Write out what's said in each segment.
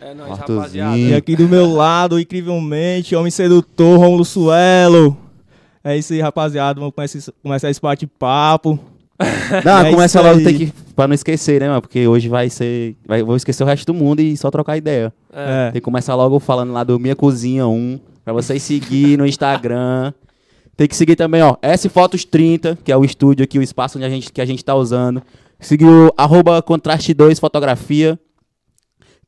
É nóis, rapaziada. E aqui do meu lado, incrivelmente, homem sedutor, Romulo Suelo. É isso aí, rapaziada. Vamos começar, começar esse bate-papo. Não, É começa logo, tem que. Pra não esquecer, né, mano? Porque hoje vai ser. Vai, vou esquecer o resto do mundo e só trocar ideia. É. É. Tem que começar logo falando lá do Minha Cozinha 1. Pra vocês seguir no Instagram. Tem que seguir também, ó. S Fotos 30, que é o estúdio aqui, o espaço onde a gente, que a gente tá usando. Seguir o arroba contraste 2 fotografia.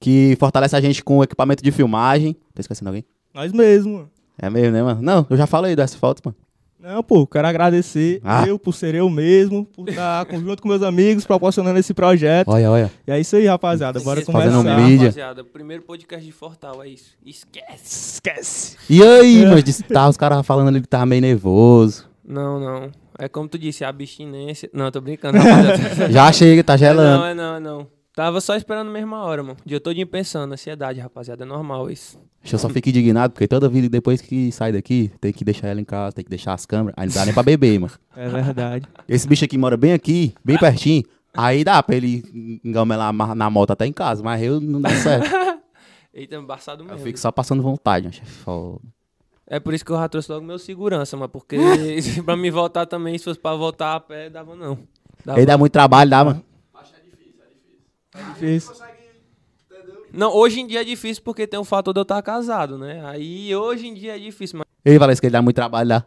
Que fortalece a gente com equipamento de filmagem. Tá esquecendo alguém? Nós mesmo, mano. É mesmo, né, mano? Não, eu já falei do S Fotos, mano. Não, pô, quero agradecer Ah. eu por ser eu mesmo, por estar junto com meus amigos, proporcionando esse projeto. Olha, olha. E é isso aí, rapaziada. Bora Esquece- começar. Fazendo mídia. Rapaziada, primeiro podcast de Fortal, é isso. Esquece. Esquece. E aí, mas disse- tá, os caras falando ali que tava meio nervoso. Não, não. É como tu disse, abstinência. Não, tô brincando, rapaziada. Já chega, tá É gelando. não, é não, é não. Tava só esperando a mesma hora, mano. O dia todinho pensando, ansiedade, rapaziada. É normal isso. Eu só fico indignado, porque toda vida depois que sai daqui, tem que deixar ela em casa, tem que deixar as câmeras. Aí não dá nem pra beber, mano. É verdade. Esse bicho aqui mora bem aqui, bem pertinho. Aí dá pra ele engamelar na na moto até em casa, mas eu não dá certo. Eita, embaçado Eu mesmo. fico só passando vontade, mano. Foda. É por isso que eu já trouxe logo meu segurança, mano. Porque pra me voltar também, se fosse pra voltar a pé, dava não. Dava Aí dá muito trabalho, dá, mano. Difícil. Não, hoje em dia é difícil porque tem o fator de eu estar casado, né? Aí hoje em dia é difícil, mas. Fala isso que ele dá muito trabalho, dá.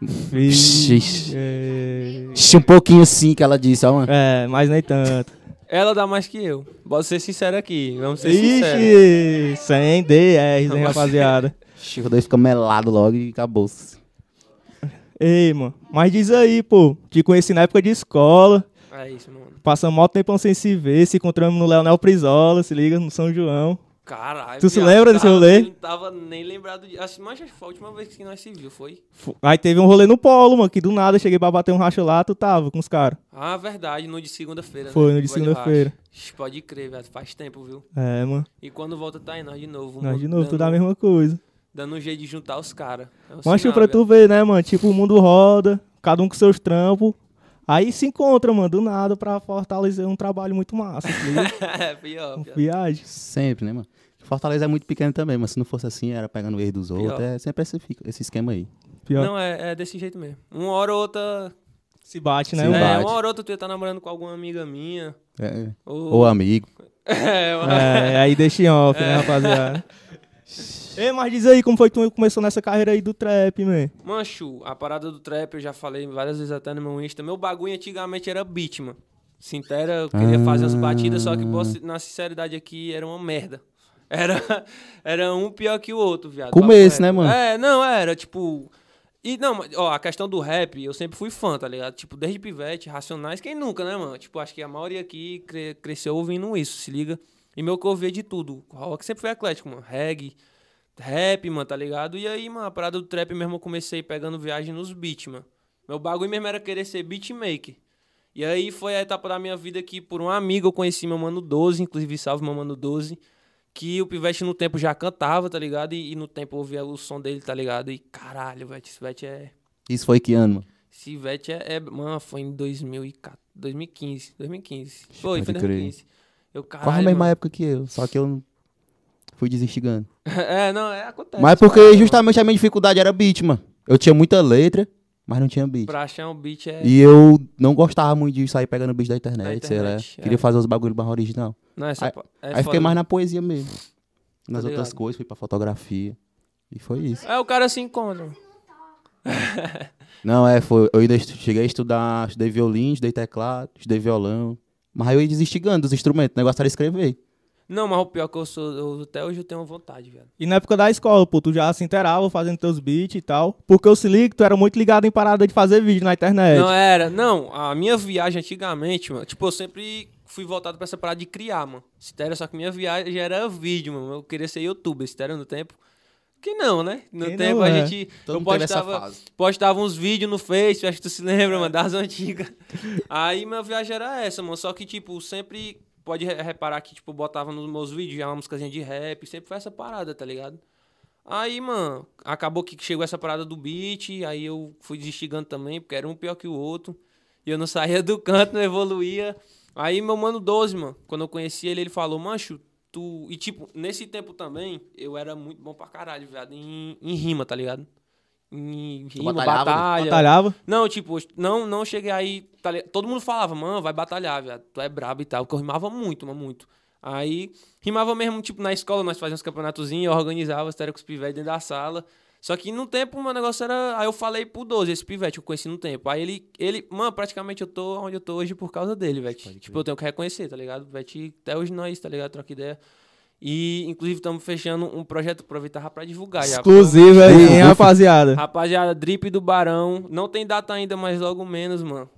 Vixe. É... Um pouquinho sim que ela disse, ó, mano. é, mas nem tanto. Ela dá mais que eu. Bora ser sincero aqui. Vamos ser sinceros. Ixi, 100 DRs, hein, rapaziada. Ixi, o dois fica melado logo e acabou. Ei, mano. Mas diz aí, pô. Te conheci na época de escola. É isso, mano. Passamos mó tempão sem se ver. Se encontramos no Leonel Prisola, se liga, no São João. Caralho. Tu se lembra desse rolê? Não tava nem lembrado de. Assim, mas foi a última vez que nós se viu, foi? Aí teve um rolê no polo, mano, que do nada eu cheguei pra bater um racho lá, tu tava com os caras. Ah, verdade, no de segunda-feira. Foi, né? no de segunda-feira. Pode crer, velho. Faz tempo, viu? É, mano. E quando volta, tá aí nós de novo. Nós de novo, dando, tudo a mesma coisa. Dando um jeito de juntar os caras. É um Mas sinal, pra tu ver, né, mano? Tipo, o mundo roda, cada um com seus trampos. Aí se encontra, mano, do nada pra fortalecer um trabalho muito massa, liga? é, pior, pior. Viagem. Sempre, né, mano? Fortaleza é muito pequeno também, mas se não fosse assim, era pegando o erro dos outros. É sempre esse, esse esquema aí. Pior. Não, é, é desse jeito mesmo. Uma hora ou outra. Se bate, né, Se mano? é, bate. uma hora ou outra tu ia estar namorando com alguma amiga minha. É. Ou, Ou amigo. é, uma- É, aí deixa em off, É. né, rapaziada? Ei, mas diz aí, como foi que tu começou nessa carreira aí do trap, man? Mancho, a parada do trap, eu já falei várias vezes até no meu Insta. Meu bagulho antigamente era beat, mano. Sintera, eu queria fazer as batidas, só que na sinceridade aqui era uma merda. Era, era um pior que o outro, viado. Começo, Papo né, mano? É, não, era, tipo. E não, ó, a questão do rap, eu sempre fui fã, tá ligado? Tipo, desde pivete, racionais, quem nunca, né, mano? Tipo, acho que a maioria aqui cre- cresceu ouvindo isso, se liga. E meu que eu ouvia de tudo. O rock sempre foi eclético, mano. Reggae, rap, mano, tá ligado? E aí, mano, a parada do trap mesmo eu comecei pegando viagem nos beats, mano. Meu bagulho mesmo era querer ser beatmaker. E aí foi a etapa da minha vida que por um amigo eu conheci meu mano 12, inclusive salve meu mano 12, que o Pivete no tempo já cantava, tá ligado? E, e no tempo eu ouvia o som dele, tá ligado? E caralho, velho, esse Pivete é... Isso foi que ano, mano? Esse Pivete é, é... Mano, foi em 2014, 2015, 2015. Foi, foi em Pode crer. 2015. Eu, caralho, Quase a mesma mano. época que eu, só que eu fui desistigando. é, não, é, acontece. Mas cara, porque mano. justamente a minha dificuldade era beat, mano. Eu tinha muita letra, mas não tinha beat. Pra achar um beat é... E eu não gostava muito de sair pegando beat da internet, Da sei lá. internet, é. Queria fazer os bagulhos mais original. Não, essa Aí- é Aí foda. fiquei mais na poesia mesmo. Nas Tá outras coisas, fui pra fotografia. E foi isso. É, o cara se encontra. Não, é, foi. Eu ainda cheguei a estudar, estudei violino, estudei teclado, estudei violão. Mas aí eu ia desistigando dos instrumentos. O negócio era escrever. Não, mas o pior que eu sou, eu- até hoje eu tenho vontade, velho. E na época da escola, pô, tu já se inteirava fazendo teus beats e tal. Porque eu se ligo, tu era muito ligado em parada de fazer vídeo na internet. Não era, não, a minha viagem antigamente, mano, tipo, eu sempre fui voltado pra essa parada de criar, mano. Se era só que minha viagem era vídeo, mano. Eu queria ser youtuber, se era no tempo. Que não, né? No Quem tempo não a é? gente Todo eu mundo teve essa postava, fase. postava uns vídeos no Face, acho que tu se lembra, mano, das antigas. Aí minha viagem era essa, mano. Só que, tipo, sempre pode re- reparar que, tipo, eu botava nos meus vídeos já uma músicazinha de rap, sempre foi essa parada, tá ligado? Aí, mano, acabou que chegou essa parada do beat, aí eu fui desistigando também, porque era um pior que o outro. E eu não saía do canto, não evoluía. Aí meu mano 12, mano, quando eu conheci ele, ele falou, mancho, muito. E, tipo, nesse tempo também, eu era muito bom pra caralho, viado, em, em rima, tá ligado? Em rima, batalhava, batalha. Batalhava. Não, tipo, não, não cheguei aí. tá? Todo mundo falava, mano, vai batalhar, viado. Tu é brabo e tal. Porque eu rimava muito, mano, muito. Aí, rimava mesmo, tipo, na escola, nós fazíamos campeonatozinho, eu organizava, era com os pivetes dentro da sala. Só que no tempo, o meu negócio era. Aí eu falei pro 12, esse pivete que eu conheci no tempo. Aí ele, ele, mano, praticamente eu tô onde eu tô hoje por causa dele, velho. Tipo, eu tenho que reconhecer, tá ligado? Vete, até hoje nós, tá ligado? Troca ideia. E, inclusive, estamos fechando um projeto, aproveitar pra divulgar já. Exclusivo aí, hein, rapaziada. Rapaziada, Drip do Barão. Não tem data ainda, mas logo menos, mano.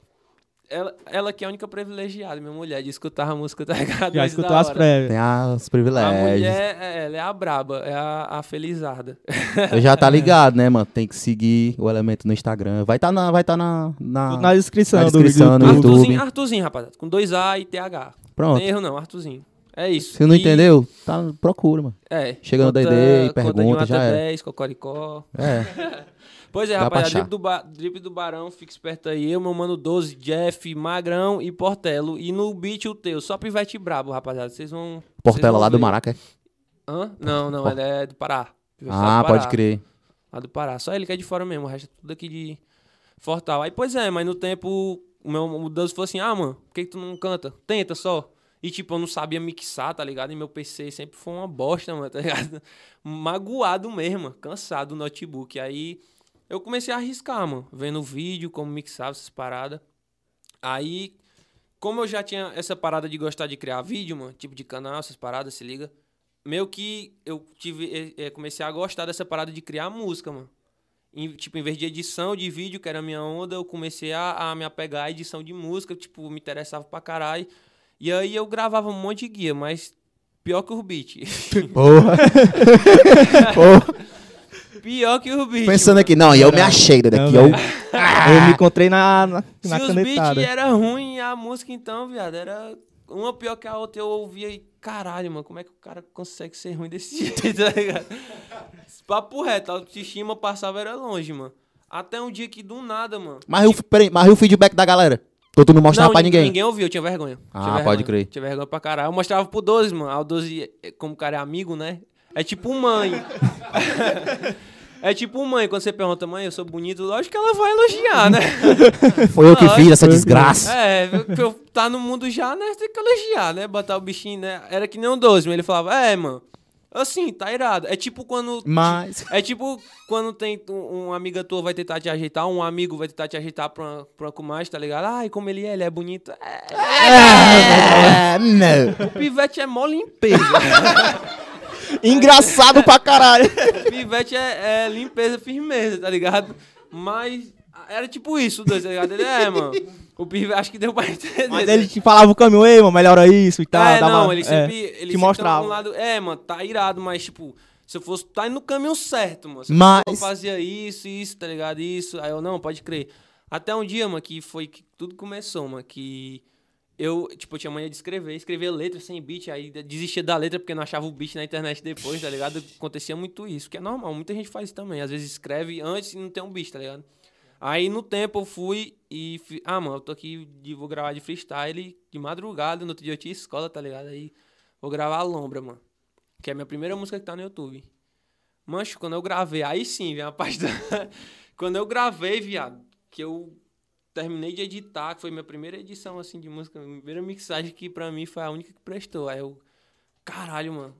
Ela, ela que é a única privilegiada, minha mulher, de escutar a música, tá ligado? Já escutou as prévias. Tem as A privilégios. mulher, é, ela é a braba, é a, a felizarda. Eu já tá ligado, né, mano? Tem que seguir o elemento no Instagram. Vai tá na. Vai tá na, na... Na descrição, na do descrição no do YouTube. YouTube. Arthurzinho, Arthurzinho, rapaziada. Com dois A e TH. Pronto. Tem erro não, Arthurzinho. É isso. Se não E- entendeu, tá, procura, mano. É. Chega no conta- DD e conta de pergunta, já é. 10, cocoricó. É. Pois é, Dá rapaziada. Drip do, ba do Barão, fica esperto aí. Eu, meu mano 12, Jeff, Magrão e Portelo. E no beat o teu, só pivete brabo, rapaziada. Vocês vão. Portela vão lá do ver. Maraca. Hã? Não, não, Por- ele é do Pará. Ah, do Pará. pode crer. Lá do Pará. Só ele que é de fora mesmo, o resto é tudo aqui de Fortal. Aí, pois é, mas no tempo, o meu o Deus falou assim: ah, mano, por que, que tu não canta? Tenta só. E, tipo, eu não sabia mixar, tá ligado? E meu PC sempre foi uma bosta, mano, tá ligado? Magoado mesmo, cansado do notebook. Aí eu comecei a arriscar, mano, vendo vídeo, como mixava essas paradas. Aí, como eu já tinha essa parada de gostar de criar vídeo, mano, tipo de canal, essas paradas, se liga. Meio que eu tive, eh, comecei a gostar dessa parada de criar música, mano. Em, tipo, em vez de edição de vídeo, que era a minha onda, eu comecei a, a me apegar à edição de música, tipo, me interessava pra caralho. E aí eu gravava um monte de guia, mas pior que o beats. Porra. Porra. Pior que o beat. Pensando mano. aqui, não, e eu me achei daqui. Não, Eu, velho. Eu me encontrei na, na, Se na os beats canetada. era ruim, a música então, viado, era uma pior que a outra. Eu ouvia e, caralho, mano, como é que o cara consegue ser ruim desse jeito, tá ligado? Papo reto, a autoestima passava era longe, mano. Até um dia que do nada, mano. mas, o, peraí, mas e o feedback da galera? Então tu não mostrava pra nin- ninguém. Ninguém ouviu, eu tinha vergonha. Ah, Tinha pode vergonha. crer. Tinha vergonha pra caralho. Eu mostrava pro 12, mano. Ah, o 12, eh, como o cara é amigo, né? É tipo mãe. é tipo mãe, quando você pergunta, mãe, eu sou bonito, lógico que ela vai elogiar, né? Foi eu que fiz essa desgraça. É, eu, tá no mundo já, né? Tem que elogiar, né? Botar o bichinho, né? Era que nem um 12, mas ele falava, é, mano. Assim, tá irado. É tipo quando. Mas. É tipo quando tem um, uma amiga tua vai tentar te ajeitar, um amigo vai tentar te ajeitar pra uma, pra uma comadre, tá ligado? Ai, como ele é, ele é bonito. É, É, não. o pivete é mó limpeza. Engraçado pra caralho. o pivete é, é limpeza, firmeza, tá ligado? Mas era tipo isso, dois, tá ligado? Ele é, mano. O pivete, acho que deu pra entender. Mas ele te falava o caminho, ei, mano, melhora isso e tal. é, não, ele é, sempre. Ele te mostrava. Um lado, é, mano, tá irado, mas tipo, se eu fosse. Tá indo no caminho certo, mano. Se Mas- eu fazia isso, isso, tá ligado? Isso. Aí eu, não, pode crer. Até um dia, mano, que foi que tudo começou, mano, que. Eu, tipo, tinha mania de escrever, escrever letra sem beat, aí desistia da letra porque não achava o beat na internet depois, tá ligado? Acontecia muito isso, que é normal, muita gente faz isso também. Às vezes escreve antes e não tem um beat, tá ligado? Aí no tempo eu fui e. Ah, mano, eu tô aqui, vou gravar de freestyle de madrugada, no outro dia eu tinha escola, tá ligado? Aí vou gravar a Lombra, mano. Que é a minha primeira música que tá no YouTube. Mancho, quando eu gravei, aí sim, vem a parte da. quando eu gravei, viado, que eu terminei de editar, que foi minha primeira edição assim de música, minha primeira mixagem que pra mim foi a única que prestou. Aí eu. Caralho, mano.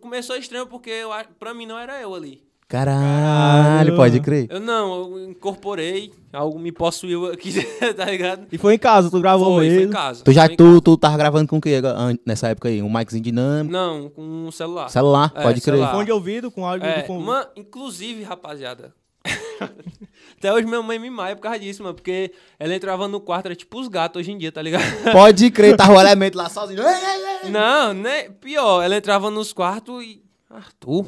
Começou estranho porque eu, pra mim não era eu ali. Caralho, pode crer. Eu não, eu incorporei, algo me possuiu aqui, tá ligado? E foi em casa, tu gravou Foi, foi mesmo. em casa. Tu já foi em tu, tu tava gravando com o que nessa época aí? Um miczinho dinâmico? Não, com um celular. Celular, É, pode crer. celular. Fone de ouvido com áudio É, do fone. mano, inclusive, rapaziada. Até hoje minha mãe me maia por causa disso, mano. Porque ela entrava no quarto, era tipo os gatos hoje em dia, tá ligado? Pode crer, tava o elemento lá sozinho. Não, né? Pior, ela entrava nos quartos e. Arthur.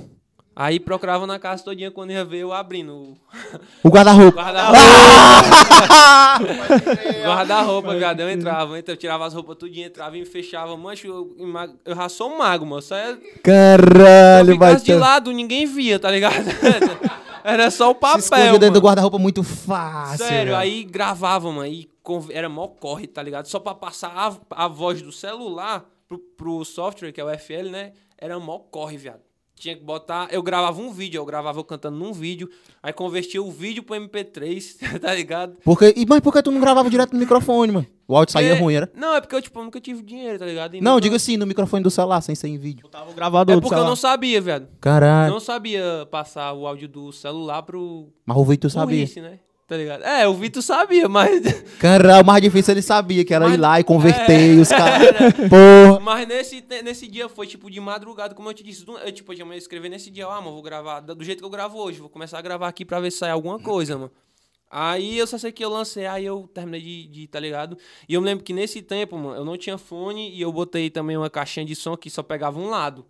Aí procurava na casa todinha quando ia ver eu abrindo o O guarda-roupa. guarda-roupa. guarda-roupa, viado. Eu entrava, eu tirava as roupas tudinho, entrava e fechava. Mancho, eu, eu já sou um mago, mano. Só é. Caralho, vai de lado, ninguém via, tá ligado? Era só o Se papel. escondia dentro do guarda-roupa muito fácil. Sério, velho. aí gravava, mano, e conv- era mó corre, tá ligado? Só pra passar a, a voz do celular pro, pro software, que é o FL, né? Era mó corre, viado. Tinha que botar. Eu gravava um vídeo, eu gravava eu cantando num vídeo, aí convertia o vídeo pro MP3, tá ligado? Porque, e, mas por que tu não gravava direto no microfone, mano? O áudio saía É, ruim, era? Não, é porque eu, tipo, eu nunca tive dinheiro, tá ligado? E Não, nunca- diga assim, no microfone do celular, sem ser em vídeo. Tava o gravador É do porque eu não sabia, viado. Caralho. Não sabia passar o áudio do celular pro. Mas o Vitor sabia. burrice, né? Tá ligado? É, o Vitor sabia, mas. Caralho, o mais difícil ele sabia, que era Mas- ir lá e converter É, e os caras. Porra. Mas nesse, nesse dia foi tipo de madrugada, como eu te disse. Eu, tipo, eu escrever nesse dia, ah, mano, vou gravar do jeito que eu gravo hoje. Vou começar a gravar aqui pra ver se sai alguma coisa, mano. Aí eu só sei que eu lancei, aí eu terminei de, de, tá ligado? E eu me lembro que nesse tempo, mano, eu não tinha fone e eu botei também uma caixinha de som que só pegava um lado.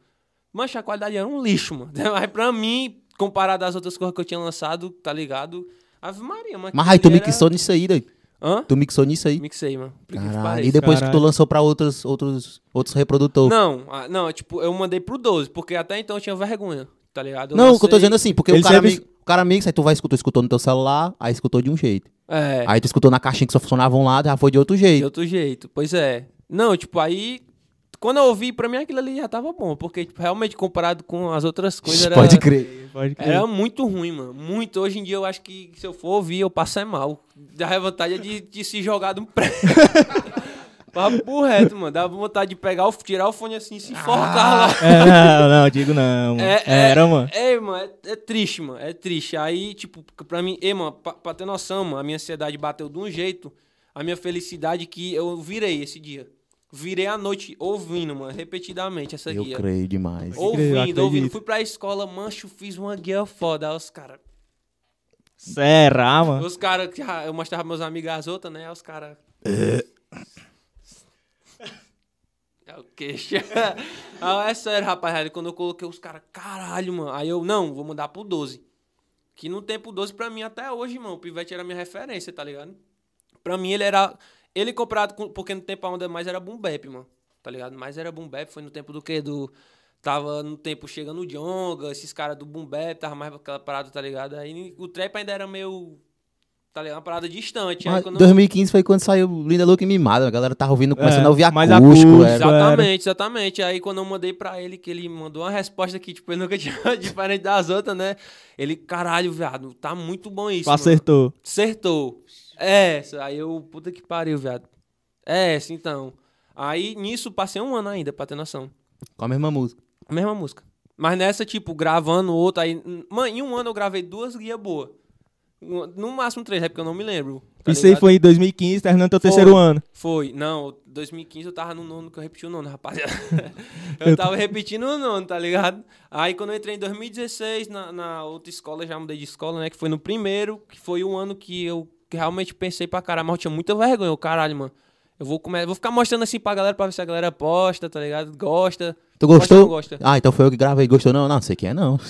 Mancha, a qualidade era um lixo, mano. Mas pra mim, comparado às outras coisas que eu tinha lançado, tá ligado? Ave Maria, mano. Mas aí tu ali mixou nisso aí, daí. era- Hã? Tu mixou nisso aí. Mixei, mano. Caralho. E depois que tu Caralho. lançou pra outros, outros, outros reprodutores. Não, ah, não, tipo, eu mandei pro 12, porque até então eu tinha vergonha, tá ligado? Eu Não, o que eu tô dizendo assim, porque Ele o cara, sempre- mixa, o cara mixa, aí tu vai escutar, escutou no teu celular, aí escutou de um jeito. É, Aí tu escutou na caixinha que só funcionava um lado, já foi de outro de jeito. outro jeito. Pois é. Não, tipo, aí. Quando eu ouvi, pra mim aquilo ali já tava bom, porque tipo, realmente comparado com as outras coisas era, Pode crer. Pode crer. era muito ruim, mano. Muito. Hoje em dia eu acho que se eu for ouvir, eu passo é mal. Dá vontade de, de se jogar de um prédio. Papo reto, mano. Dá vontade de pegar, o, tirar o fone assim e se enforcar lá. É, não, não, digo não. É, é- Era, mano. É, mano, é, é triste, mano. É triste. Aí, tipo, pra mim, ei, mano, pra, pra ter noção, mano, a minha ansiedade bateu de um jeito, a minha felicidade que eu virei esse dia. Virei a noite ouvindo, mano, repetidamente essa Eu guia. creio demais. eu Ouvindo, ouvindo. Fui pra escola, mancho, fiz uma guia foda. Aí os caras. Será, mano? Os caras, eu mostrava meus amigos as outras, né? Aí os caras. É o queixo. ah, é sério, rapaziada. Quando eu coloquei os caras, caralho, mano. Aí eu, não, vou mudar pro 12. Que no tempo 12, pra mim, até hoje, mano, o Pivete era minha referência, tá ligado? Pra mim, ele era. Ele comprado, com, porque no tempo a onda mais era boom bap, mano. Tá ligado? Mais era boom bap, foi no tempo do quê? Do. Tava no tempo chegando o Jonga, esses caras do boom bap, tava mais aquela parada, tá ligado? Aí o trap ainda era meio. Tá ligado? Uma parada distante. Aí Mas quando eu- 2015 foi quando saiu Linda Louca e Mimada. A galera tava ouvindo, começando É, a ouvir mais acústico. acústico. era. Exatamente, exatamente. Aí quando eu mandei pra ele, que ele mandou uma resposta que, tipo, eu nunca tinha diferente das outras, né? Ele, caralho, viado, tá muito bom isso. Tu mano. acertou. É essa. Aí eu, puta que pariu, viado. É essa, então. Aí nisso passei um ano ainda, pra ter noção. Com a mesma música. A mesma música. Mas nessa, tipo, gravando outra, aí. Mano, em um ano eu gravei duas guias boas. No máximo três, é porque eu não me lembro. tá Isso aí foi em 2015, terminando teu Foi. terceiro ano. Foi. Não, 2015 eu tava no nono, que eu repeti o nono, rapaziada. eu tava repetindo o nono, tá ligado? Aí quando eu entrei em 2016, na, na outra escola, já mudei de escola, né? Que foi no primeiro, que foi o ano que eu realmente pensei pra caralho, mas eu tinha muita vergonha, eu, caralho, mano. Eu vou, come... vou ficar mostrando assim pra galera pra ver se a galera posta, tá ligado? Gosta. Tu Gosta ou gostou? não gosta? Ah, então foi eu que gravei. Gostou não? Não, não sei quem é não.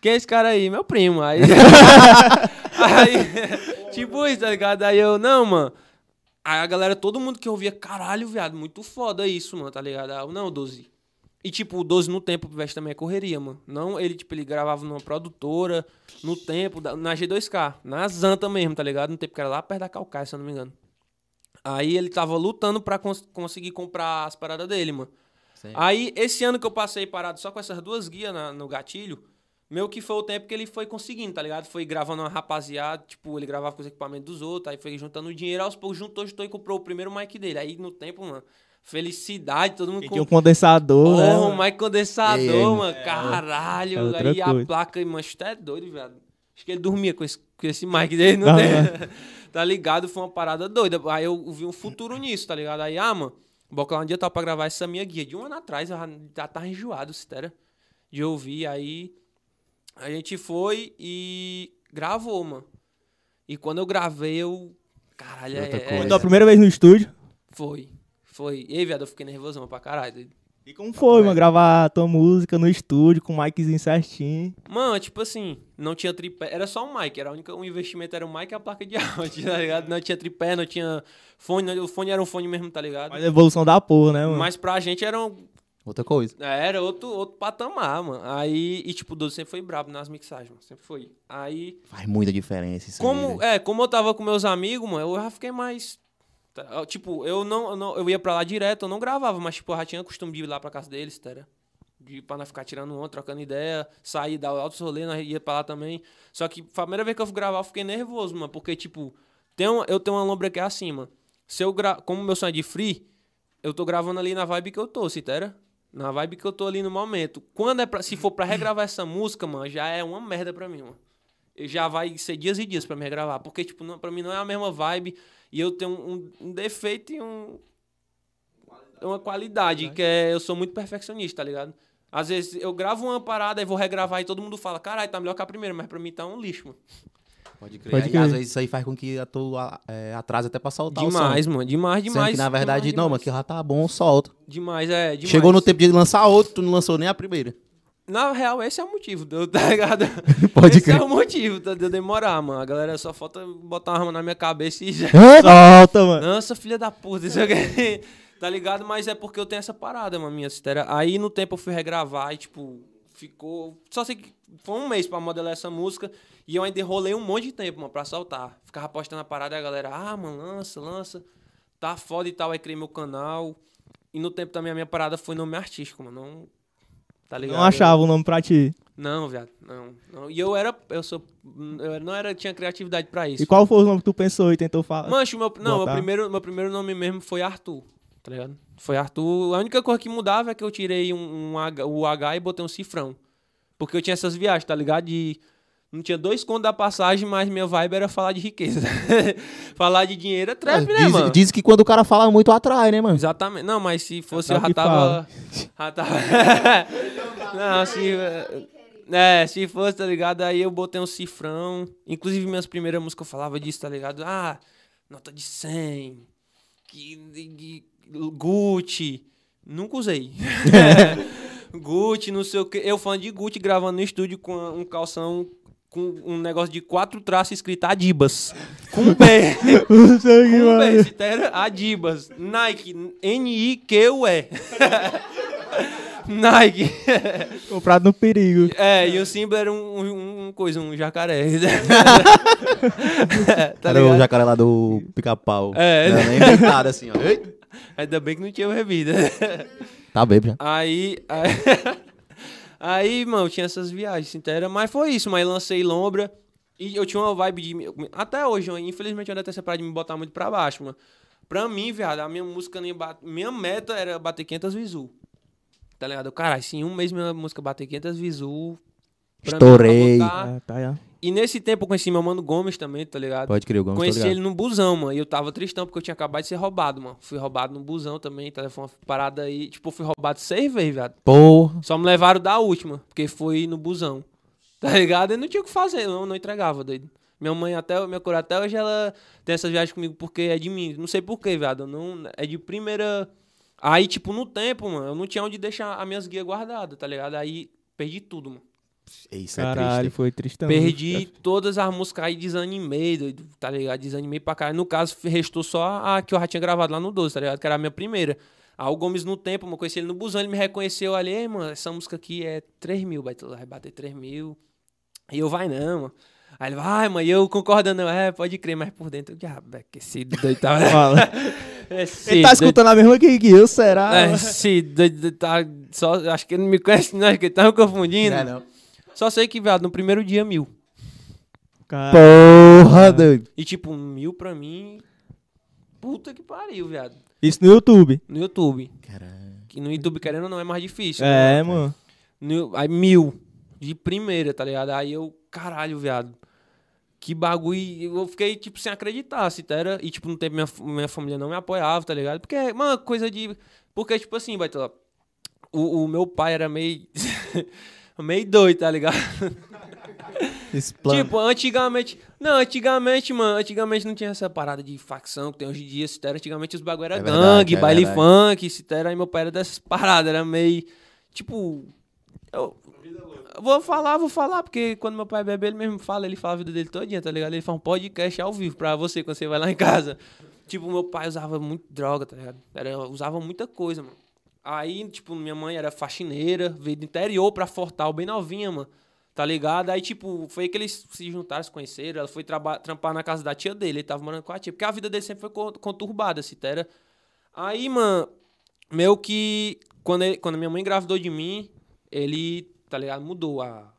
Quem é esse cara aí? Meu primo. Aí, aí tipo isso, tá ligado? Aí eu, não, mano. Aí a galera, todo mundo que ouvia, caralho, viado, muito foda isso, mano, tá ligado? Eu, não, 12. E, tipo, o 12 no tempo, o Pivete também é correria, mano. Não, ele, tipo, ele gravava numa produtora, no tempo, na G2K, na Zanta mesmo, tá ligado? No tempo que era lá perto da Calcaia, se eu não me engano. Aí ele tava lutando pra cons- conseguir comprar as paradas dele, mano. Aí, esse ano que eu passei parado só com essas duas guias na- no gatilho, meu que foi o tempo que ele foi conseguindo, tá ligado? Foi gravando uma rapaziada, tipo, ele gravava com os equipamentos dos outros, aí foi juntando dinheiro, aos poucos juntou, juntou e comprou o primeiro mic dele. Aí no tempo, mano, felicidade, todo mundo Tinha um condensador, né? Porra, mano? um mic condensador, É, mano, caralho. é aí a coisa. placa, mano, isso é doido, viado. Acho que ele dormia com esse, com esse mic dele, não Não, tem. não. tá ligado? Foi uma parada doida. Aí eu vi um futuro nisso, tá ligado? Aí, ah, mano, Boca lá um dia eu tava pra gravar essa minha guia. De um ano atrás, eu já, já tava enjoado, Citera, de ouvir. Aí a gente foi e gravou, mano. E quando eu gravei, eu. Caralho, Outra é, coisa. é, Foi tua primeira vez no estúdio. Foi. Foi. E aí, viado, eu fiquei nervosão pra caralho. E como foi, mano, gravar tua música no estúdio com o miczinho certinho? Mano, tipo assim, não tinha tripé. Era só um mic. Era a única, o investimento era o mic e a placa de áudio, tá ligado? Não tinha tripé, não tinha fone. não- O fone era um fone mesmo, tá ligado? Mas a evolução da porra, né, mano? Mas pra gente era um, Outra coisa. Era outro, outro patamar, mano. Aí, e tipo, o Dodo sempre foi brabo nas mixagens, mano. Sempre foi. Aí, Faz muita diferença isso aí, como, velho. é, como eu tava com meus amigos, mano, eu já fiquei mais Tipo, eu não, eu não- eu ia pra lá direto, eu não gravava, mas tipo, eu já tinha costume de ir lá pra casa deles, tá? De, pra não ficar tirando onda, trocando ideia, sair, dar altos rolê, nós ia pra lá também. Só que a primeira vez que eu fui gravar, eu fiquei nervoso, mano, porque, tipo, tem uma- eu tenho uma lombra que é assim, mano. Se eu gra... Como meu som é de free, eu tô gravando ali na vibe que eu tô, citera? Na vibe que eu tô ali no momento. Quando é pra... Se for pra regravar essa música, mano, já é uma merda pra mim, mano. Já vai ser dias e dias pra me regravar. Porque, tipo, não, pra mim não é a mesma vibe. E eu tenho um, um defeito e um... Uma qualidade, que é... Eu sou muito perfeccionista, tá ligado? Às vezes eu gravo uma parada e vou regravar e todo mundo fala, caralho, tá melhor que a primeira, mas pra mim tá um lixo, mano. Pode crer. Pode Aí, crer. às vezes isso aí faz com que a tua é, atrase até pra soltar Demais, o som. mano. Demais, Sendo demais. que na verdade, demais, não, demais. mano, que já tá bom, solta. Demais, é. Demais. Chegou no tempo de lançar outro, tu não lançou nem a primeira. Na real, esse é o motivo, tá ligado? Pode esse crer. é o motivo tá, de eu demorar, mano. A galera só falta botar uma arma na minha cabeça e já. Solta, mano. Nossa, filha da puta, isso aqui. Tá ligado? Mas é porque eu tenho essa parada, mano, minha citera. Aí no tempo eu fui regravar e, tipo, ficou. Só sei que foi um mês pra modelar essa música. E eu ainda enrolei um monte de tempo, mano, pra soltar. Ficava postando a parada e a galera, ah, mano, lança, lança. Tá foda e tal. Aí criei meu canal. E no tempo também a minha parada foi nome artístico, mano. Não. Tá ligado? Não achava o nome pra ti. Não, viado. Não, não. E eu era. Eu sou. Eu não era, tinha criatividade pra isso. E qual foi o nome que tu pensou e tentou falar? Mancho, meu, não, meu primeiro, meu primeiro nome mesmo foi Arthur, tá ligado? Foi Arthur. A única coisa que mudava é que eu tirei um, um H, o H e botei um cifrão. Porque eu tinha essas viagens, tá ligado? De, não tinha dois contos da passagem, mas minha vibe era falar de riqueza. falar de dinheiro é trap, né, diz, mano? diz que quando o cara fala muito, atrai, né, mano? Exatamente. Não, mas se fosse eu já tava. Já tava. não, se. É, se fosse, tá ligado? Aí eu botei um cifrão. Inclusive, minhas primeiras músicas eu falava disso, tá ligado? Ah, nota de 100. Que, Gucci. Nunca usei. Gucci, não sei o que. Eu fã de Gucci gravando no estúdio com um calção. Com um negócio de quatro traços escrito Adibas. Com B. Com. B, citera Adibas. Nike. N-I-Q-U-E. Nike. Comprado no perigo. É, e o símbolo era um, um, um coisa, um jacaré. tá Era o jacaré lá do pica-pau. É. Não, nem inventado assim, ó. Ainda bem que não tinha bebida. Tá bebo já. Aí, aí, aí, mano, tinha essas viagens, inteira, mas foi isso, mas lancei Lombra e eu tinha uma vibe de. Até hoje, eu, infelizmente, eu ainda tenho essa parada de me botar muito pra baixo, mano. Pra mim, viado, a minha música nem bate. Minha meta era bater 500 visu. Tá ligado? Caralho, se em um mês minha música bater 500 visu. pra mim, Estourei. botar- Ah, tá, já. E nesse tempo eu conheci meu mano Gomes também, tá ligado? Pode crer, o Gomes, tô Conheci ligado. ele no busão, mano. E eu tava tristão porque eu tinha acabado de ser roubado, mano. Fui roubado no busão também, tá? Foi uma parada aí. Tipo, fui roubado seis vezes, viado. Porra. Só me levaram da última, porque foi no busão. Tá ligado? Eu não tinha o que fazer, eu não, não entregava, doido. Minha mãe, até, minha cor até hoje, ela tem essas viagens comigo porque é de mim. Não sei porquê, viado. Não, é de primeira. Aí, tipo, no tempo, mano, eu não tinha onde deixar as minhas guias guardadas, tá ligado? Aí perdi tudo, mano. Isso é Caralho, triste. foi tristão. Perdi todas as músicas aí, desanimei, doido, tá ligado? Desanimei pra caralho. No caso, restou só a que eu já tinha gravado lá no 12, tá ligado? Que era a minha primeira. Aí o Gomes no tempo, eu conheci ele no busão, ele me reconheceu ali, "Ei, mano, essa música aqui é 3 mil, vai, bater 3 mil. E eu, vai não, mano. Aí ele, vai, mano, e eu concordando, é, pode crer, mas por dentro, diabo, é que esse doido tá... Fala. esse Ele tá doido- escutando a mesma que, que eu, será? é, esse doido tá só, acho que ele não me conhece não, acho que ele tá me confundindo. Não é não. Só sei que, viado, no primeiro dia, mil. Cara, Porra, doido. E tipo, mil pra mim. Puta que pariu, viado. Isso no YouTube. No YouTube. Caralho. Que no YouTube, querendo ou não, é mais difícil. É, né? mano. No- aí mil. De primeira, tá ligado? Aí eu, caralho, viado. Que bagulho. Eu fiquei, tipo, sem acreditar. Se era. E, tipo, no tempo minha, minha família não me apoiava, tá ligado? Porque, mano, coisa de. Porque, tipo assim, vai o, o meu pai era meio. meio doido, tá ligado? Tipo, antigamente. Não, antigamente, mano. Antigamente não tinha essa parada de facção que tem hoje em dia. Se era, antigamente os bagulho era É gangue, é baile verdade. funk. Se era, aí meu pai era dessas paradas. Era meio. Tipo. Eu, eu vou falar, vou falar, porque quando meu pai bebe, ele mesmo fala, ele fala a vida dele todinha, tá ligado? Ele faz um podcast ao vivo pra você quando você vai lá em casa. Tipo, meu pai usava muito droga, tá ligado? Era, usava muita coisa, mano. Aí, tipo, minha mãe era faxineira, veio do interior pra Fortal, bem novinha, mano. Tá ligado? Aí, tipo, foi que eles se juntaram, se conheceram. Ela foi trampar na casa da tia dele. Ele tava morando com a tia. Porque a vida dele sempre foi con- conturbada, assim, tá? Era- Aí, mano, meio que. Quando, ele- quando minha mãe engravidou de mim, ele, tá ligado? Mudou a.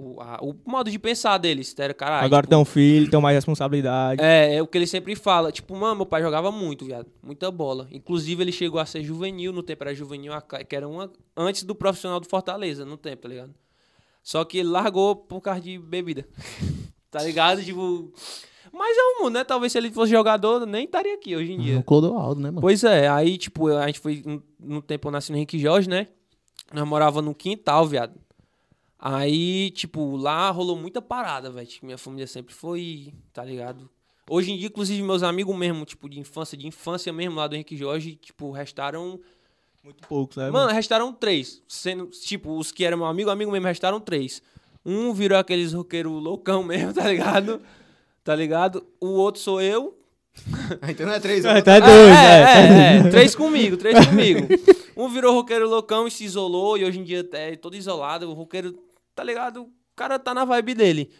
O, a- o modo de pensar dele, tá? Caralho. Agora tipo, tem um filho, tem mais responsabilidade. é, é o que ele sempre fala. Tipo, mano, meu pai jogava muito, viado. Muita bola. Inclusive, ele chegou a ser juvenil, no tempo era juvenil, que era uma antes do profissional do Fortaleza, no tempo, tá ligado? Só que ele largou por causa de bebida. tá ligado? Tipo. Mas é o mundo, né? Talvez se ele fosse jogador, nem estaria aqui hoje em dia. No Clodoaldo, né, mano? Pois é, aí, tipo, a gente foi. no- No tempo eu nasci no Henrique Jorge, né? Nós morava no quintal, viado. Aí, tipo, lá rolou muita parada, velho. Tipo, Minha família sempre foi, tá ligado? Hoje em dia, inclusive, meus amigos mesmo, tipo, de infância, de infância mesmo, lá do Henrique Jorge, tipo, restaram. Muito poucos, né? Mano, restaram três. Sendo, tipo, os que eram meu amigo, amigo mesmo, restaram três. Um virou aqueles roqueiro loucão mesmo, tá ligado? Tá ligado? O outro sou eu, Então não é três, É, tá dois, é, né? é, é, três comigo, três comigo. Um virou roqueiro loucão e se isolou, e hoje em dia é todo isolado. O roqueiro, tá ligado? O cara tá na vibe dele.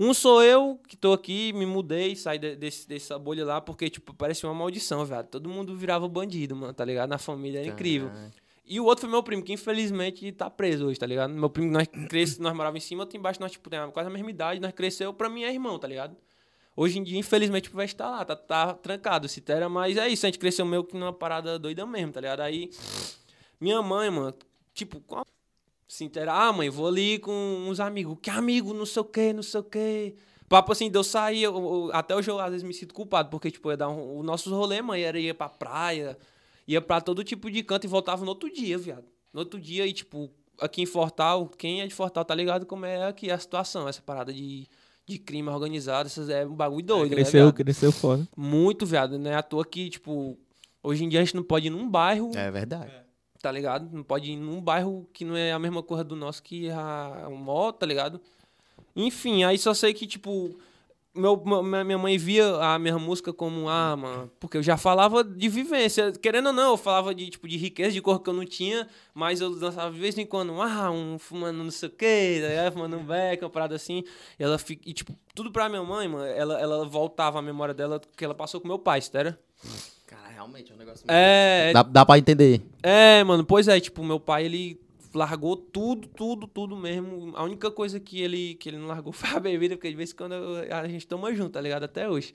Um sou eu, que tô aqui, me mudei, saí de- desse, dessa bolha lá, porque, tipo, parecia uma maldição, velho. Todo mundo virava bandido, mano, tá ligado? Na família, era incrível. E o outro foi meu primo, que infelizmente tá preso hoje, tá ligado? Meu primo, nós cresce, nós morávamos em cima, outro embaixo, nós, tipo, tem quase a mesma idade, nós cresceu, pra mim é irmão, tá ligado? Hoje em dia, infelizmente, o Pivete tá lá, tá, tá trancado, se tera, mas é isso, a gente cresceu meio que numa parada doida mesmo, tá ligado? Aí, minha mãe, mano, tipo, qual- se intera, ah, mãe, vou ali com uns amigos, que amigo, não sei o que, não sei o que. Papo assim, de eu sair, eu- eu- até hoje eu às vezes me sinto culpado, porque, tipo, ia dar um, o nossos rolê, mãe, era ir pra praia, ia pra todo tipo de canto e voltava no outro dia, viado. No outro dia, e tipo, aqui em Fortal, quem é de Fortal tá ligado como é aqui a situação, essa parada de, de crime organizado, essas, é um bagulho doido, né, Cresceu, viado? cresceu foda. Muito, viado, né? À toa que, tipo, hoje em dia a gente não pode ir num bairro, É verdade. Tá ligado? Não pode ir num bairro que não é a mesma coisa do nosso que a, moto, tá ligado? Enfim, aí só sei que, tipo, meu, minha mãe via a minha música como, ah, mano, porque eu já falava de vivência. Querendo ou não, eu falava de, tipo, de riqueza, de cor que eu não tinha, mas eu dançava de vez em quando, ah, um fumando não sei o quê, ligado? fumando um beck, uma parada assim. E ela fica, e, tipo, tudo pra minha mãe, mano, ela, ela voltava a memória dela que ela passou com meu pai, sério? Cara, realmente é um negócio É, Dá, dá pra entender. é, mano, pois é, tipo, meu pai, ele largou tudo, tudo, tudo mesmo. A única coisa que ele, que ele não largou foi a bebida, porque de vez em quando a gente toma junto, tá ligado? Até hoje.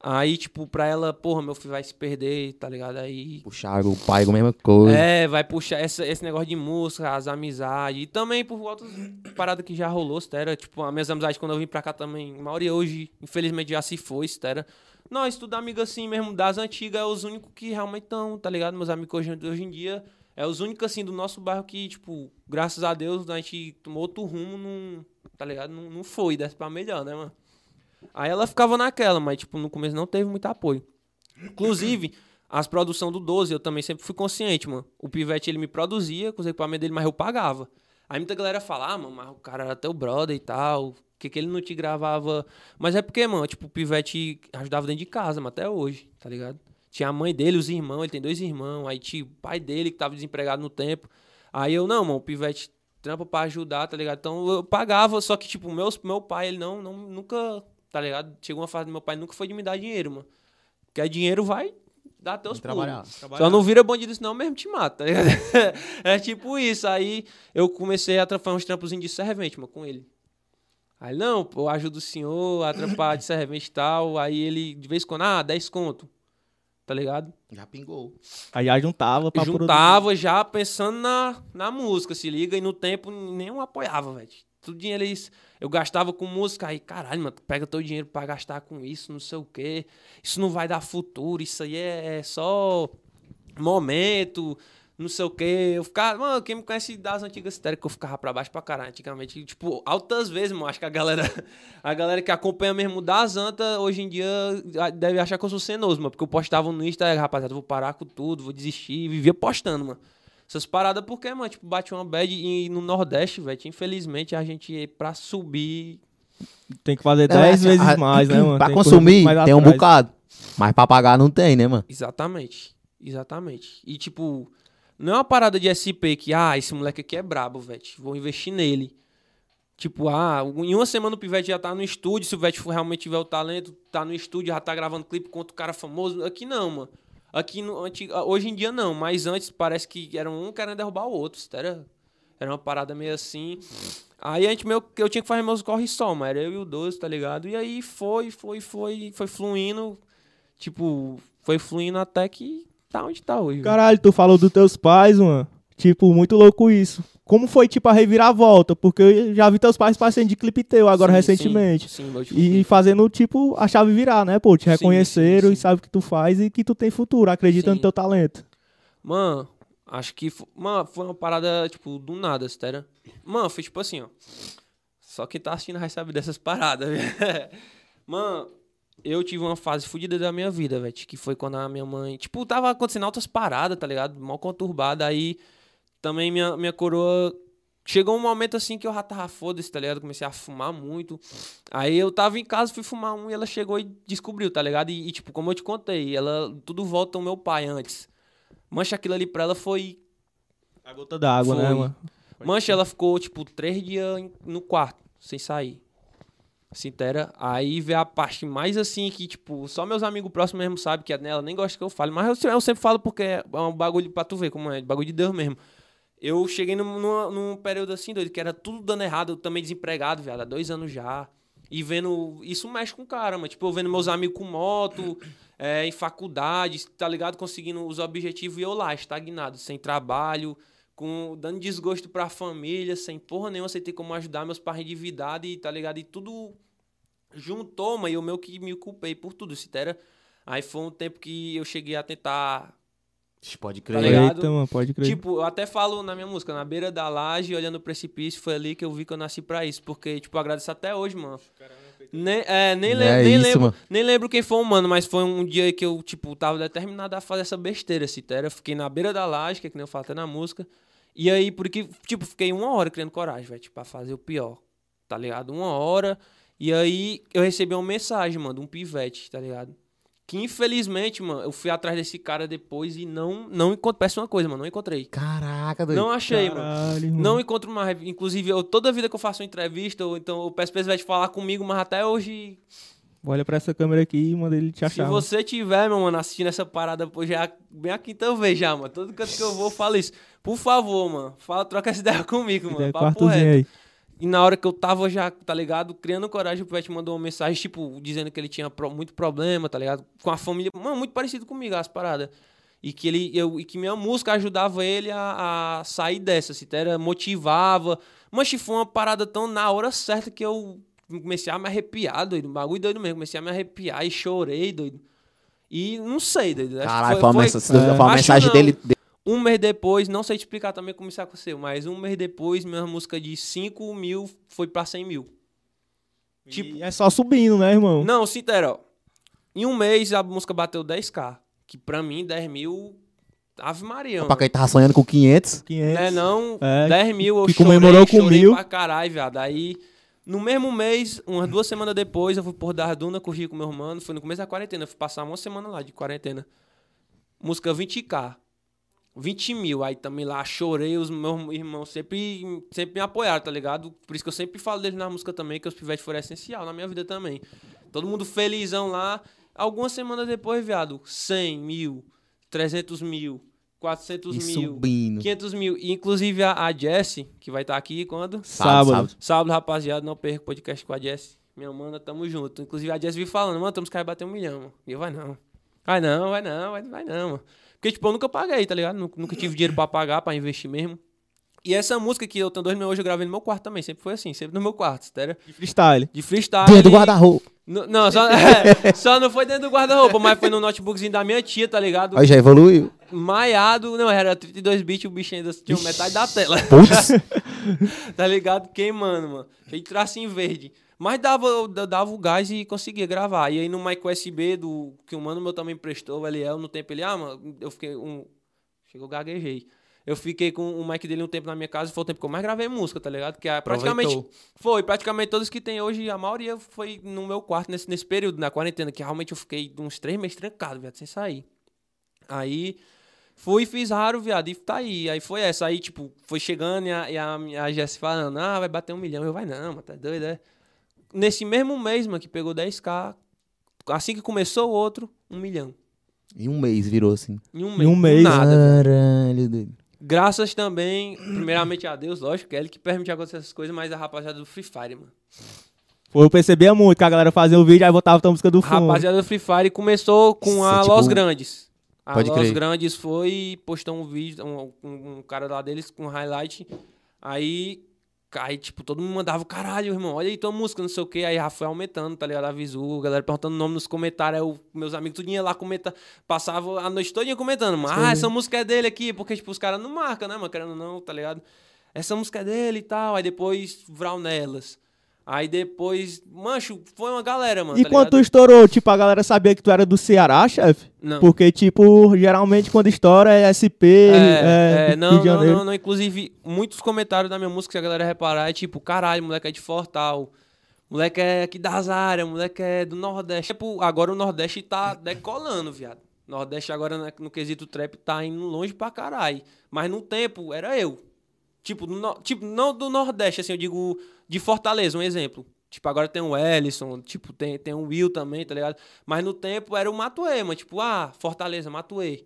Aí, tipo, pra ela, porra, meu filho vai se perder, tá ligado? Aí. Chago, o pai, a mesma coisa. É, vai puxar essa- esse negócio de música, as amizades. E também por outras paradas que já rolou, Stera. Tipo, as minhas amizades quando eu vim pra cá também. A maioria hoje, infelizmente, já se foi, Stera. Nós, tudo amigo assim mesmo, das antigas, é os únicos que realmente estão, tá ligado? Meus amigos hoje, hoje em dia. É os únicos, assim, do nosso bairro que, tipo, graças a Deus, a gente tomou outro rumo, não, tá ligado? Não, não foi, desce pra melhor, né, mano? Aí ela ficava naquela, mas, tipo, no começo não teve muito apoio. Inclusive, as produções do 12, eu também sempre fui consciente, mano. O Pivete, ele me produzia com os equipamentos dele, mas eu pagava. Aí muita galera fala, ah, mano, mas o cara era teu brother e tal, que, que ele não te gravava? Mas é porque, mano, tipo, o Pivete ajudava dentro de casa, mas até hoje, tá ligado? Tinha a mãe dele, os irmãos, ele tem dois irmãos, aí tinha o pai dele que tava desempregado no tempo. Aí eu, não, mano, o Pivete trampa pra ajudar, tá ligado? Então eu pagava, só que, tipo, meus, meu pai, ele não, não, nunca, tá ligado? Chegou uma fase do meu pai, nunca foi de me dar dinheiro, mano. Quer dinheiro, vai dar teus pulos. trabalhar. Só não vira bandido, senão mesmo te mata, tá ligado? é tipo isso. Aí eu comecei a trampar uns trampozinhos de servente, mano, com ele. Aí, não, pô, eu ajudo o senhor a trampar de servente e tal. Aí ele, de vez em quando, ah, 10 conto. Tá ligado? Já pingou. Aí já juntava pra Juntava já pensando na, na música, se liga. E no tempo nenhum apoiava, velho. Tudo dinheiro eles. Eu gastava com música, aí, caralho, mano, pega teu dinheiro pra gastar com isso, não sei o quê. Isso não vai dar futuro, isso aí é, é só momento, não sei o quê. Eu ficava, mano, quem me conhece das antigas que eu ficava pra baixo pra caralho antigamente. Tipo, altas vezes, mano, acho que a galera, a galera que acompanha mesmo das antas, hoje em dia, deve achar que eu sou cenoso, mano, porque eu postava no Insta, rapaziada, vou parar com tudo, vou desistir, vivia postando, mano. Essas paradas, porque, mano, tipo, bate uma bad e no Nordeste, velho, infelizmente a gente, pra subir, Tem que fazer Não, 10 assim, vezes a- mais, né, mano? Pra Tem consumir, tem um atrás. bocado. Mas pra pagar não tem, né, mano? Exatamente. Exatamente. E, tipo, não é uma parada de SP que, ah, esse moleque aqui é brabo, velho. Vou investir nele. Tipo, ah, em uma semana o Pivete já tá no estúdio, se o Pivete realmente tiver o talento, tá no estúdio, já tá gravando clipe com outro cara famoso. Aqui não, mano. Aqui, no, antig- hoje em dia não, mas antes parece que era um querendo derrubar o outro. Era, era uma parada meio assim. Aí a gente meio eu tinha que fazer meus corre só, mas era eu e o Doce, tá ligado? E aí foi, foi, foi, foi fluindo. Tipo, foi fluindo até que tá onde tá hoje. Caralho, tu falou dos teus pais, mano. Tipo, muito louco isso. Como foi, tipo, a reviravolta? Porque eu já vi teus pais parecendo de clipe teu agora Sim, recentemente. Sim, sim, E fazendo, tipo, a chave virar, né, pô? Te reconheceram e sim. sabem o que tu faz e que tu tem futuro, acredita no teu talento. Mano, acho que. Mano, foi uma parada, tipo, do nada, sério. Mano, foi tipo assim, ó. Só quem tá assistindo vai saber dessas paradas, velho. Mano, eu tive uma fase fodida da minha vida, velho. Que foi quando a minha mãe. Tipo, tava acontecendo outras paradas, tá ligado? Mal conturbada. Aí também minha, minha coroa. Chegou um momento assim que eu já tava foda-se, tá ligado? Comecei a fumar muito. Aí eu tava em casa, fui fumar um e ela chegou e descobriu, tá ligado? E, e, tipo, como eu te contei, ela tudo volta ao meu pai antes. Mancha aquilo ali pra ela foi. A gota d'água, né, mano? Mancha, ela ficou, tipo, três dias no quarto, sem sair. Assim, tera. Aí vê a parte mais assim que, tipo, só meus amigos próximos mesmo sabem que é nela, nem gosta que eu fale. Mas eu, se- eu sempre falo porque é um bagulho pra tu ver como é, bagulho de Deus mesmo. Eu cheguei num, numa- num período assim, doido, que era tudo dando errado, eu também desempregado, viado, há dois anos já. E vendo. Isso mexe com o cara, mas, tipo, eu vendo meus amigos com moto, é, em faculdade, tá ligado? Conseguindo os objetivos e eu lá, estagnado, sem trabalho, com dando desgosto pra família, sem porra nenhuma, sem ter como ajudar meus pais endividados e tá ligado? E tudo juntou, mas eu meio que me culpei por tudo, se era. Aí foi um tempo que eu cheguei a tentar. Pode Tá crer. ligado? Eita, mano, pode crer. Tipo, eu até falo na minha música, na beira da laje, olhando o precipício, foi ali que eu vi que eu nasci pra isso. Porque, tipo, eu agradeço até hoje, mano. Nem, é, nem, É lem- nem isso, lembro, mano. nem lembro quem foi o mano, mas foi um dia que eu, tipo, tava determinado a fazer essa besteira, se Eu fiquei na beira da laje, que é que nem eu falo até na música. E aí, porque, tipo, fiquei uma hora criando coragem, velho, tipo, pra fazer o pior, tá ligado? Uma hora. E aí, eu recebi uma mensagem, mano, de um pivete, tá ligado? Que infelizmente, mano, eu fui atrás desse cara depois e não, não encontrei. Peço uma coisa, mano, não encontrei. Caraca, doido. Não achei, mano. Caralho, mano. Não encontro mais. Inclusive, eu, toda vida que eu faço uma entrevista, ou então eu peço pra esse velho falar comigo, mas até hoje. Olha pra essa câmera aqui e manda ele te Se achar. mano. você tiver, meu mano, assistindo essa parada, pô, já bem a quinta vez já, mano. Todo canto que eu vou, eu falo isso. Por favor, mano. Fala, troca essa ideia comigo, mano. Ideia, Papo quartozinho reto. aí. E na hora que eu tava já, tá ligado, criando coragem, o Pivete mandou uma mensagem, tipo, dizendo que ele tinha muito problema, tá ligado? Com a família, mano, muito parecido comigo as paradas. E que ele, eu, e que minha música ajudava ele a, a sair dessa, se era, motivava. Mas foi uma parada tão na hora certa que eu comecei a me arrepiar, doido. Um bagulho doido mesmo. Comecei a me arrepiar e chorei, doido. E não sei, doido. Caralho, foi, uma mensa- foi uma mensagem dele. Um mês depois, não sei te explicar também como isso aconteceu, mas um mês depois, minha música de 5 mil foi pra 100 mil. Tipo- E é só subindo, né, irmão? Não, sincero, ó. Em um mês a música bateu 10k. Que pra mim, 10 mil. Ave Maria. Pra quem tava sonhando com 500. 500. Né, não? É, 10 mil eu que chorei, comemorou com chorei mil. pra caralho, viado. Aí, no mesmo mês, umas duas semanas depois, eu fui por das dunas, corri com meu irmão. Foi no começo da quarentena. Eu fui passar uma semana lá de quarentena. Música 20k. 20 mil. Aí também lá chorei. Os meus irmãos sempre, sempre me apoiaram, tá ligado? Por isso que eu sempre falo deles na música também, que os pivetes foram essencial na minha vida também. Todo mundo felizão lá. Algumas semanas depois, viado, 100 mil, 300 mil, 400 E mil. subindo. 500 mil. E, inclusive a, a Jessie, que vai estar aqui quando? Sábado. Sábado, rapaziada, não perca o podcast com a Jessie. Minha mana, tamo junto. Inclusive a Jessie vive falando, mano, temos que bater um milhão, mano. E eu, vai não. Vai não, vai não, vai, vai não, mano. Porque, tipo, eu nunca paguei, tá ligado? Nunca, tive dinheiro pra pagar, pra investir mesmo. E essa música que eu tenho dois mil hoje, eu gravei no meu quarto também. Sempre foi assim, sempre no meu quarto, tá ligado? De freestyle. De freestyle. Dentro do guarda-roupa. Não, só, é, só não foi dentro do guarda-roupa, mas foi no notebookzinho da minha tia, tá ligado? Aí já evoluiu. Maiado, não, era 32 bits, o bicho ainda tinha metade da tela. Putz. tá ligado? Queimando, mano. De tracinho verde. Mas dava, dava o gás e conseguia gravar. E aí no mic USB do que o mano meu também prestou, o Eliel, no tempo ele, ah, mano, eu fiquei um. Chegou, gaguejei. Eu fiquei com o mic dele um tempo na minha casa e foi o tempo que eu mais gravei música, tá ligado? Que é praticamente. Aproveitou. Foi, praticamente todos que tem hoje, a maioria foi no meu quarto nesse, nesse período, na quarentena, que realmente eu fiquei uns três meses trancado, velho, sem sair. Aí Fui, fiz raro, viado, e tá aí. Aí foi essa. Aí, tipo, foi chegando e a, e a, a Jess falando, ah, vai bater um milhão. Eu, vai não, mas tá doido, é? Nesse mesmo mês, mano, que pegou 10k, assim que começou o outro, um milhão. Em um mês virou assim. Em um Em mês. um do mês, Nada. Caralho, doido. Graças também, primeiramente a Deus, lógico, que é ele que permitiu acontecer essas coisas, mas a rapaziada do Free Fire, mano. Foi, eu percebia muito que a galera fazia o vídeo, aí botava a música do A fundo. rapaziada do Free Fire começou com a Isso é tipo- Los Grandes. A Pode Los crer. Grandes foi e postou um vídeo, um, um- um cara lá deles com highlight. Aí, aí, tipo, todo mundo mandava, caralho, irmão, olha aí tua música, não sei o quê. Aí já foi aumentando, tá ligado? A visu, a galera perguntando o nome nos comentários. Aí eu, meus amigos tudo ia lá comentar, passava a noite toda comentando. Mas, ah, essa música é dele aqui, porque, tipo, os caras não marcam, né, mano? Querendo não, tá ligado? Essa música é dele e tal. Aí depois, Vral nelas. Aí depois, mancho, foi uma galera, mano. E tá quando tu estourou, tipo, a galera sabia que tu era do Ceará, chefe? Não. Porque, tipo, geralmente quando estoura é SP, É, é, é, não, Rio de não, Janeiro. não, não. Inclusive, muitos comentários da minha música, se a galera reparar, é tipo, caralho, moleque é de Fortal. Moleque é aqui das áreas, moleque é do Nordeste. Tipo, agora o Nordeste tá decolando, viado. Nordeste agora né, no quesito trap tá indo longe pra caralho. Mas no tempo era eu. Tipo, no- tipo, não do Nordeste, assim, eu digo de Fortaleza, um exemplo. Tipo, agora tem o Ellison, tipo, tem, tem o Will também, tá ligado? Mas no tempo era o Matuê, mano. Tipo, ah, Fortaleza, Matuê.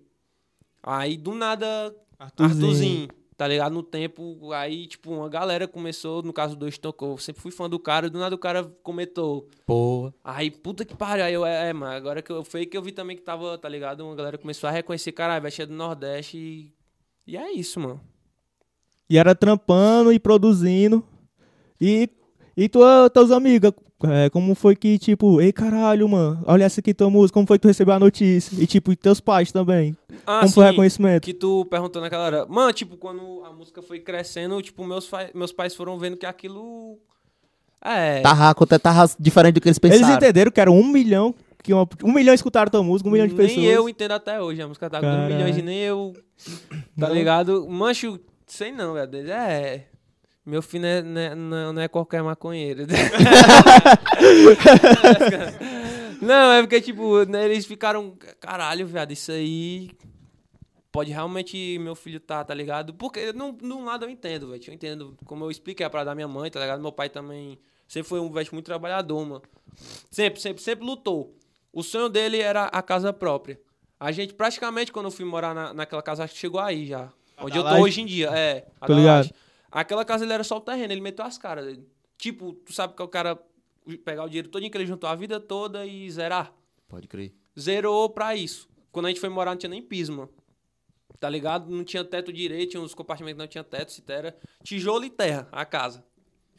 Aí do nada, Arthurzinho. Arthurzinho, tá ligado? No tempo, aí, tipo, uma galera começou, no caso do dois tocou. Sempre fui fã do cara, do nada o cara comentou. Porra. Aí, puta que pariu. Aí eu, é, é, mano, agora que eu foi que eu vi também que tava, tá ligado? Uma galera começou a reconhecer, caralho, vai ser do Nordeste e. E é isso, mano. E era trampando e produzindo. E, e tua, teus amigos, é, como foi que, tipo, ei caralho, mano, olha essa aqui tua música, como foi que tu recebeu a notícia? E, tipo, e teus pais também. Ah, como foi o sim, reconhecimento? que tu perguntou naquela hora. Mano, tipo, quando a música foi crescendo, tipo, meus, meus pais foram vendo que aquilo. É. Tava, tava diferente do que eles pensaram. Eles entenderam que era um milhão, que uma- um milhão escutaram tua música, um milhão de nem pessoas. eu entendo até hoje. A música tá com 2 Caralho. milhões e nem eu. Tá Não. ligado? Mancho, sei não, velho. É. Meu filho não é, não é- não é qualquer maconheiro. não, é porque, tipo, né, eles ficaram. Caralho, viado, isso aí. Pode realmente meu filho tá, tá ligado? Porque, num, num lado eu entendo, velho. Eu entendo. Como eu expliquei a parada da minha mãe, tá ligado? Meu pai também sempre foi um velho muito trabalhador, mano. Sempre, sempre, sempre lutou. O sonho dele era a casa própria. A gente, praticamente, quando eu fui morar na, naquela casa, acho que chegou aí já. Onde eu tô laje? hoje em dia. É, a Tô ligado. laje. Aquela casa ele era só o terreno, ele meteu as caras. Tipo, tu sabe que o cara pegar o dinheiro todo que ele juntou a vida toda e zerar. Pode crer. Zerou pra isso. Quando a gente foi morar, não tinha nem piso, mano. Tá ligado? Não tinha teto direito, tinha uns compartimentos que não tinha teto, se era tijolo e terra, a casa.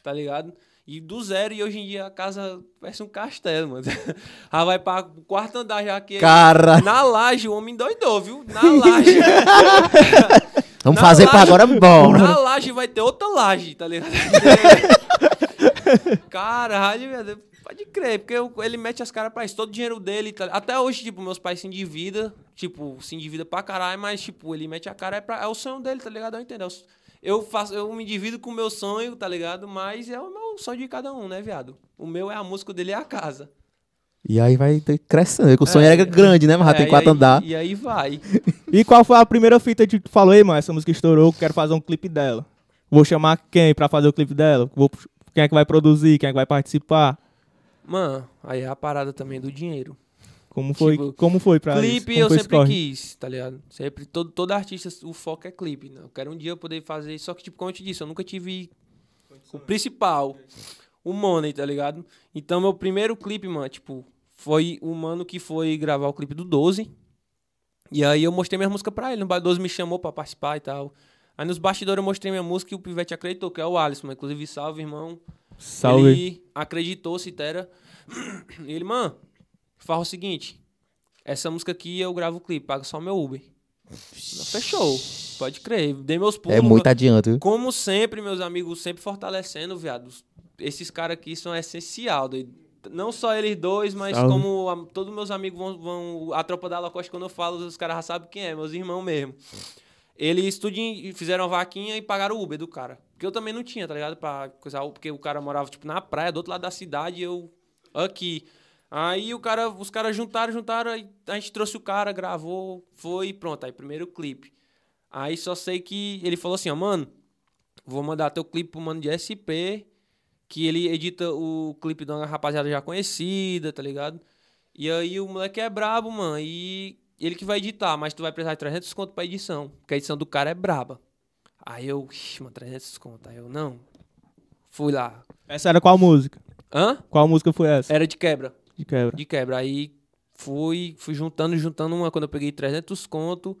Tá ligado? E do zero, e hoje em dia a casa parece um castelo, mano. Já vai pra quarto andar já que Cara, na laje, o homem doidou, viu? Na laje. vamos Na fazer pra laje- agora, bora. Na laje vai ter outra laje, tá ligado? Caralho, velho. Pode crer, porque eu- ele mete as caras pra isso. Todo o dinheiro dele. tá- Até hoje, tipo, meus pais se endividam. Tipo, se endividam pra caralho, mas, tipo, ele mete a cara. É, pra- é o sonho dele, tá ligado? Eu entendo. é Eu, faço, eu me divido com o meu sonho, tá ligado? Mas é o meu sonho de cada um, né, viado? O meu é a música o dele é a casa. E aí vai crescendo. O sonho É, era grande, né? Mas já É, tem quatro aí- andar. E aí vai. E qual foi a primeira fita que tu falou, ei, mano, essa música estourou, quero fazer um clipe dela. Vou chamar quem pra fazer o clipe dela? Vou, quem é que vai produzir? Quem é que vai participar? Mano, aí é a parada também do dinheiro. Como foi, Tipo, como foi pra isso? Clipe eu sempre corre? quis, tá ligado? Sempre, todo, todo artista, o foco é clipe, né? Eu quero um dia eu poder fazer, só que, tipo, como eu te disse, eu nunca tive o principal, o money, tá ligado? Então, meu primeiro clipe, mano, tipo, foi o mano que foi gravar o clipe do 12. E aí eu mostrei minha música pra ele, o 12 me chamou pra participar e tal. Aí nos bastidores eu mostrei minha música e o Pivete acreditou, que é o Alisson, inclusive salve, irmão. Salve. Ele acreditou, Citera. E ele, mano, fala o seguinte: essa música aqui eu gravo o clipe, paga só meu Uber. Fechou. Pode crer. Dei meus pulos. É muito adiante, viu? Como sempre, meus amigos, sempre fortalecendo, viado. Esses caras aqui são essencial. doido. Não só eles dois, mas Salve. como a- todos meus amigos vão, vão. A tropa da Lacoste, quando eu falo, os caras já sabem quem é, meus irmãos mesmo. Eles tudinho fizeram a vaquinha e pagaram o Uber do cara. Porque eu também não tinha, tá ligado? Pra coisar, porque o cara morava, tipo, na praia, do outro lado da cidade, eu aqui. Aí o cara, os caras juntaram, juntaram, aí a gente trouxe o cara, gravou, foi, pronto. Aí primeiro clipe. Aí só sei que ele falou assim, ó, mano, vou mandar teu clipe pro mano de SP, que ele edita o clipe de uma rapaziada já conhecida, tá ligado? E aí o moleque é brabo, mano, e ele que vai editar, mas tu vai precisar de 300 conto pra edição, porque a edição do cara é braba. Aí eu, mano, 300 conto. Aí eu, não. Fui lá. Essa era qual música? Hã? Qual música foi essa? Era de quebra. De quebra. De quebra. Aí fui, fui juntando, juntando uma. Quando eu peguei 300 conto,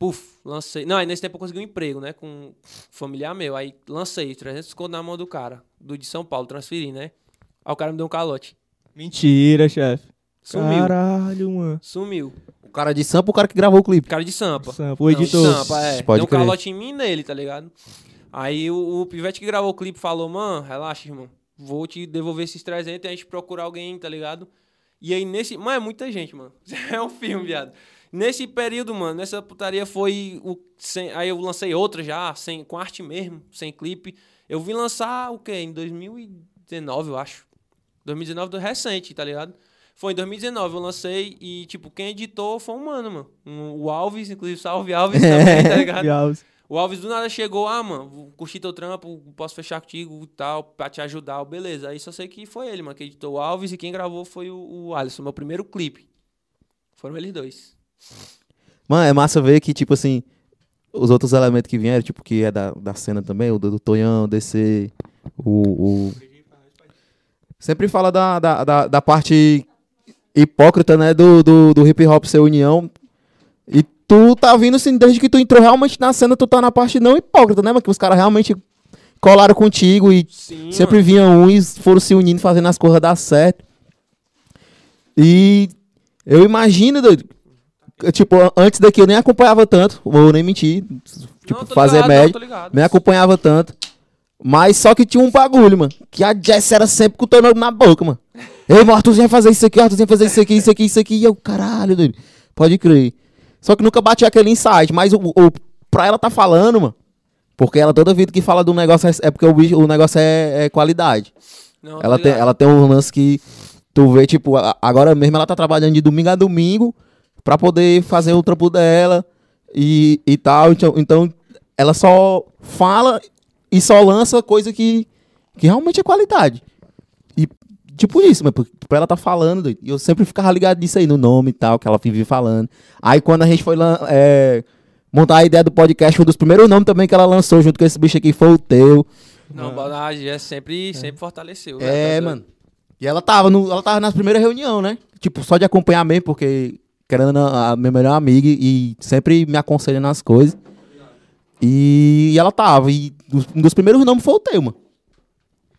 puf, lancei. Não, aí nesse tempo eu consegui um emprego, né? Com um familiar meu. Aí lancei 300 conto na mão do cara, do de São Paulo, transferi, né? Aí o cara me deu um calote. Mentira, chefe. Sumiu. Caralho, mano. Sumiu. O cara de Sampa, o cara que gravou o clipe. Cara de Sampa. Sampa, o Não, editor. Sampa, é. Pode Deu um crer. calote em mim nele, tá ligado? Aí o, o pivete que gravou o clipe falou, mano, relaxa, irmão. Vou te devolver esses 300 e a gente procura alguém, tá ligado? E aí nesse... Mano, é muita gente, mano. É um filme, viado. Nesse período, mano, nessa putaria foi o... Sem, aí eu lancei outra já, sem, com arte mesmo, sem clipe. Eu vim lançar o quê? Em 2019, eu acho. 2019 do recente, tá ligado? Foi em 2019, eu lancei e, tipo, quem editou foi um mano, mano. Um- o Alves, inclusive, salve Alves também, tá ligado? Alves. O Alves do nada chegou, ah, mano, curti teu trampo, posso fechar contigo e tal, pra te ajudar, beleza. Aí só sei que foi ele, mano, que editou o Alves e quem gravou foi o, o Alisson, meu primeiro clipe. Foram eles dois. Mano, é massa ver que, tipo assim, os outros elementos que vieram, tipo, que é da, da cena também, o do, do Tonhão, DC, o, o- Sempre fala da, da, da, da parte hipócrita, né, do, do, do hip hop ser união. E tu tá vindo, assim, desde que tu entrou realmente na cena, tu tá na parte não hipócrita, né, mano, que os caras realmente colaram contigo e Sim, Sempre vinham uns, foram se unindo, fazendo as coisas dar certo. E eu imagino, doido, tipo, antes daqui eu nem acompanhava tanto, vou nem mentir, tipo, Não, fazer ligado, não, tô ligado. nem acompanhava tanto. Mas só que tinha um bagulho, mano, que a Jess era sempre com o teu nome na boca, mano. Ei, mano, Arthurzinho vai fazer isso aqui, Arthurzinho vai fazer isso aqui, isso aqui, isso aqui, e eu, caralho, doido, pode crer. Só que nunca batia aquele insight, mas o, o, pra ela tá falando, mano, porque ela toda vida que fala do negócio é, é porque o, bicho- o negócio é- é qualidade. Não, Ela tem, ela tem um lance que tu vê, tipo, agora mesmo ela tá trabalhando de domingo a domingo pra poder fazer o trampo dela e, e tal. Então, então, ela só fala e só lança coisa que, que realmente é qualidade. E, tipo isso, mas pra ela tá falando, e eu sempre ficava ligado nisso aí, no nome e tal, que ela vivia falando. Aí quando a gente foi é, montar a ideia do podcast, um dos primeiros nomes também que ela lançou junto com esse bicho aqui foi o teu. Não, a é sempre, sempre fortaleceu. né? É, Tá mano. E ela tava, no, ela tava nas primeiras reuniões, né? Tipo, só de acompanhar mesmo, porque querendo a minha melhor amiga e sempre me aconselha nas coisas. E, ela tava, e um dos primeiros nomes foi o teu, mano.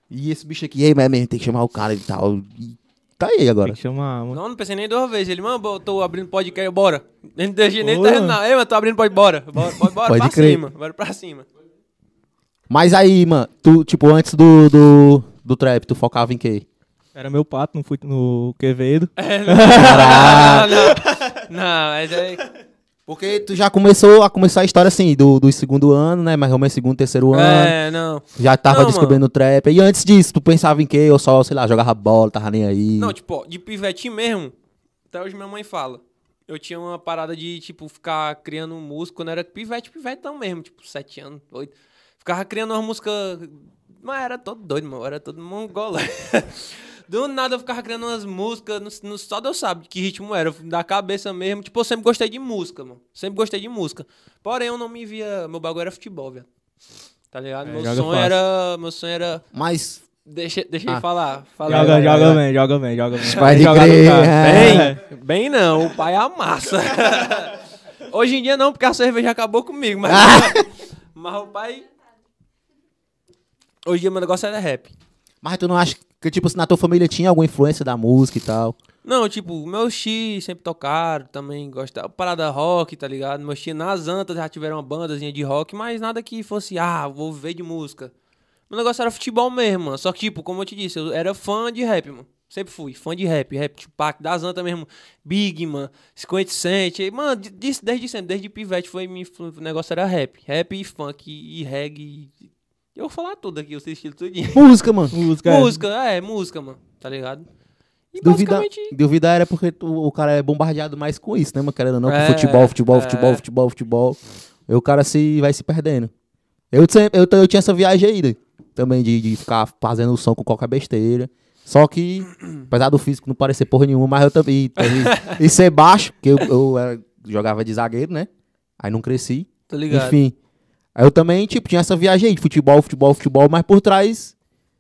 E esse bicho aqui, ei, mas mesmo, tem que chamar o cara e tal. E tá aí agora. Tem que chamar, mano. Não, não pensei nem duas vezes. Ele, mano, eu tô abrindo podcast, bora. Nem deixei nem terminar. Ei, mano, tô abrindo podcast, bora. Bora, bora, bora pra crer. cima. Bora pra cima. Mas aí, mano, tu, tipo, antes do, do, do trap, tu focava em quê? Era meu pato, não fui no Quevedo. É, não, não, não. Não, mas é... Porque tu já começou a começar a história assim, do, do segundo ano, né? Mais ou menos segundo, terceiro ano. É, não. Já tava Não, descobrindo o trap. E antes disso, tu pensava em quê? Ou só, sei lá, jogava bola, tava nem aí? Não, tipo, ó, de pivete mesmo, até hoje minha mãe fala. Eu tinha uma parada de, tipo, ficar criando música quando era pivete, pivetão mesmo, tipo, sete anos, oito. Ficava criando uma música. Mas era todo doido, mano. Era todo mongola. Do nada eu ficava criando umas músicas, no, no- só Deus sabe que ritmo era, da cabeça mesmo. Tipo, eu sempre gostei de música, mano. Sempre gostei de música. Porém, eu não me via. Meu bagulho era futebol, velho. Tá ligado? É, meu sonho fácil. era. Meu sonho era. Mas. Deixa, deixa Ah. ele falar. Fala Joga, aí, joga bem, joga bem, joga bem. É. Bem, bem não, o pai amassa. Hoje em dia não, porque a cerveja acabou comigo, mas, mas o pai. Hoje em dia meu negócio era rap. Mas tu não acha que, tipo, se na tua família tinha alguma influência da música e tal? Não, tipo, meus tios sempre tocaram, também gostavam. Parada rock, tá ligado? Meus tios nas antas já tiveram uma bandazinha de rock, mas nada que fosse, ah, vou viver de música. Meu negócio era futebol mesmo, mano. Só que, tipo, como eu te disse, eu era fã de rap, mano. Sempre fui, fã de rap, rap, Tupac, das antas mesmo, Big, mano, 50 Cent, e, mano, de- de- desde sempre, desde pivete, foi, o negócio era rap, rap e funk, e reggae, eu vou falar tudo aqui, os estilos tudinho. Música, mano. Música. é. Música, é, música, mano, tá ligado? E Duvida, basicamente. duvida era porque tu- o cara é bombardeado mais com isso, né, mano? Querendo ou não, com É, futebol, futebol, é. futebol, futebol, futebol. E o cara se, vai se perdendo. Eu, sempre, eu, eu tinha essa viagem aí, né? também de, de ficar fazendo som com qualquer besteira. Só que, apesar do físico não parecer porra nenhuma, mas eu também. E, e ser baixo, porque eu, eu era- jogava de zagueiro, né? Aí não cresci. Tá ligado? Enfim. Aí eu também, tipo, tinha essa viagem aí de futebol, futebol, futebol, mas por trás.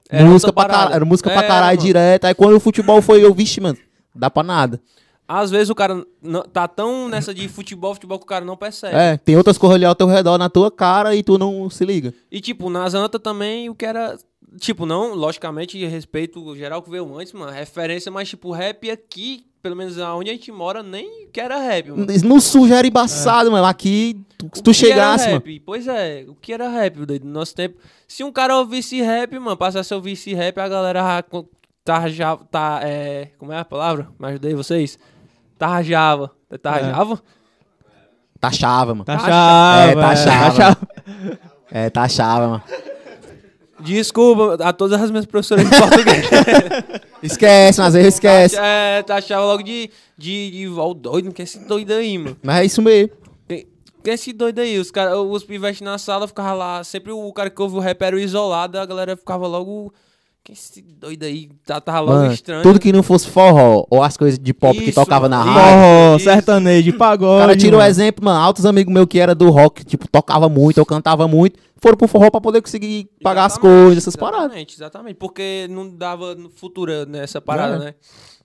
Era música pra caralho. Era música pra Era, caralho direto. Aí quando o futebol foi, eu, vixe, mano, dá pra nada. Às vezes o cara não- tá tão nessa de futebol, futebol que o cara não percebe. É, tem outras coisas ali ao teu redor na tua cara e tu não se liga. E, tipo, nas antas também, o que era. Tipo, não, logicamente, respeito geral que veio antes, mano. Referência, mas, tipo, rap aqui, pelo menos onde a gente mora, nem que era rap, mano. No sul já era embaçado, mano. Aqui, tu, se tu que era chegasse, mano. rap? Pois é, o que era rap, doido, no nosso tempo. Se um cara ouvisse rap, mano, passasse a ouvir esse rap, a galera já co- tarja, tá, é, como é a palavra? Me ajudei vocês? Tarjava. Tarjava? Taxava, mano. Taxava. É, taxava. taxava. É, taxava, mano. Desculpa a todas as minhas professoras de português. Esquece, mas aí esquece. é, taxava logo de, de, de, ó, doido, que é esse doido aí, mano. Mas é isso mesmo. Quem quem é esse doido aí? Os, cara, os pivetes na sala ficavam lá. Sempre o cara que ouve o rap era isolado, a galera ficava logo. Quem é esse doido aí? Tá, tava logo Mano, estranho. tudo que não fosse forró ou as coisas de pop que Isso, tocava na rádio. Forró, Isso. sertanejo, O pagode. cara tira o mano. exemplo, mano. Altos amigos meus que era do rock, tipo, tocava muito, eu cantava muito, foram pro forró pra poder conseguir pagar as Exatamente, coisas, essas paradas. Exatamente, exatamente. Porque não dava no futuro nessa parada, É. né?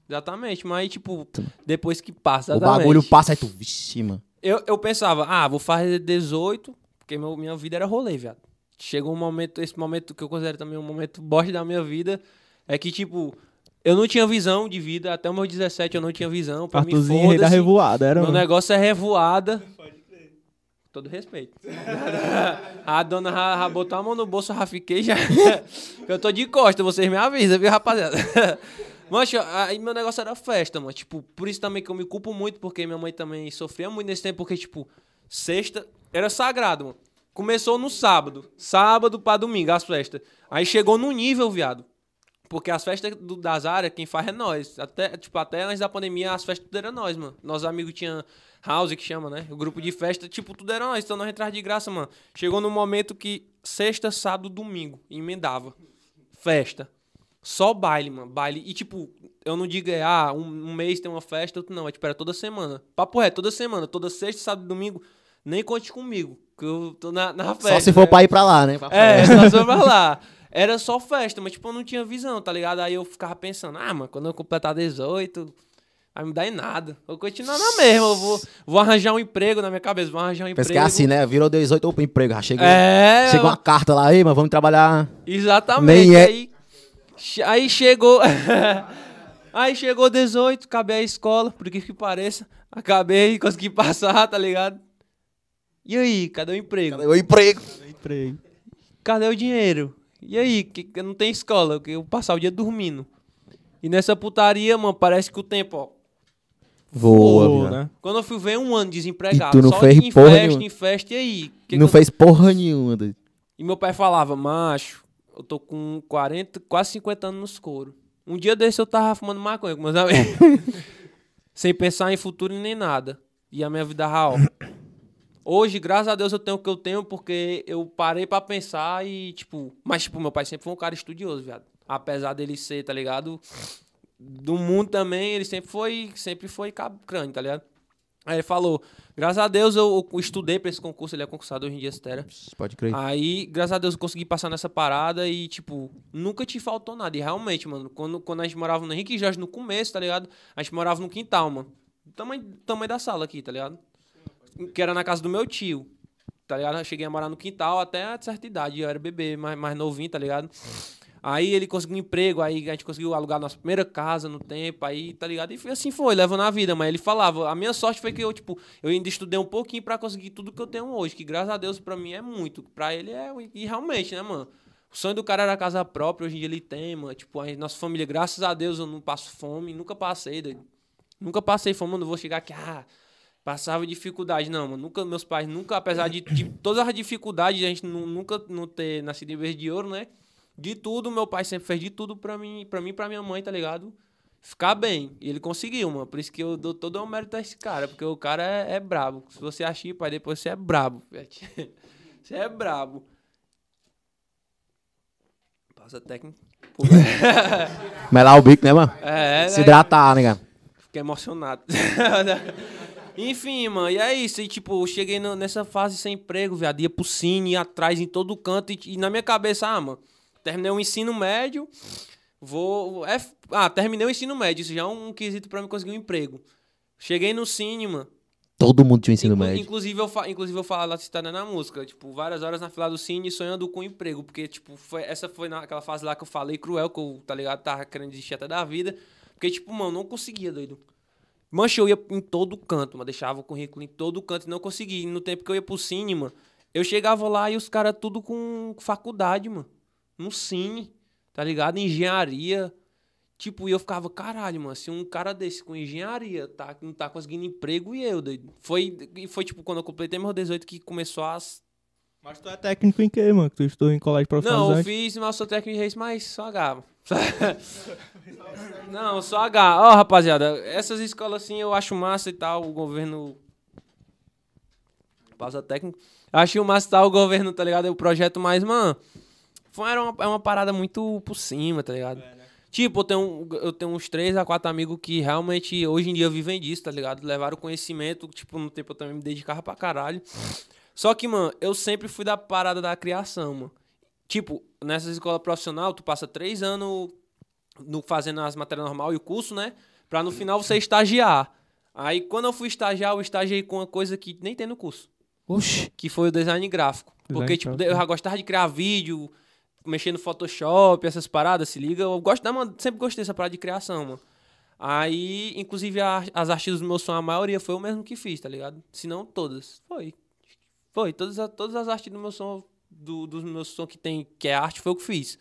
Exatamente, mas tipo, depois que passa, O exatamente. bagulho passa aí tu, vixe, mano. Eu, eu pensava, ah, vou fazer 18, porque meu, minha vida era rolê, viado. Chegou um momento, esse momento que eu considero também um momento bosta da minha vida, é que, tipo, eu não tinha visão de vida, até os meus 17 eu não tinha visão, pra mim Arthurzinho, rei da revoada. Era, Meu mano. negócio é revoada. Todo respeito. a dona já, já botou a mão no bolso, eu já fiquei já. eu tô de costa, vocês me avisam, viu, rapaziada? Mancho, aí meu negócio era festa, mano. Tipo, por isso também que eu me culpo muito, porque minha mãe também sofria muito nesse tempo, porque, tipo, sexta era sagrado, mano. Começou no sábado. Sábado pra domingo, as festas. Aí chegou no nível, viado. Porque as festas do, das áreas, quem faz é nós. Até, tipo, até antes da pandemia, as festas tudo era nós, mano. Nossos amigos tinham house, que chama, né? O grupo de festa, tipo, tudo era nós. Então nós entrava de graça, mano. Chegou no momento que sexta, sábado, domingo, emendava. Festa. Só baile, mano. Baile. E, tipo, eu não digo, é, ah, um, um mês tem uma festa, outro não. É, tipo, era toda semana. Papo é, toda semana. Toda sexta, sábado domingo. Nem conte comigo, que eu tô na, na festa. Só se for né? pra ir pra lá, né? Pra É, só pra lá. Era só festa, mas tipo, eu não tinha visão, tá ligado? Aí eu ficava pensando, ah, mano, quando eu completar 18, vai me dar em nada. Eu vou continuar na mesma, eu vou, vou arranjar um emprego na minha cabeça, vou arranjar um Pensa emprego. que é assim, né? Virou 18 opa, emprego, já chegou. É, Chegou uma carta lá aí, mas vamos trabalhar. exatamente. Nem é- Aí, aí chegou. aí chegou 18, acabei a escola, por que que pareça. Acabei, consegui passar, tá ligado? E aí, cadê o emprego? O emprego. Emprego. cadê o dinheiro? E aí, que, que não tem escola, que eu passar o dia dormindo. E nessa putaria, mano, parece que o tempo, ó. Voa, viado. né? Quando eu fui ver um ano desempregado, E tu não só fez em porra festa, nenhuma. em festa, e aí? Que Não que eu- fez porra nenhuma. doido. E meu pai falava, macho, eu tô com 40, quase 50 anos nos couro. Um dia desse eu tava fumando maconha com meus amigos. Sem pensar em futuro nem nada. E a minha vida real. Hoje, graças a Deus, eu tenho o que eu tenho porque eu parei pra pensar e, tipo... Mas, tipo, meu pai sempre foi um cara estudioso, viado. Apesar dele ser, tá ligado? Do mundo também, ele sempre foi, sempre foi cabo crânio, tá ligado? Aí ele falou, graças a Deus eu, eu estudei pra esse concurso, ele é concursado hoje em dia, Estera. Pode crer. Aí, graças a Deus, eu consegui passar nessa parada e, tipo, nunca te faltou nada. E realmente, mano, quando, quando a gente morava no Henrique Jorge no começo, tá ligado? A gente morava no quintal, mano. Tamanho, tamanho da sala aqui, tá ligado? Que era na casa do meu tio. Tá ligado? Eu cheguei a morar no quintal até a certa idade. Eu era bebê, mais, mais novinho, tá ligado? Aí ele conseguiu um emprego, aí a gente conseguiu alugar nossa primeira casa no tempo, aí, tá ligado? E assim foi, levando a vida. Mas ele falava, a minha sorte foi que eu, tipo, eu ainda estudei um pouquinho pra conseguir tudo que eu tenho hoje, que graças a Deus pra mim é muito. Pra ele é, e realmente, né, mano? O sonho do cara era casa própria, hoje em dia ele tem, mano. Tipo, a nossa família, graças a Deus, eu não passo fome, nunca passei. Nunca passei fome, eu não vou chegar aqui, ah, passava dificuldade. Não, mano, nunca, meus pais nunca, apesar de, de todas as dificuldades, a gente nu- nunca não ter nascido em vez de ouro, né? De tudo, meu pai sempre fez de tudo pra mim, pra mim e pra minha mãe, tá ligado? ficar bem. E ele conseguiu, mano. Por isso que eu dou todo o mérito a esse cara, porque o cara é, é brabo. Se você achar, pai, depois você é brabo. Você é brabo. Passa técnico. Pô, Melar o bico, né, mano? é, Se né? hidratar, né, cara? Fiquei emocionado. Enfim, mano, e é isso. E, tipo, eu cheguei no- nessa fase sem emprego, viado. Ia pro cine, ia atrás em todo canto. E, e na minha cabeça, ah, mano, terminei o ensino médio, vou. é- ah, terminei o ensino médio. Isso já é um quesito pra mim conseguir um emprego. Cheguei no cine, mano. Todo mundo tinha um ensino Inclu- médio. Inclusive, eu, inclusive, eu falo lá citada na música. Tipo, várias horas na fila do cine sonhando com emprego. Porque, tipo, foi, essa foi naquela fase lá que eu falei cruel, que eu, tá ligado? Tava querendo desistir até da vida. Porque, tipo, mano, não conseguia, doido. Mancha, eu ia em todo canto, mano. Deixava o currículo em todo canto e não conseguia. No tempo que eu ia pro cine, mano, eu chegava lá e os caras tudo com faculdade, mano. No cine, tá ligado? Engenharia. Tipo, e eu ficava, caralho, mano, se um cara desse com engenharia tá, não tá conseguindo emprego e eu, doido. Foi, e foi tipo, quando eu completei meus 18 que começou as. Mas tu é técnico em quê, mano? Que tu estudou em colégio Não, eu fiz master técnico de reis, mas só H. não, só H. Ó, rapaziada, essas escolas assim eu acho massa e tal, o governo. Pausa técnico. Acho massa e tal, o governo, tá ligado? O projeto, mas, mano. Foi, era uma, é uma parada muito por cima, tá ligado? Tipo, eu tenho, eu tenho uns três a quatro amigos que realmente hoje em dia vivem disso, tá ligado? Levaram conhecimento, tipo, no tempo eu também me dedicava pra caralho. Só que, mano, eu sempre fui da parada da criação, mano. Tipo, nessa escola profissional, tu passa três anos no, fazendo as matérias normal e o curso, né? Pra no final você estagiar. Aí, quando eu fui estagiar, eu estagiei com uma coisa que nem tem no curso. Oxi. Que foi o design gráfico. Design Porque, tipo, gráfico. eu já gostava de criar vídeo, mexer no Photoshop, essas paradas, se liga. Eu gosto da, mano, sempre gostei dessa parada de criação, mano. Aí, inclusive, a- as artes do meu som, a maioria foi eu mesmo que fiz, tá ligado? Se não todas. Foi. Foi. Todas, todas as artes do meu som, do, dos meus som que tem, que é arte, foi eu que fiz.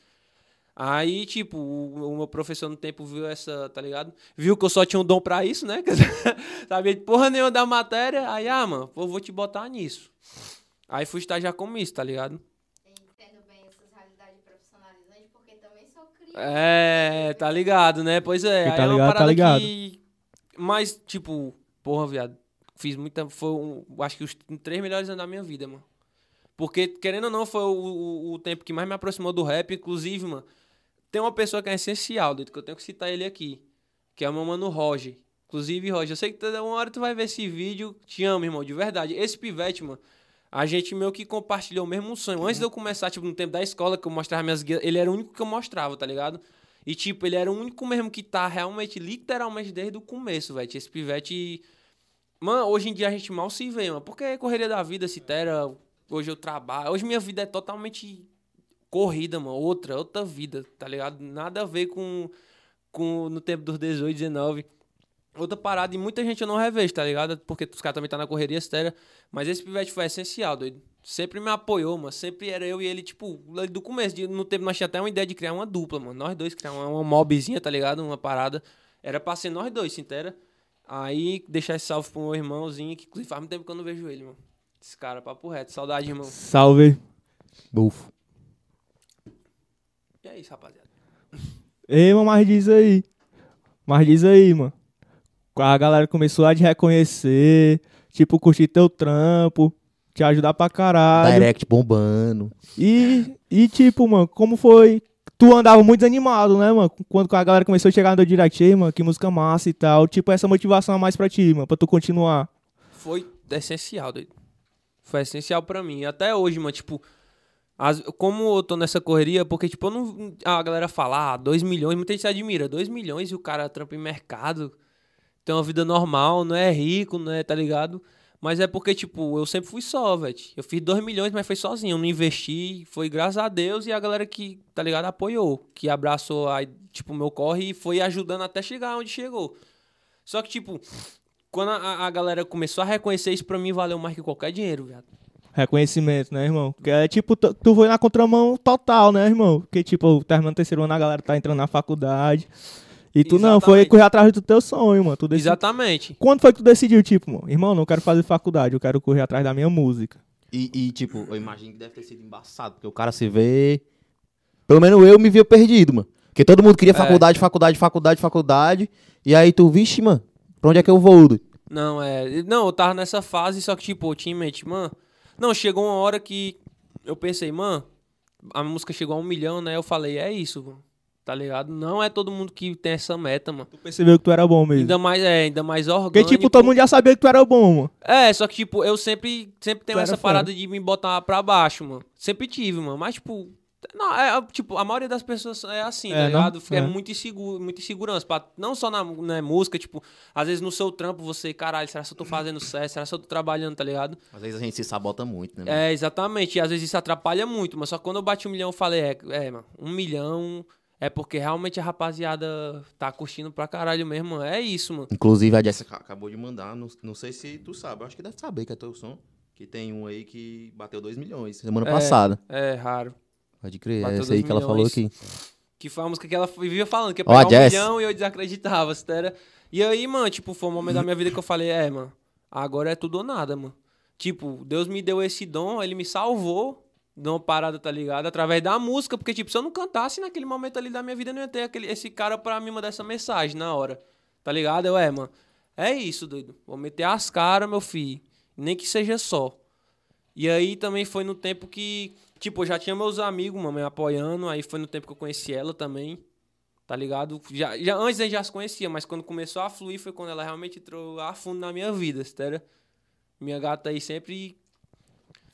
Aí, tipo, o, o meu professor no tempo viu essa, tá ligado? Viu que eu só tinha um dom pra isso, né? Sabia de porra nenhuma da matéria. Aí, ah, mano, eu vou te botar nisso. Aí fui estagiar como isso, tá ligado? Entendo bem essas realidades profissionalizantes, porque também sou criança. É, tá ligado, né? Pois é. Tá é uma ligado, tá parada ligado. que. Mas, tipo, porra, viado. Fiz muita. Foi, um, acho que os três melhores anos da minha vida, mano. Porque, querendo ou não, foi o, o, o tempo que mais me aproximou do rap. Inclusive, mano, tem uma pessoa que é essencial, doido, que eu tenho que citar ele aqui. Que é o meu mano Roger. Inclusive, Roger, eu sei que toda uma hora tu vai ver esse vídeo. Te amo, irmão, de verdade. Esse pivete, mano. A gente meio que compartilhou o mesmo sonho. Antes de eu começar, tipo, no tempo da escola, que eu mostrava minhas guias, ele era o único que eu mostrava, tá ligado? E, tipo, ele era o único mesmo que tá realmente, literalmente, desde o começo, velho. Esse pivete. Mano, hoje em dia a gente mal se vê, mano. Porque é correria da vida, se tera. Hoje eu trabalho. Hoje minha vida é totalmente corrida, mano. Outra, outra vida, tá ligado? Nada a ver com, com no tempo dos 18, 19. Outra parada, e muita gente eu não revejo, tá ligado? Porque os caras também tá na correria, séria. Mas esse pivete foi essencial, doido. Sempre me apoiou, mano. Sempre era eu e ele, tipo, do começo. de- No tempo nós tínhamos até uma ideia de criar uma dupla, mano. Nós dois criar uma, uma mobzinha, tá ligado? Uma parada. Era pra ser nós dois, se entera? Aí, deixar esse salve pro meu irmãozinho, que inclusive faz muito tempo que eu não vejo ele, mano. Esse cara, papo reto. Saudade, irmão. Salve. Bufo. E é isso, rapaziada. Ei, mano, mas diz aí. Mas diz aí, mano. A galera começou a te reconhecer, tipo, curtir teu trampo, te ajudar pra caralho. Direct bombando. E, e tipo, mano, como foi? Tu andava muito desanimado, né, mano? Quando a galera começou a chegar no teu direct, "Ei, mano, que música massa e tal. Tipo, essa motivação a mais pra ti, mano, pra tu continuar. foi essencial, doido. Foi essencial pra mim. E Até hoje, mano, tipo, as- como eu tô nessa correria, porque, tipo, eu não. A galera fala, ah, 2 milhões, muita gente se admira, 2 milhões e o cara trampa em mercado, tem uma vida normal, não é rico, não é, tá ligado? Mas é porque, tipo, eu sempre fui só, velho. Eu fiz 2 milhões, mas foi sozinho. Eu não investi, foi graças a Deus e a galera que, tá ligado, apoiou. Que abraçou, aí, tipo, meu corre e foi ajudando até chegar onde chegou. Só que, tipo, quando a, a galera começou a reconhecer isso, pra mim valeu mais que qualquer dinheiro, viado. Reconhecimento, né, irmão? Que é tipo, tu, tu foi na contramão total, né, irmão? Porque, tipo, terminando o terceiro ano, a galera tá entrando na faculdade. E tu não, foi Exatamente. correr atrás do teu sonho, mano. Tu decidi- Exatamente. Quando foi que tu decidiu, tipo, mano, irmão, não quero fazer faculdade, eu quero correr atrás da minha música. E, e, tipo, eu imagino que deve ter sido embaçado, porque o cara se vê. Pelo menos eu me via perdido, mano. Porque todo mundo queria É. faculdade, faculdade, faculdade, faculdade. E aí tu, vixe, mano, pra onde é que eu vou? doido? Não, é. Não, eu tava nessa fase, só que, tipo, eu tinha em mente, mano. Não, chegou uma hora que eu pensei, mano, a música chegou a um milhão, né? Eu falei, é isso, mano. Tá ligado? Não é todo mundo que tem essa meta, mano. Tu percebeu que tu era bom mesmo. Ainda mais, é, ainda mais orgânico. Porque, tipo, todo mundo já sabia que tu era bom, mano. É, só que, tipo, eu sempre, sempre tenho Tu essa parada de me botar pra baixo, mano. Sempre tive, mano. Mas, tipo, não, é, tipo, a maioria das pessoas é assim, É, tá não? ligado? É, É. muito inseguro, muita insegurança. Pra, não só na, na música, tipo, às vezes no seu trampo você, caralho, será que eu tô fazendo certo? Será que eu tô trabalhando, tá ligado? Às vezes a gente se sabota muito, né? mano? É, exatamente. E às vezes isso atrapalha muito. Mas só que quando eu bati um milhão, eu falei, é, é, mano, um milhão é porque realmente a rapaziada tá curtindo pra caralho mesmo. É isso, mano. Inclusive a Jessica acabou de mandar, não, não sei se tu sabe, eu acho que deve saber que é teu som. Que tem um aí que bateu 2 milhões semana É. passada. É raro. Pode crer, é essa aí que ela falou aqui. Que foi a música que ela vivia falando, que ia pegar um Jess. milhão e eu desacreditava, era E aí, mano, tipo, foi um momento da minha vida que eu falei, é, mano, agora é tudo ou nada, mano. Tipo, Deus me deu esse dom, ele me salvou de uma parada, tá ligado? Através da música, porque, tipo, se eu não cantasse naquele momento ali da minha vida, eu não ia ter aquele, esse cara pra me mandar essa mensagem na hora, tá ligado? Eu, é, mano, é isso, doido. Vou meter as caras, meu filho. Nem que seja só. E aí também foi no tempo que, tipo, eu já tinha meus amigos, mano, me apoiando. Aí foi no tempo que eu conheci ela também. Tá ligado? Já, já, antes a gente já se conhecia, mas quando começou a fluir foi quando ela realmente entrou a fundo na minha vida, sério. Minha gata aí sempre.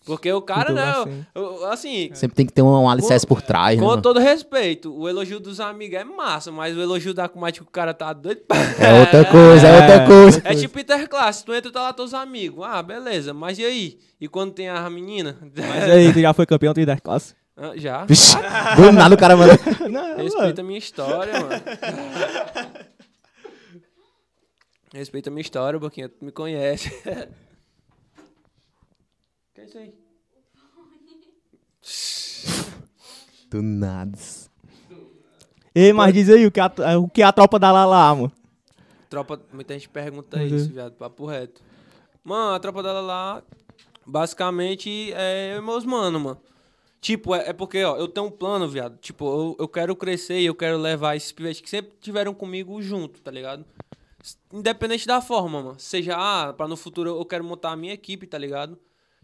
Porque o cara, Tudo né? assim. assim, Sempre tem que ter um, um alicerce por trás, né? com todo respeito, o elogio dos amigos é massa, mas o elogio da comadre que o cara tá doido. É outra coisa, é outra coisa. É tipo interclasse, tu entra tá lá teus amigos. Ah, beleza, mas e aí? E quando tem a menina? Mas aí, tu já foi campeão de 10 classes? Ah, Já. Vixe, do nada o cara manda. Não, mano. Respeita a minha história, mano. Respeita a minha história, Boquinha. Tu me conhece. que é isso aí? Do nada. Ei, mas diz aí, o que é a, o que é a tropa da Lala, mano? Tropa, muita gente pergunta Uhum. isso, viado, papo reto. Mano, a tropa dela lá, basicamente, é eu meus mano, mano. Tipo, é, é porque, ó, eu tenho um plano, viado. Tipo, eu, eu quero crescer e eu quero levar esses pivetes que sempre tiveram comigo junto, tá ligado? Independente da forma, mano. Seja, ah, pra no futuro eu quero montar a minha equipe, tá ligado?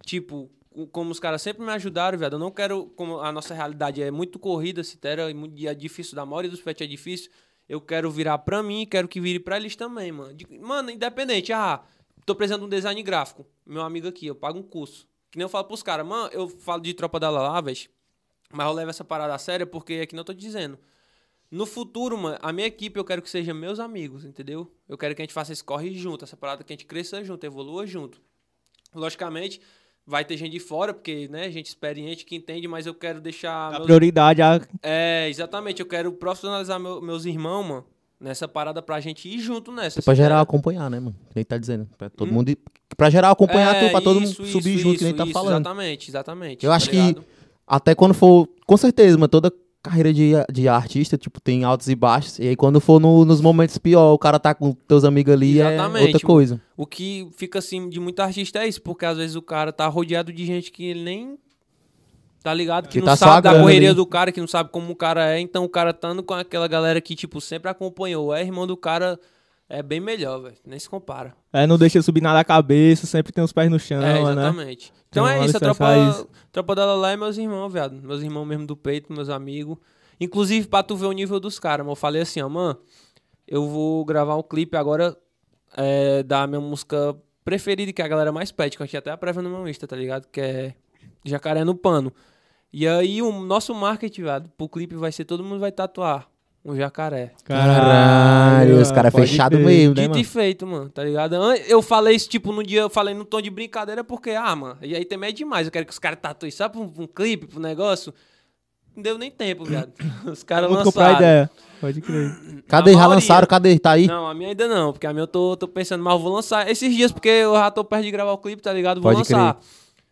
Tipo, como os caras sempre me ajudaram, viado. Eu não quero, como a nossa realidade é muito corrida, citera, e é difícil, da maioria dos pets é difícil. Eu quero virar pra mim quero que vire pra eles também, mano. Mano, independente, ah, tô precisando de um design gráfico. Meu amigo aqui, eu pago um curso. Que nem eu falo pros caras, mano, eu falo de tropa da Lala, velho. Mas eu levo essa parada a sério porque é que não tô dizendo. No futuro, mano, a minha equipe eu quero que seja meus amigos, entendeu? Eu quero que a gente faça esse corre junto, essa parada que a gente cresça junto, evolua junto. Logicamente, vai ter gente de fora, porque, né, gente experiente que entende, mas eu quero deixar. A meus- prioridade a É, exatamente. Eu quero profissionalizar meu- meus irmãos, mano, nessa parada pra gente ir junto nessa. Pra geral acompanhar, né, mano? Quem tá dizendo? Pra todo mundo. ir- Pra geral acompanhar É, tu, pra todo isso, mundo subir isso, junto, que nem isso, tá isso, falando. Exatamente, exatamente. Eu tá acho que ligado? até quando for. Com certeza, mano, toda carreira de, de artista, tipo, tem altos e baixos. E aí quando for no- nos momentos pior, o cara tá com teus amigos ali, é Exatamente, outra mano. coisa. O que fica assim de muito artista é isso, porque às vezes o cara tá rodeado de gente que ele nem tá ligado, que, Que não tá sabe da correria ali. do cara, que não sabe como o cara é, então o cara estando com aquela galera que tipo sempre acompanhou, é irmão do cara, é bem melhor, velho, nem se compara. É, não deixa subir nada a cabeça, sempre tem os pés no chão, é, né? exatamente. Então Tem é isso, a tropa, isso. tropa da Lala é meus irmãos, viado. Meus irmãos mesmo do peito, meus amigos. Inclusive, pra tu ver o nível dos caras, mano, eu falei assim, ó, mano, eu vou gravar um clipe agora é, da minha música preferida, que a galera mais pede, que eu tinha até a prévia no meu Insta, tá ligado? Que é Jacaré no Pano. E aí, o nosso marketing, viado, pro clipe vai ser todo mundo vai tatuar um jacaré. Caralho, os caras pode fechados crer. mesmo, né, Dito mano? e feito, mano, tá ligado? Eu falei isso, tipo, no dia, eu falei no tom de brincadeira, porque, ah, mano, e aí também é demais. Eu quero que os caras tatuem, sabe, pra um, pra um clipe, pro negócio. Não deu nem tempo, viado. Os caras Vamos comprar lançaram. ideia. Pode crer. Cadê? A Já lançaram? Cadê? Tá aí? Não, a minha ainda não, porque a minha eu tô, tô pensando, mas eu vou lançar esses dias, porque eu já tô perto de gravar o clipe, tá ligado? Vou Pode lançar.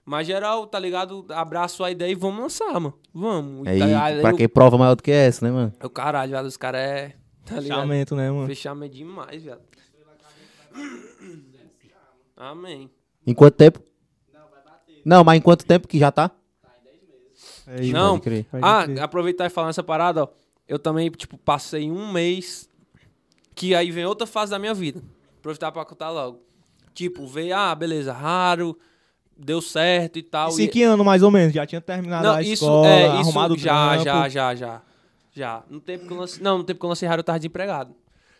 Mas geral, tá ligado? Abraço a ideia e vamos lançar, mano. Vamos. Aí, tá pra Aí que prova maior do que essa, né, mano? o, o caralho, viado, os caras é. Tá? Fechamento, né, mano? Fechamento demais, viado. Amém. Em quanto tempo? Não, mas em quanto tempo que já tá? Aí, Não. Pode crer. pode Ah, crer. aproveitar e falar essa parada, ó. eu também, tipo, passei um mês. Que aí vem outra fase da minha vida. Aproveitar pra contar logo. Tipo, veio, ah, beleza, raro, deu certo e tal. Isso e- em que ano, mais ou menos? Já tinha terminado a isso, escola, é, isso arrumado o já, trampo. já, já, já. Já. No tempo que eu lancei, não, no tempo que eu lancei raro, eu tava desempregado.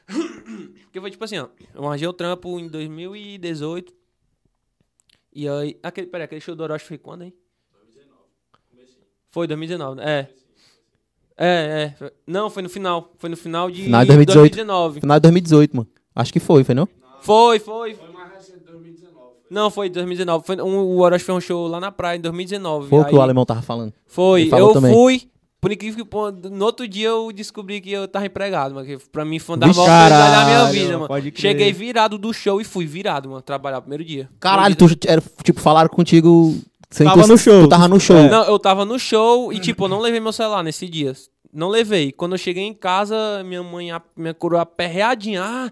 Porque foi tipo assim, ó. Eu arranjei o trampo em 2018. E aí. Aquele, peraí, aquele show do Orochi foi quando, hein? 2019. Foi 2019, é. É, é. Não, foi no final. Foi no final de Final de 2018. 2019. Final de 2018, mano. Acho que foi, foi não? Foi, foi. Foi mais recente, 2019. Não, foi 2019. Foi um, o Orochi fez um show lá na praia em 2019. Foi o que o alemão tava falando. Foi, eu também. fui. Por incrível que no outro dia eu descobri que eu tava empregado, mano. Que pra mim foi uma das maiores da minha vida, mano. pode crer. Cheguei virado do show e fui virado, mano. Trabalhar o primeiro dia. Caralho, tu, era, tipo, falaram contigo... sem Tava tu- no show. Tu tava no show. É. Não, eu tava no show e, tipo, eu não levei meu celular nesse dia. Não levei. Quando eu cheguei em casa, minha mãe, minha coroa aperreadinha. Ah,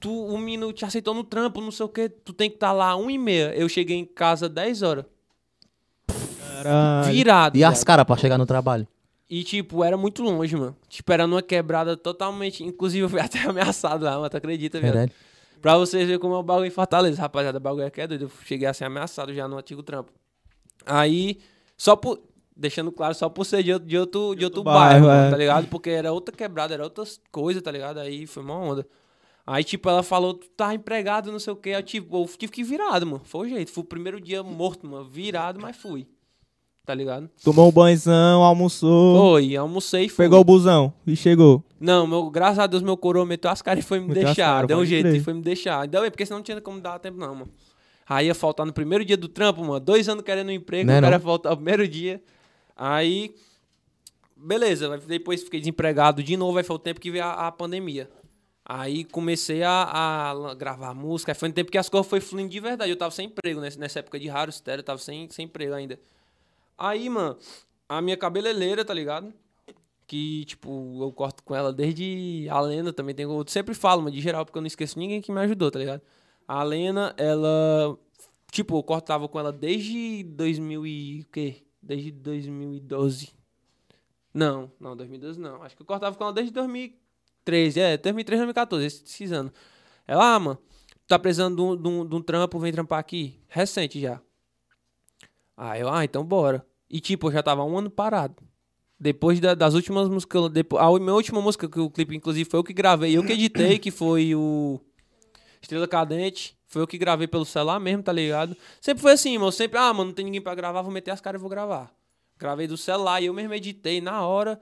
tu, o menino te aceitou no trampo, não sei o que. Tu tem que estar lá um e meia. Eu cheguei em casa 10 horas. Caralho. Virado. E as caras pra chegar no trabalho? E, tipo, era muito longe, mano. Tipo, era numa quebrada totalmente. Inclusive, eu fui até ameaçado lá, mano. Tu acredita, velho? Pra vocês verem como é o bagulho em Fortaleza, rapaziada. O bagulho aqui é doido. Eu cheguei a ser ameaçado já no antigo trampo. Aí, só por. Deixando claro, só por ser de outro, de outro, de outro bairro, bairro, mano, é. tá ligado? Porque era outra quebrada, era outras coisas, tá ligado? Aí foi uma onda. Aí, tipo, ela falou, tu tá empregado, não sei o quê. Eu, tipo, eu tive que ir virado, mano. Foi o jeito. Foi o primeiro dia morto, mano. Virado, mas fui. Tá ligado? Tomou um banhozão, almoçou, Foi, almocei e fui. pegou o busão e chegou. Não, meu, graças a Deus meu coroa meteu as caras e foi me Meteu deixar. caras, Deu um jeito e foi me deixar. Ainda bem, porque senão não tinha como dar tempo não, mano. Aí ia faltar no primeiro dia do trampo, mano. Dois anos querendo um emprego, Não é o cara não? ia faltar no primeiro dia. Aí, beleza. Depois fiquei desempregado de novo, aí foi o tempo que veio a, a pandemia. Aí comecei a, a gravar música. Aí foi no tempo que as coisas foi fluindo de verdade. Eu tava sem emprego nessa, nessa época de raro, estéreo, eu tava sem, sem emprego ainda. Aí, mano, a minha cabeleireira, tá ligado? Que, tipo, eu corto com ela desde a Lena também. Tem, eu sempre falo, mas de geral, porque eu não esqueço ninguém que me ajudou, tá ligado? A Lena, ela. Tipo, eu cortava com ela desde 2000 e. o quê? Desde 2012. Não, não, 2012 não. Acho que eu cortava com ela desde 2013. É, 2013, 2014, esses, anos. Ela, ah, mano, tá precisando de um, de um- de um trampo, vem trampar aqui. Recente já. Aí eu, ah, então bora. E tipo, eu já tava um ano parado. Depois da- das últimas músicas. Depois, a minha última música, que o clipe, inclusive, foi eu que gravei. Eu que editei, que foi o Estrela Cadente. Foi eu que gravei pelo celular mesmo, tá ligado? Sempre foi assim, mano. Sempre, ah, mano, não tem ninguém pra gravar, vou meter as caras e vou gravar. Gravei do celular e eu mesmo editei na hora.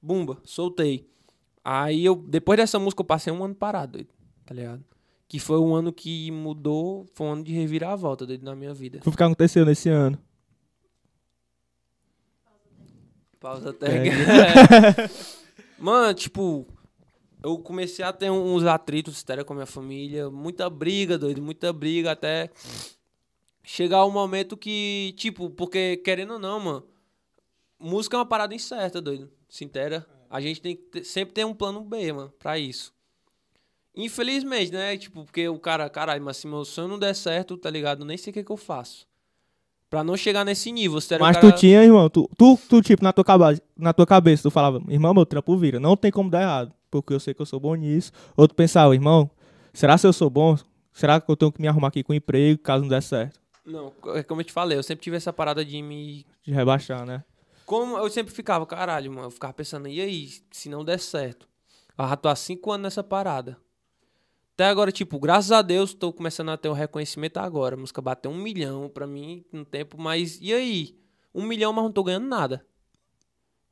Bumba, soltei. Aí eu, depois dessa música, eu passei um ano parado, doido, tá ligado? Que foi um ano que mudou, foi um ano de reviravolta, doido, na minha vida. O que aconteceu nesse ano? Pausa técnica. É. Mano, tipo, eu comecei a ter uns atritos estéreo com a minha família, muita briga, doido, muita briga, até chegar o momento que, tipo, porque querendo ou não, mano, música é uma parada incerta, doido, sincera. A gente tem que ter- sempre ter um plano B, mano, pra isso. Infelizmente, né? Tipo, porque o cara, caralho, mas se meu sonho não der certo, tá ligado? Nem sei o que, que eu faço. Pra não chegar nesse nível. Sério, Mas cara... tu tinha, irmão, tu, tu, tu, tipo, na tua, cabeça, na tua cabeça, tu falava, irmão, meu trampo vira, não tem como dar errado, porque eu sei que eu sou bom nisso. Ou tu pensava, irmão, será se eu sou bom? Será que eu tenho que me arrumar aqui com emprego, caso não der certo? Não, é como eu te falei, eu sempre tive essa parada de me De rebaixar, né? Como eu sempre ficava, caralho, mano, eu ficava pensando, e aí, se não der certo? Eu tô há cinco anos nessa parada. Até agora, tipo, graças a Deus, tô começando a ter o reconhecimento agora. A música bateu um milhão pra mim no tempo, mas e aí? Um milhão, mas não tô ganhando nada.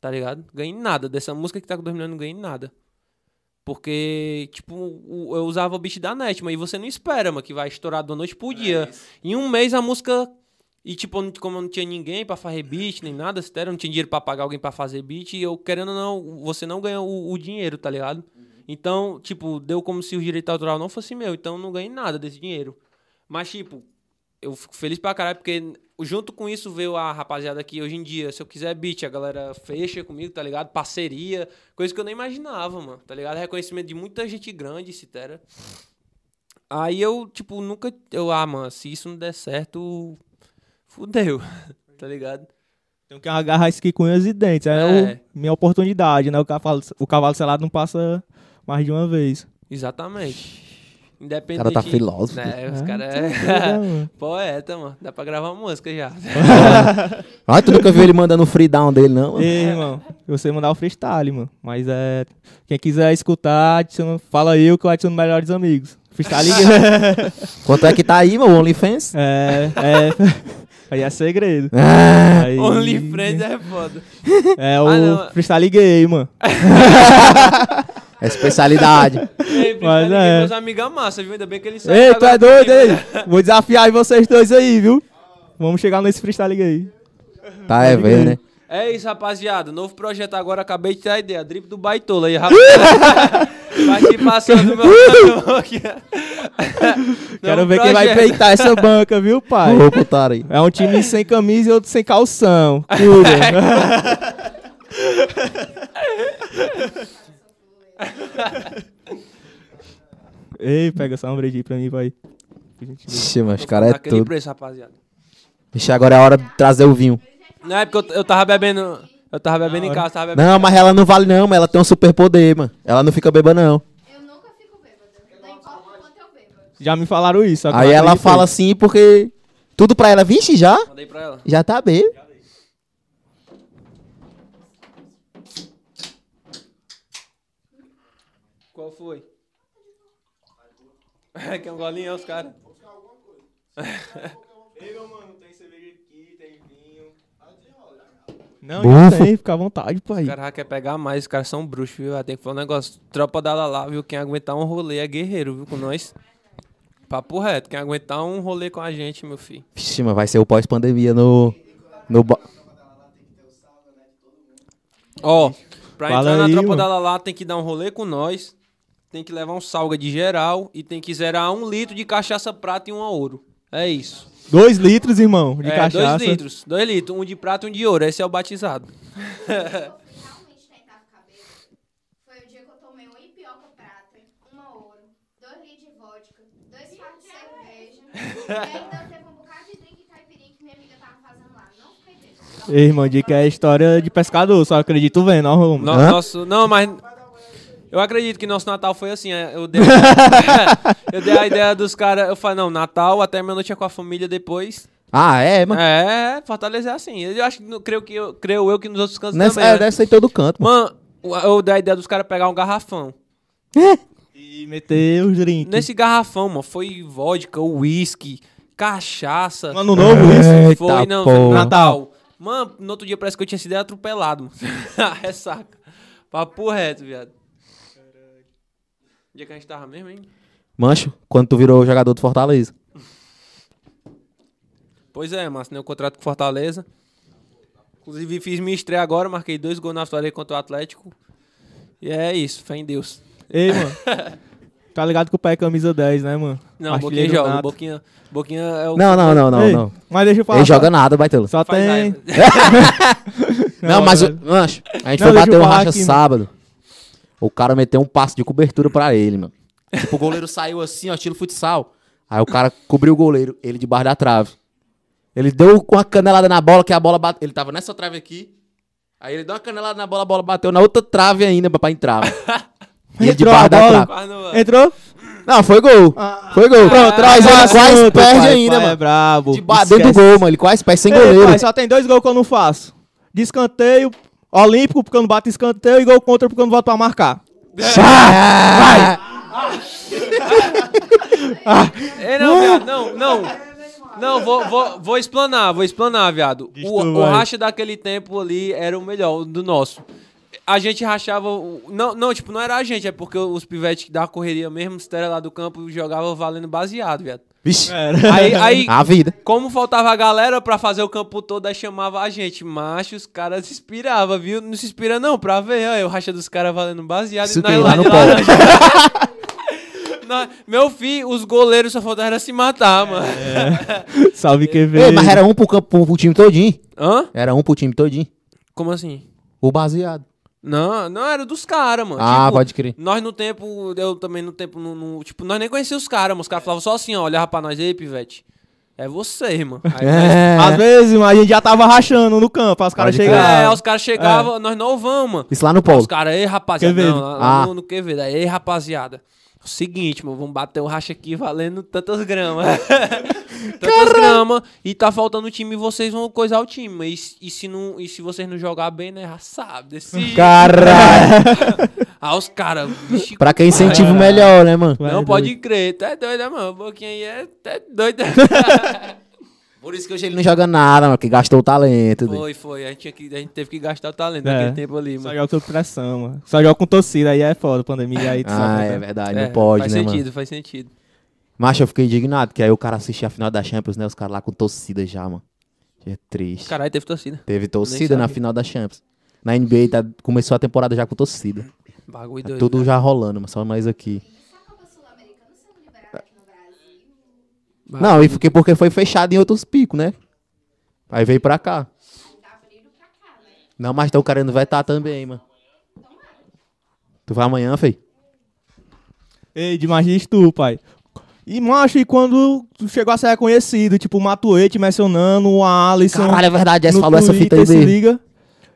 Tá ligado? Ganhei nada. Dessa música que tá com dois milhões, não ganhei nada. Porque, tipo, eu usava o beat da net, mas aí você não espera, mano, que vai estourar da noite pro dia. Em um mês a música. E, tipo, como eu não tinha ninguém pra fazer beat, nem nada, eu não tinha dinheiro pra pagar alguém pra fazer beat, e eu, querendo ou não, você não ganha o, o dinheiro, tá ligado? Então, tipo, deu como se o direito autoral não fosse meu, então eu não ganhei nada desse dinheiro. Mas, tipo, eu fico feliz pra caralho, porque junto com isso veio a rapaziada aqui hoje em dia. Se eu quiser beat, a galera fecha comigo, tá ligado? Parceria, coisa que eu nem imaginava, mano, tá ligado? Reconhecimento de muita gente grande, Citera. Aí eu, tipo, nunca. Eu, ah, mano, se isso não der certo, fudeu, tá ligado? Tenho que agarrar isso aqui com unhas e dentes. É, É. o- minha oportunidade, né? O cavalo, o cavalo selado não passa mais de uma vez. Exatamente. O Independente. cara tá filósofo. Né, os É, caras É, é. mano. Poeta, mano. Dá pra gravar música já. Ah, tu nunca viu ele mandando o free down dele, não? mano? Ei, irmão, eu sei mandar o freestyle, mano. Mas é. Quem quiser escutar, adiciona- fala eu que eu adiciono melhores amigos. Freestyle. Quanto é que tá aí, meu OnlyFans? é, é. Aí é segredo. Ah, Aí- OnlyFriends é foda. É o Ah, não. freestyle gay, mano. é especialidade. Ei, Mas é. meus amigos amassam, viu? Ainda bem que eles sabem. Ei, tu é doido, ei? Vou desafiar vocês dois aí, viu? Vamos chegar nesse freestyle gay. Tá, é vendo, né? É isso, rapaziada. Novo projeto agora, acabei de ter a ideia. Drip do Baitola aí, rapaz. Participação do meu aqui. Quero ver quem vai peitar essa banca, viu, pai? Ô, putaria aí. É um time sem camisa e outro sem calção. Ei, pega essa ombredinha pra mim, vai. Ixi, mas cara é tudo. preço, rapaziada. Vixe, agora é a hora de trazer o vinho. Não é porque eu, eu tava bebendo. Eu tava bebendo em casa, tava bebendo. Não, mas ela não vale não, mas ela tem um superpoder, mano. Ela não fica beba não. Eu nunca fico bêbada. Não importa o quanto eu bebo. Já me falaram isso. eu Aí ela acreditei. fala assim porque tudo pra ela, vixe, já? Mandei pra ela. Já tá bem. Qual foi? É que é um golinho, os caras. Não, Bufo. já tem, fica à vontade, pai. Os caras já querem pegar mais, os caras são bruxos, viu? Tem que falar um negócio. Tropa da Lala, viu? Quem aguentar um rolê é guerreiro, viu? Com nós. Papo reto, quem aguentar um rolê com a gente, meu filho. Vixe, mas vai ser o pós-pandemia no... no ba- Ó, pra Fala entrar na aí, tropa mano. da Lala tem que dar um rolê com nós. Tem que levar um salga de geral e tem que zerar um litro de cachaça prata e um a ouro. É isso. Dois litros, irmão, de é, cachaça. dois litros. Dois litros. Um de prata e um de ouro. Esse é o batizado. Realmente tentar ficar bêbado. Foi o dia que eu tomei uma ipioca prata, uma ouro, dois litros de vodka, dois fardos de cerveja. e ainda teve um bocado de drink caipirinha que minha amiga tava fazendo lá. Não fiquei bêbada. Ei, irmão, dica é história de pescador, só acredito vendo, ó. Romulo. No- nosso, não, mas. Eu acredito que nosso Natal foi assim. é, Eu dei, eu dei a ideia dos caras. Eu falei, não, Natal até meia-noite é com a família depois. Ah, é, mano. É, Fortaleza é assim. Eu acho que creio que eu, creio eu que nos outros cantos Nessa, também. é, né? deve ser em todo canto, mano. Mano, eu dei a ideia dos caras pegar um garrafão. E meter os drinks. Nesse garrafão, mano, foi vodka, uísque, cachaça. Ano novo, isso. Foi, não, Natal. Mano, no outro dia parece que eu tinha sido atropelado, mano. Ressaca. Papo reto, viado. Dia que a gente tava mesmo, hein? Mancho, quando tu virou jogador do Fortaleza. Pois é, mas assinei o contrato com Fortaleza. Inclusive fiz minha estreia agora, marquei dois gols na vitória contra o Atlético. E é isso, fé em Deus. Ei, mano. Tá ligado que o pai é camisa 10, né, mano? Não, Artilheiro Boquinha joga. nato. Boquinha, Boquinha é o. Não, não, não, não, Ei, não. Mas deixa eu falar. Ele só- joga nada, Baitelo. Só Faz tem. Não, mas, o- mancho, a gente Não, foi bater eu um falar racha aqui, mano. sábado. O cara meteu um passo de cobertura pra ele, mano. Tipo, o goleiro saiu assim, ó, estilo futsal. Aí o cara cobriu o goleiro, ele debaixo da trave. Ele deu com a canelada na bola, que a bola bateu. Ele tava nessa trave aqui. Aí ele deu uma canelada na bola, a bola bateu na outra trave ainda pra, entrar. E ele Entrou a da bola? trave. Entrou? Não, foi gol. Foi gol. Pronto, Mas ele assunto, quase perde pai, ainda, pai É mano. brabo. De dentro do gol, mano. Ele quase perde sem Ei, goleiro. pai, só tem dois gols que eu não faço. De escanteio, olímpico, porque eu não bato escanteio, e gol contra porque eu não volto pra marcar. Vai! É, não, viado, não, não. Não, vou, vou, vou explanar, vou explanar, viado. O, o racha daquele tempo ali era o melhor, o do nosso. A gente rachava. Não, não, tipo, não era a gente, é porque os pivetes que davam correria mesmo, se era lá do campo, jogavam valendo baseado, viado. Vixe. Aí, aí A vida. como faltava a galera pra fazer o campo todo, aí chamava a gente. Macho, os caras se inspiravam, viu? Não se inspira não, pra ver, ó, o racha dos caras valendo baseado Isso e nós lá não laranja. Nós- Meu filho, os goleiros só faltavam era se matar, mano. Salve QV. Ei, mas era um pro, campo, pro time todinho. Hã? Era um pro time todinho. Como assim? O baseado. Não, não era dos caras, mano. Ah, Tipo, pode crer. Nós no tempo, eu também no tempo, no, no- tipo, nós nem conhecíamos os caras, mano. Os caras falavam só assim, ó, olhava pra nós, ei, pivete. é você, mano. Aí É. Às vezes, mano, a gente já tava rachando no campo, aí os caras nós- é, chegavam. os caras chegavam, nós não vamos, mano. Isso lá no polo. Os caras, ei, rapaziada. Não, lá, Ah. no, no Quevedo. Aí, ei, rapaziada. O seguinte, mano, vamos bater um racha aqui valendo tantas gramas. tantas gramas. E tá faltando o time e vocês vão coisar o time. Mas E, se, não, e se vocês não jogar bem, né? Já sabe. Desse. Caralho. Aí os caras, pra quem incentiva melhor, né, mano? Vai não doido. pode crer. Tá doido, né, mano? O Boquinha aí é tá doido. Por isso que hoje ele não joga nada, mano, que gastou o talento. dele. foi, foi. A gente, tinha que, a gente teve que gastar o talento É. naquele tempo ali, Só mano. joga sob pressão, mano. Só joga com torcida, aí é foda, pandemia aí. tu Ah, sabe, é né? verdade, É, não pode, faz né, sentido, mano? faz sentido. Mas eu fiquei indignado, que aí o cara assistia a final da Champions, né? Os caras lá com torcida já, mano. É triste. Caralho, teve torcida. Teve torcida na sabia. final da Champions. Na NBA tá- começou a temporada já com torcida. Bagulho Tá doido. tudo já rolando, mas só mais aqui. Isso a Copa Sul-Americana sendo liberada aqui no Brasil. Não, e fiquei porque foi fechado em outros picos, né? Aí veio pra cá. Tá abrindo pra cá, né? Não, mas estão querendo vetar também, mano. Tu vai amanhã, fei? Ei, demais tu, pai. E, macho, e quando tu chegou a ser reconhecido, tipo, o Matuete mencionando, o Alisson. Caralho, é verdade, essa falou essa fita aí Twitter, se dele. liga.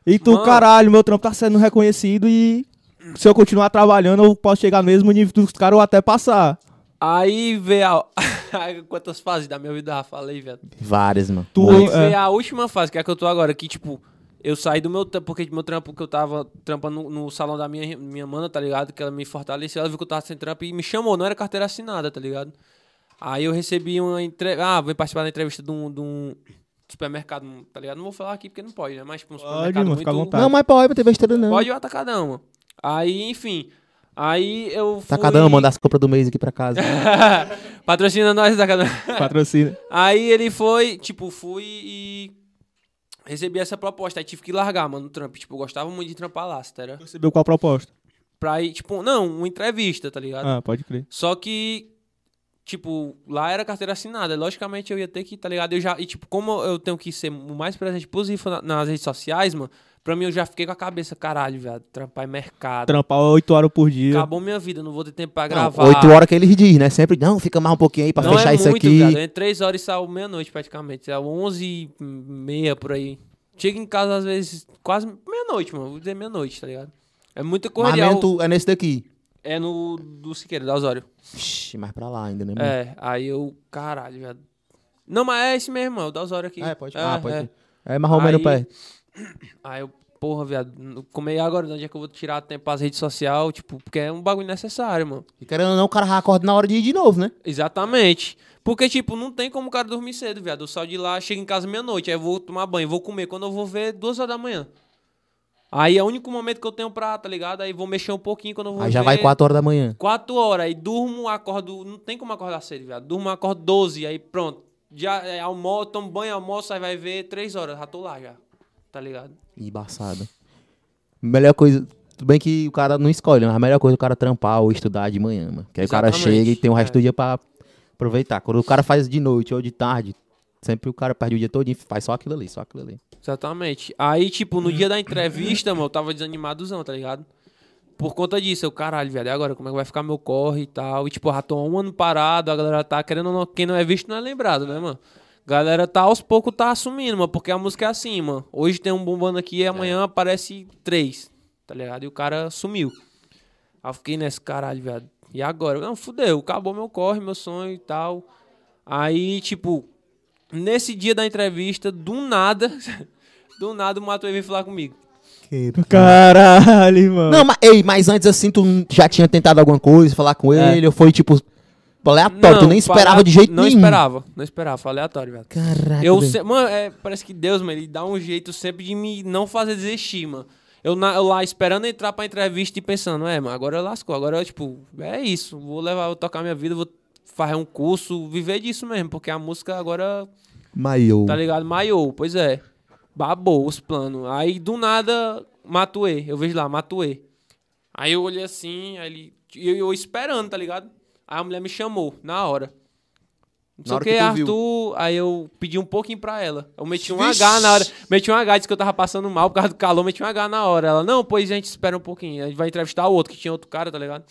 E tu, Mano. caralho, meu trampo tá sendo reconhecido e se eu continuar trabalhando, eu posso chegar no mesmo nível dos caras ou até passar. Aí veio a. Quantas fases da minha vida eu já falei, velho? Várias, mano. Tu, Aí é, veio a última fase, que é a que eu tô agora, que tipo, eu saí do meu trampo, porque meu trampo que eu tava trampando no, no salão da minha, minha mana, tá ligado? Que ela me fortaleceu, ela viu que eu tava sem trampo e me chamou, não era carteira assinada, tá ligado? Aí eu recebi uma entrevista. Ah, vou participar da entrevista de um, de um supermercado, tá ligado? Não vou falar aqui porque não pode, né? Mas tipo, um Pode, supermercado mano, fica à muito. vontade. Não, mas pode, não tem besteira não. Pode ir o atacadão, mano. Aí, enfim. Aí eu fui... Tacadão, manda as compras do mês aqui pra casa. Patrocina nós, atacadão. patrocina. Aí ele foi, tipo, fui e recebi essa proposta. Aí tive que largar, mano, o trampo. Tipo, eu gostava muito de trampar lá, tá ligado? Recebeu qual proposta? Pra ir, tipo, não, uma entrevista, tá ligado? Ah, pode crer. Só que, tipo, lá era carteira assinada. Logicamente eu ia ter que, tá ligado? Eu já, e tipo, como eu tenho que ser o mais presente possível na- nas redes sociais, mano, pra mim eu já fiquei com a cabeça, caralho, velho, trampar em mercado. Trampar 8 horas por dia. Acabou minha vida, não vou ter tempo pra Não, gravar. Oito horas que eles dizem, né? Sempre, não, fica mais um pouquinho aí pra não fechar é isso muito, aqui. Viado. Eu entrei três horas e saiu meia-noite praticamente. É 11 e meia por aí. Chega em casa às vezes quase meia-noite, mano. Vou dizer meia-noite, tá ligado? É muita Mas correria. mesmo tu- é nesse daqui. É no do Siqueira, da Osório. Vixe, mais pra lá ainda, né, mano? É, aí eu, caralho, viado. Não, mas é esse mesmo, é o da Osório aqui. Ah, é, pode. É, ah, pode. é. ser. É mais ou menos Aí- perto. Aí eu, porra, viado, comei agora, onde é que eu vou tirar tempo pras redes sociais, tipo, porque é um bagulho necessário, mano. E querendo ou não, o cara acorda na hora de ir de novo, né? Exatamente. Porque, tipo, não tem como o cara dormir cedo, viado. Eu saio de lá, chego em casa meia-noite, aí eu vou tomar banho, vou comer. Quando eu vou ver, duas horas da manhã. Aí é o único momento que eu tenho pra, tá ligado? Aí vou mexer um pouquinho quando eu vou Aí já ver. vai 4 horas da manhã. Quatro horas, aí durmo, acordo. Não tem como acordar cedo, viado. Durmo, acordo 12, aí pronto. Já é, almoço, tomo banho, almoço, aí vai ver três horas, já tô lá já. Tá ligado? Embaçado. Melhor coisa. Tudo bem que o cara não escolhe, mas a melhor coisa é o cara trampar ou estudar de manhã, mano. Que aí o cara chega e tem o resto é. do dia pra aproveitar. Quando o cara faz de noite ou de tarde, sempre o cara perde o dia todo e faz só aquilo ali, só aquilo ali. Exatamente. Aí, tipo, no dia da entrevista, mano, eu tava desanimadozão, tá ligado? Por conta disso, eu, caralho, velho, agora como é que vai ficar meu corre e tal? E, tipo, já tô um ano parado, a galera tá querendo não, quem não é visto não é lembrado, né, mano? Galera tá aos poucos tá assumindo, mano, porque a música é assim, mano. Hoje tem um bombando aqui e amanhã aparece três, tá ligado? E o cara sumiu. Aí eu fiquei nesse caralho, velho. E agora? Não, fudeu, acabou meu corre, meu sonho e tal. Aí, tipo, nesse dia da entrevista, do nada, do nada o Matuê veio falar comigo. Caralho, mano. Não, mas, ei, mas antes assim, tu já tinha tentado alguma coisa, falar com É. ele, ou foi tipo aleatório, tu nem esperava de jeito não nenhum. esperava, não esperava, foi aleatório, velho. Caraca. Eu se- mano, é, parece que Deus, mano, ele dá um jeito sempre de me não fazer desistir, mano. Eu, na- eu lá esperando entrar pra entrevista e pensando, é, mano, agora lascou, agora, tipo, é isso, vou levar, vou tocar minha vida, vou fazer um curso, viver disso mesmo, porque a música agora, Maiô. tá ligado, maiou, pois é, babou os planos. Aí, do nada, Matuê, eu vejo lá, Matuê. Aí eu olhei assim, aí ele, e eu, eu esperando, tá ligado? Aí a mulher me chamou, na hora. Não sei o que, que tu viu. Arthur. Aí eu pedi um pouquinho pra ela. Eu meti um H na hora. Meti um H, disse que eu tava passando mal por causa do calor, meti um H na hora. Ela, não, pois a gente espera um pouquinho. A gente vai entrevistar o outro, que tinha outro cara, tá ligado?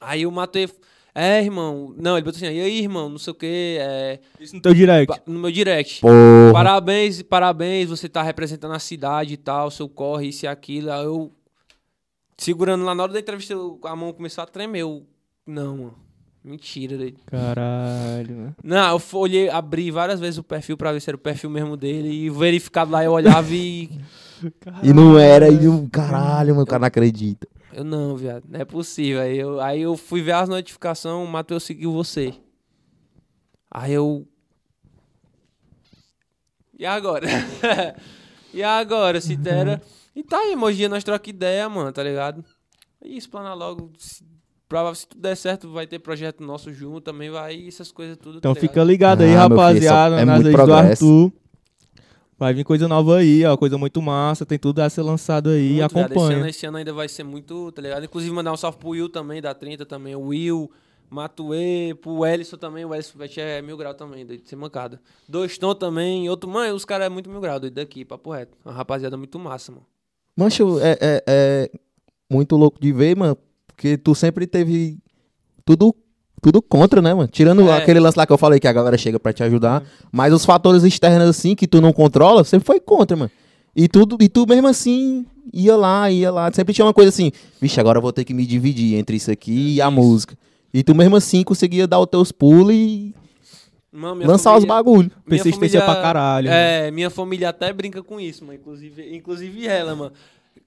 Aí o Matei. É, irmão. Não, ele botou assim, e aí, irmão, não sei o quê. É, Isso no teu direct. no meu direct. Porra. Parabéns, parabéns, você tá representando a cidade e tal, seu corre, isso e aquilo. Aí eu, segurando lá na hora da entrevista, a mão começou a tremer. Eu, não, mano. Mentira, doido. Caralho, mano. Não, eu olhei, abri várias vezes o perfil pra ver se era o perfil mesmo dele. E verificado lá, eu olhava e. E não era, e o caralho, meu cara não acredita. Eu não, viado, não é possível. Aí eu, aí eu fui ver as notificações, o Matheus seguiu você. Aí eu. E agora? e agora, se dera. E tá aí, dia nós troca ideia, mano, tá ligado? E explanar logo. Se, prova- se tudo der certo, vai ter projeto nosso junto, também vai, essas coisas tudo. Então tá fica ligado? aí, Ah, filho, rapaziada, só- é nas do. Arthur. Vai vir coisa nova aí, ó. Coisa muito massa. Tem tudo a ser lançado aí. Muito, viado. Esse ano, acompanha. esse ano ainda vai ser muito, tá ligado? Inclusive mandar um salve pro Will também, da 30 também. O Will, Matue, pro Ellison também. O Ellison Pet é mil grau também, doido, de ser mancada. Dois Tom também. Outro, mãe, os caras é muito mil grau, doido, daqui, papo reto. Uma rapaziada muito massa, mano. Mancho, é, é, é muito louco de ver, mano, porque tu sempre teve tudo, tudo contra, né, mano? Tirando É. aquele lance lá que eu falei que a galera chega pra te ajudar, mas os fatores externos, assim, que tu não controla, sempre foi contra, mano. E, tudo, e tu mesmo assim ia lá, ia lá. Sempre tinha uma coisa assim, vixe, agora eu vou ter que me dividir entre isso aqui e a música. E tu mesmo assim conseguia dar os teus pulos e Mano, lançar os família- bagulhos. minha Persistência família- pra caralho. É, minha família até brinca com isso, mano. Inclusive, inclusive ela, mano.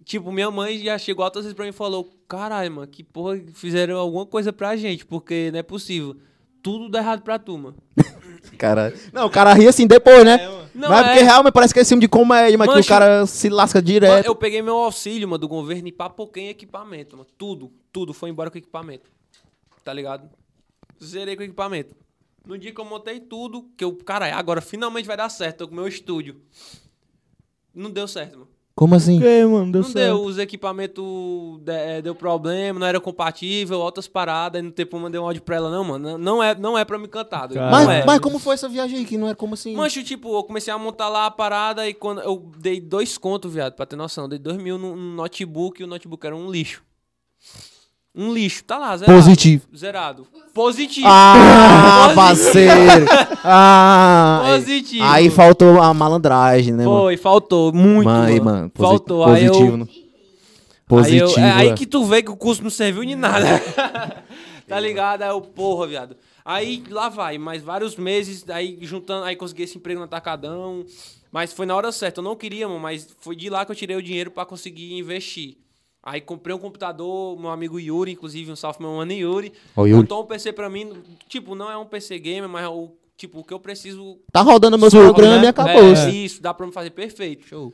Tipo, minha mãe já chegou altas vezes pra mim e falou: Caralho, mano, que porra, fizeram alguma coisa pra gente, porque não é possível. Tudo dá errado pra tu, mano. Cara, não, o cara ri assim depois, né? Não, Mas é porque é. realmente parece que é filme de comédia, mas que o cara se lasca Mano, direto. eu peguei meu auxílio, mano, do governo e papoquei em equipamento, mano. Tudo, tudo foi embora com equipamento. Tá ligado? Zerei com equipamento. No dia que eu montei tudo, que eu, caralho, agora finalmente vai dar certo, tô com o meu estúdio. Não deu certo, mano. Como assim? Mano? Deu não certo. deu, os equipamentos de- eh, deu problema, não era compatível, outras paradas, aí no tempo eu mandei um áudio pra ela, não, mano, não- é, não é pra me cantar. Mas, é. mas como foi essa viagem aí? Que não era como assim? Mancho, tipo, eu comecei a montar lá a parada e quando eu dei dois contos, viado, pra ter noção. Dei dois mil num num notebook e o notebook era um lixo. Um lixo, tá lá, zerado. Positivo. Zerado. Positivo. Ah, Positivo. parceiro! Ah! Positivo. Aí faltou a malandragem, né, mano? Foi, faltou muito, Mãe, mano. mano. posi- Faltou. Aí eu, Positivo, né? Positivo. Aí, eu- é aí é. que tu vê que o curso não serviu de nada. tá ligado? Aí eu, porra, viado. Aí lá vai, mais vários meses, aí juntando, aí consegui esse emprego no Atacadão. Mas foi na hora certa. Eu não queria, mano, mas foi de lá que eu tirei o dinheiro pra conseguir investir. Aí comprei um computador, meu amigo Yuri, inclusive, um salve meu mano Yuri. Ó, Yuri. Montou um PC pra mim, tipo, não é um PC gamer, mas é o, tipo, o que eu preciso Tá rodando meus programas né? e acabou. é, isso, dá pra me fazer perfeito. Show.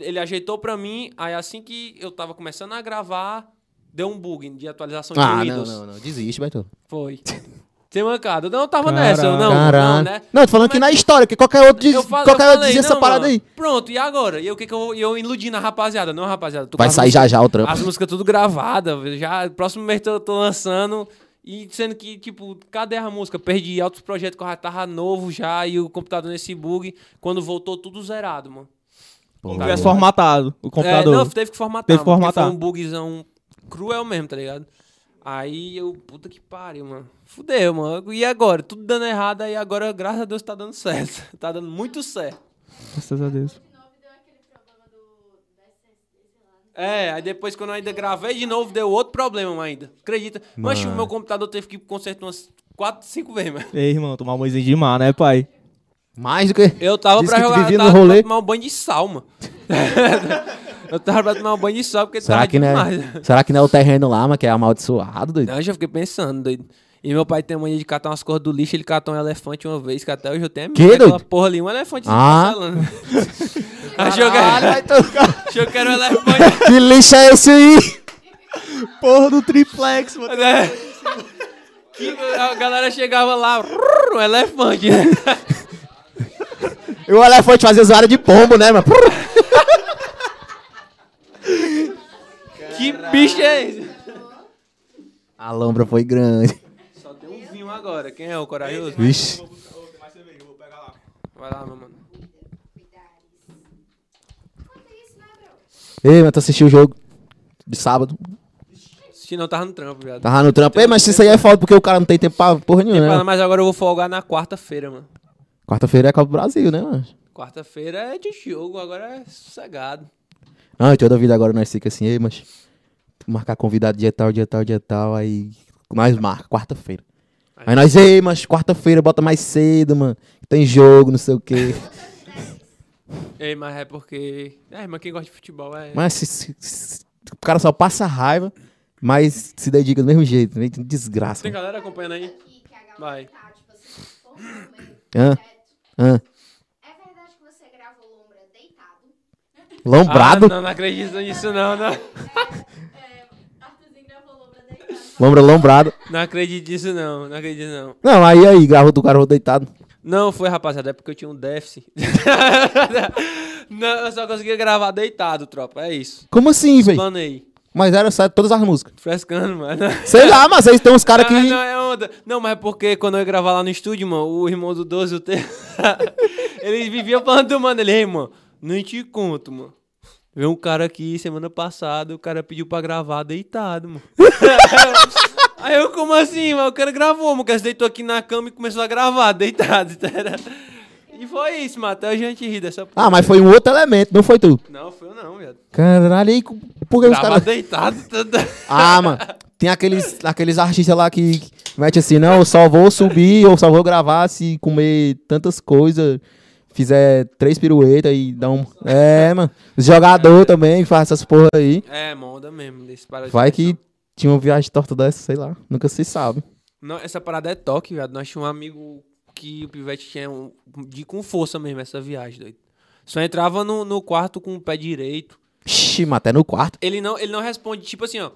Ele ajeitou pra mim, aí assim que eu tava começando a gravar, deu um bug de atualização de Ah, não, Windows. não, não. Desiste, Beto. Foi. Sem mancada. Não, eu tava Caralho. nessa, eu não, não, Caralho. né? Não, tô falando aqui na história, que qualquer outro diz, Eu fa- eu qualquer outro falei, dizia essa não, parada mano, aí. Pronto, e agora? E eu, o que que eu, e eu iludindo a rapaziada? Não, rapaziada. Vai sair músicas- já já o trampo. As músicas tudo gravadas. Já, próximo mês eu tô lançando. E sendo que, tipo, cadê a música? Perdi outros projetos que eu já tava novo já e o computador nesse bug. Quando voltou, tudo zerado, mano. Como Tá tivesse formatado o computador. É, não, teve que formatar. Teve que formatar. Foi um bugzão cruel mesmo, tá ligado? Aí eu, puta que pariu, mano. Fudeu, mano. E agora? Tudo dando errado, aí agora, graças a Deus, tá dando certo. Tá dando muito certo. Graças a Deus. É, aí depois quando eu ainda gravei de novo, deu outro problema ainda. Acredita? Mas o meu computador teve que consertar umas 4, 5 vezes, mano. Ei, irmão, tomar um banhozinho de mar, né, pai? Mais do que. Eu tava Diz pra jogar, eu no tava rolê. pra tomar um banho de sal, mano. eu tava pra tomar um banho de sal porque Será tava que, não demais. é, será que não é o terreno lá, mas que é amaldiçoado, doido? Não, eu já fiquei pensando, doido. E meu pai tem a mania de catar umas cores do lixo, ele catou um elefante uma vez, que até hoje eu tenho Que, medo daquela porra ali, um elefante Ah. Achou que, achou que era um elefante. que lixo é esse aí? Porra do triplex, mano. né? Que a galera chegava lá, um elefante. E o elefante fazia zoada de pombo, né, mano? que bicho é esse? A lombra foi grande. Só tem um vinho agora, quem é o corajoso? Vixe. Vai lá, meu mano. Ei, mas tu assistiu o jogo de sábado? Se não, tava no trampo, viado. Tava no trampo. Ei, mas isso aí é foda porque o cara não tem tempo pra porra nenhuma, né? Mas agora eu vou folgar na quarta-feira, mano. Quarta-feira é Copa do Brasil, né, mano? Quarta-feira é de jogo, agora é sossegado. Ah, toda vida agora nós fica assim, ei, mas marcar convidado dia tal, dia tal, dia tal, aí nós marca, quarta-feira. Aí nós, ei, mas quarta-feira bota mais cedo, mano. Tem jogo, não sei o quê. Ei, mas é porque. É, mas quem gosta de futebol é. Mas se- se- se- o cara só passa raiva, mas se dedica do mesmo jeito, né? Desgraça. Tem mano. galera acompanhando aí? Vai. tá, tipo assim, Hã? Hã? É verdade que você gravou Lombra deitado? Lombrado? Ah, não, não acredito nisso, não, não. Arthurzinho gravou Lombra deitado. Lombra lombrado. Não acredito nisso, não. Não acredito, não. Não, aí aí, gravou do cara deitado. Não, foi, rapaziada, é porque eu tinha um déficit. não, eu só conseguia gravar deitado, tropa. É isso. Como assim, velho? Planei. Mas era certo todas as músicas. Frescando, mano. Sei lá, mas vocês têm uns caras que. Ah, não, é onda. Não, mas é porque quando eu ia gravar lá no estúdio, mano, o irmão do 12, o T... ele vivia falando do mano. Ele, ei, mano, nem te conto, mano. Veio um cara aqui semana passada, o cara pediu pra gravar deitado, mano. Aí eu, como assim, mano? O cara gravou, mano. O cara se deitou aqui na cama e começou a gravar, deitado. entendeu? E foi isso, mano. Até a gente ri dessa porra. Ah, mas foi um outro elemento, não foi tu. Não, foi eu não, viado. Caralho, aí por que os caras. deitado. tudo. Ah, mano, tem aqueles, aqueles artistas lá que mete assim, não, eu só vou subir, eu só vou gravar se comer tantas coisas, fizer três piruetas e dar um. É, mano. Os jogador também faz essas porra aí. É, moda mesmo. Vai que tinha uma viagem torta dessa, sei lá. Nunca se sabe. Não, essa parada é toque, viado. Nós tínhamos um amigo que o pivete tinha um, de com força mesmo essa viagem, doido. Só entrava no, no quarto com o pé direito. Xi, mas até no quarto. Ele não, ele não responde, tipo assim, ó.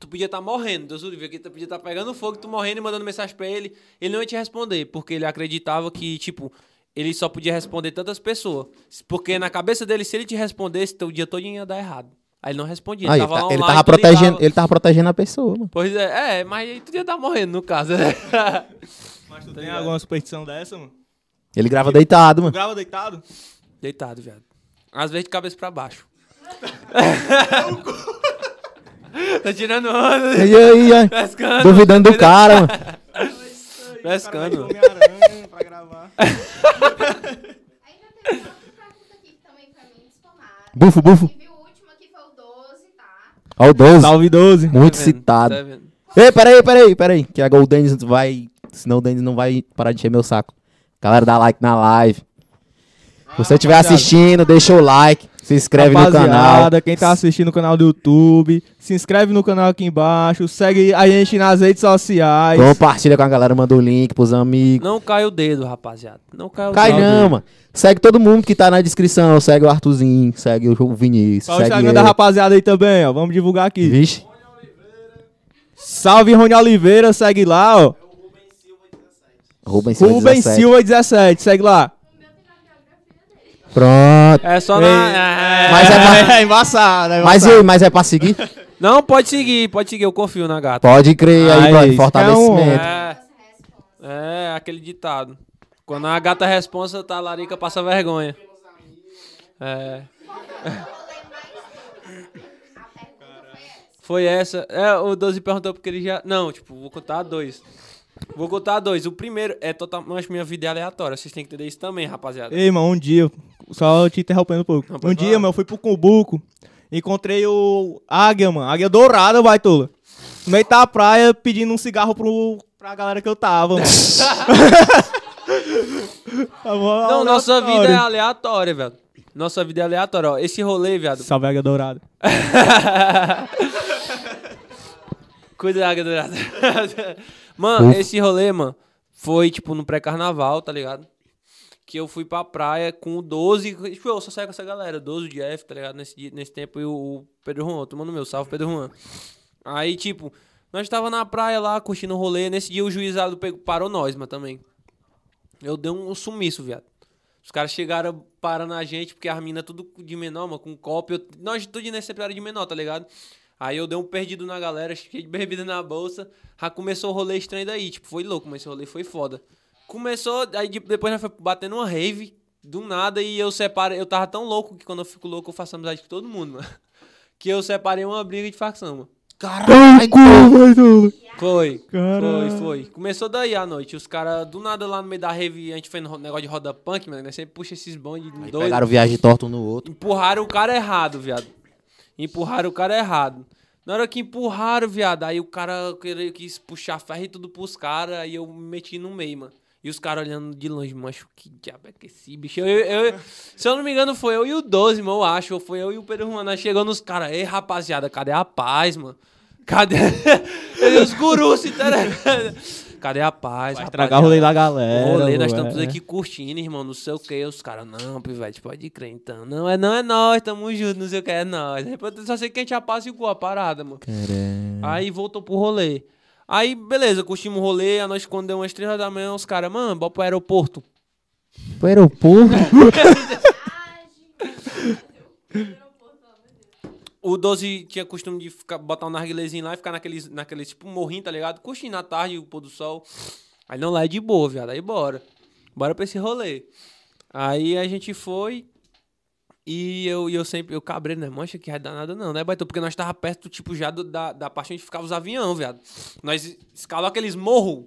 Tu podia estar morrendo, Deus do livro, que tu podia estar pegando fogo, tu morrendo e mandando mensagem pra ele. Ele não ia te responder, porque ele acreditava que, tipo, ele só podia responder tantas pessoas. Porque na cabeça dele, se ele te respondesse, teu dia todo ia dar errado. Aí ele não respondia. Ele tava tá- ele tava protegendo, ele tava protegendo a pessoa, mano. Pois é, é, mas aí tu ia estar morrendo, no caso. Mas tu tem alguma superstição dessa, mano? Ele grava deitado, Tu mano. grava deitado? Deitado, viado. Às vezes de cabeça pra baixo. tá tirando onda. E aí, aí, Pescando. duvidando do cara, mano. Pescando. Pra gravar. Ainda aqui que também. Bufo, bufo. E o último aqui foi o 12, tá? Ó o 12. Salve 12. Muito Tá vendo? citado. Tá vendo? Ei, peraí, peraí, peraí. Que agora o Denis vai. Senão o Denis não vai parar de encher meu saco. Galera, dá like na live. Se você estiver assistindo, deixa o like. Se inscreve no canal. Quem tá assistindo o canal do YouTube, se inscreve no canal aqui embaixo, segue a gente nas redes sociais. Compartilha com a galera, manda o link pros amigos. Não cai o dedo, rapaziada. Não cai o Cai dedo. não, mano. Segue todo mundo que tá na descrição. Segue o Arthurzinho, segue o Vinícius. Qual o segue Instagram eu. da rapaziada aí também, ó. Vamos divulgar aqui. Vixe. Salve Rony Oliveira, segue lá, ó. Rubens Silva Rubem 17. Silva 17, segue lá. Pronto. É só na. é- Mas é pra- é embaçado, é Mas e embaçado. aí, mas é pra seguir? Não, pode seguir, pode seguir. Eu confio na gata. Pode crer aí, Aí, mano. que é Fortalecimento. É, é, aquele ditado. Quando a gata responsa, tá a larica passa vergonha. É. Foi essa. É, o 12 perguntou porque ele já. Não, tipo, vou contar dois. Vou contar dois. O primeiro é totalmente minha vida é aleatória. Vocês têm que entender isso também, rapaziada. Ei, mano, um dia, só te interrompendo um pouco. Não, um dia, falar. mano, eu fui pro Cumbuco, encontrei o Águia, mano, Águia Dourada, baitola. No meio da praia, pedindo um cigarro pro, pra galera que eu tava, mano. Não, nossa vida é aleatória, velho. Nossa vida é aleatória, ó. Esse rolê, viado. Salve Águia Dourada. Cuida da água dourada. Mano, esse rolê, mano, foi tipo no pré-carnaval, tá ligado? Que eu fui pra praia com o 12. Tipo, eu só saio com essa galera, 12 de F, tá ligado? Nesse, nesse tempo, e o, Pedro Juan, tomando meu salve, Pedro Juan. Aí, tipo, nós tava na praia lá, curtindo o rolê. Nesse dia o juizado pegou, parou nós, mas também. Eu dei um, sumiço, viado. Os caras chegaram parando a gente, porque as minas tudo de menor, mano, com copo. Eu, nós tudo nesse era de menor, tá ligado? Aí eu dei um perdido na galera, cheio de bebida na bolsa. Já começou o rolê estranho daí. Tipo, foi louco, mas esse rolê foi foda. Começou, aí de- depois nós foi batendo uma rave, do nada, e eu separei. Eu tava tão louco que quando eu fico louco eu faço amizade com todo mundo, mano. Que eu separei uma briga de facção, mano. Caralho, Foi. Caralho. Foi, foi. Começou daí à noite. Os caras, do nada lá no meio da rave, a gente fez no negócio de roda punk, mano. Nós sempre puxa esses bondes doidos. Pegaram viagem torta um no outro. Empurraram o cara errado, viado. Empurraram o cara errado. Na hora que empurraram, viado, aí o cara quis puxar ferro e tudo pros caras, aí eu me meti no meio, mano. E os caras olhando de longe, macho, que diabo é que esse bicho? Eu, eu- eu- se eu não me engano, foi eu e o 12, mano, eu acho. Ou foi eu e o Pedro. Nós chegou nos caras, ei, rapaziada, cadê a paz, mano? Cadê Cadê os gurus, se Cadê a paz, Vai estragar o rolê da galera. o rolê, nós estamos tudo aqui curtindo, irmão, não sei o que. Os caras, não, pivete, pode crer, então. Não, é não, é nós, tamo junto, não sei o que, é nós. Depois eu só sei que a gente apaziguou a parada, mano. Aí voltou pro rolê. Aí, beleza, curtimos o rolê, a noite quando deu umas 3 horas da manhã, os caras, mano, bora pro aeroporto. Pro aeroporto. O 12 tinha costume de ficar, botar um narguilezinho lá e ficar naqueles, naqueles tipo morrinho, tá ligado? Curtindo à tarde, o pôr do sol. Aí não, lá é de boa, viado. Aí bora. Bora pra esse rolê. Aí a gente foi. E eu, e eu sempre, eu cabrei, né? Mancha que vai dar nada não, né, Baito? Porque nós tava perto, tipo, já do- da, da parte onde ficava os avião, viado. Nós escalou aqueles morros,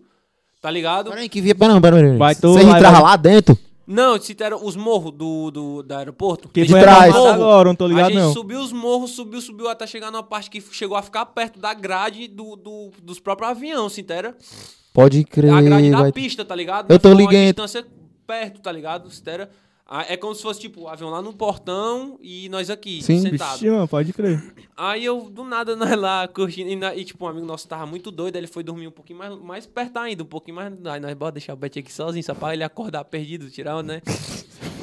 tá ligado? Peraí, que via. Peraí, peraí, peraí. Vai tu, Vocês entravam lá dentro? Não, se deram os morros do, do, do aeroporto. Que foi deram trás. morro. agora, não tô a ligado gente não. subiu os morros, subiu, subiu até chegar numa parte que chegou a ficar perto da grade do, do- dos próprios aviões, se entera? Pode crer. a grade da vai- pista, tá ligado? Eu tô ligado. Uma distância perto, tá ligado? Ah, É como se fosse, tipo, o avião lá no portão e nós aqui, Sim. sentados. Mano, pode crer. Aí eu, do nada, nós lá curtindo. E, na- e, tipo, um amigo nosso tava muito doido. Aí ele foi dormir um pouquinho mais, mais perto ainda, um pouquinho mais. Aí nós, bora deixar o Bet aqui sozinho, só pra ele acordar perdido, tirar né?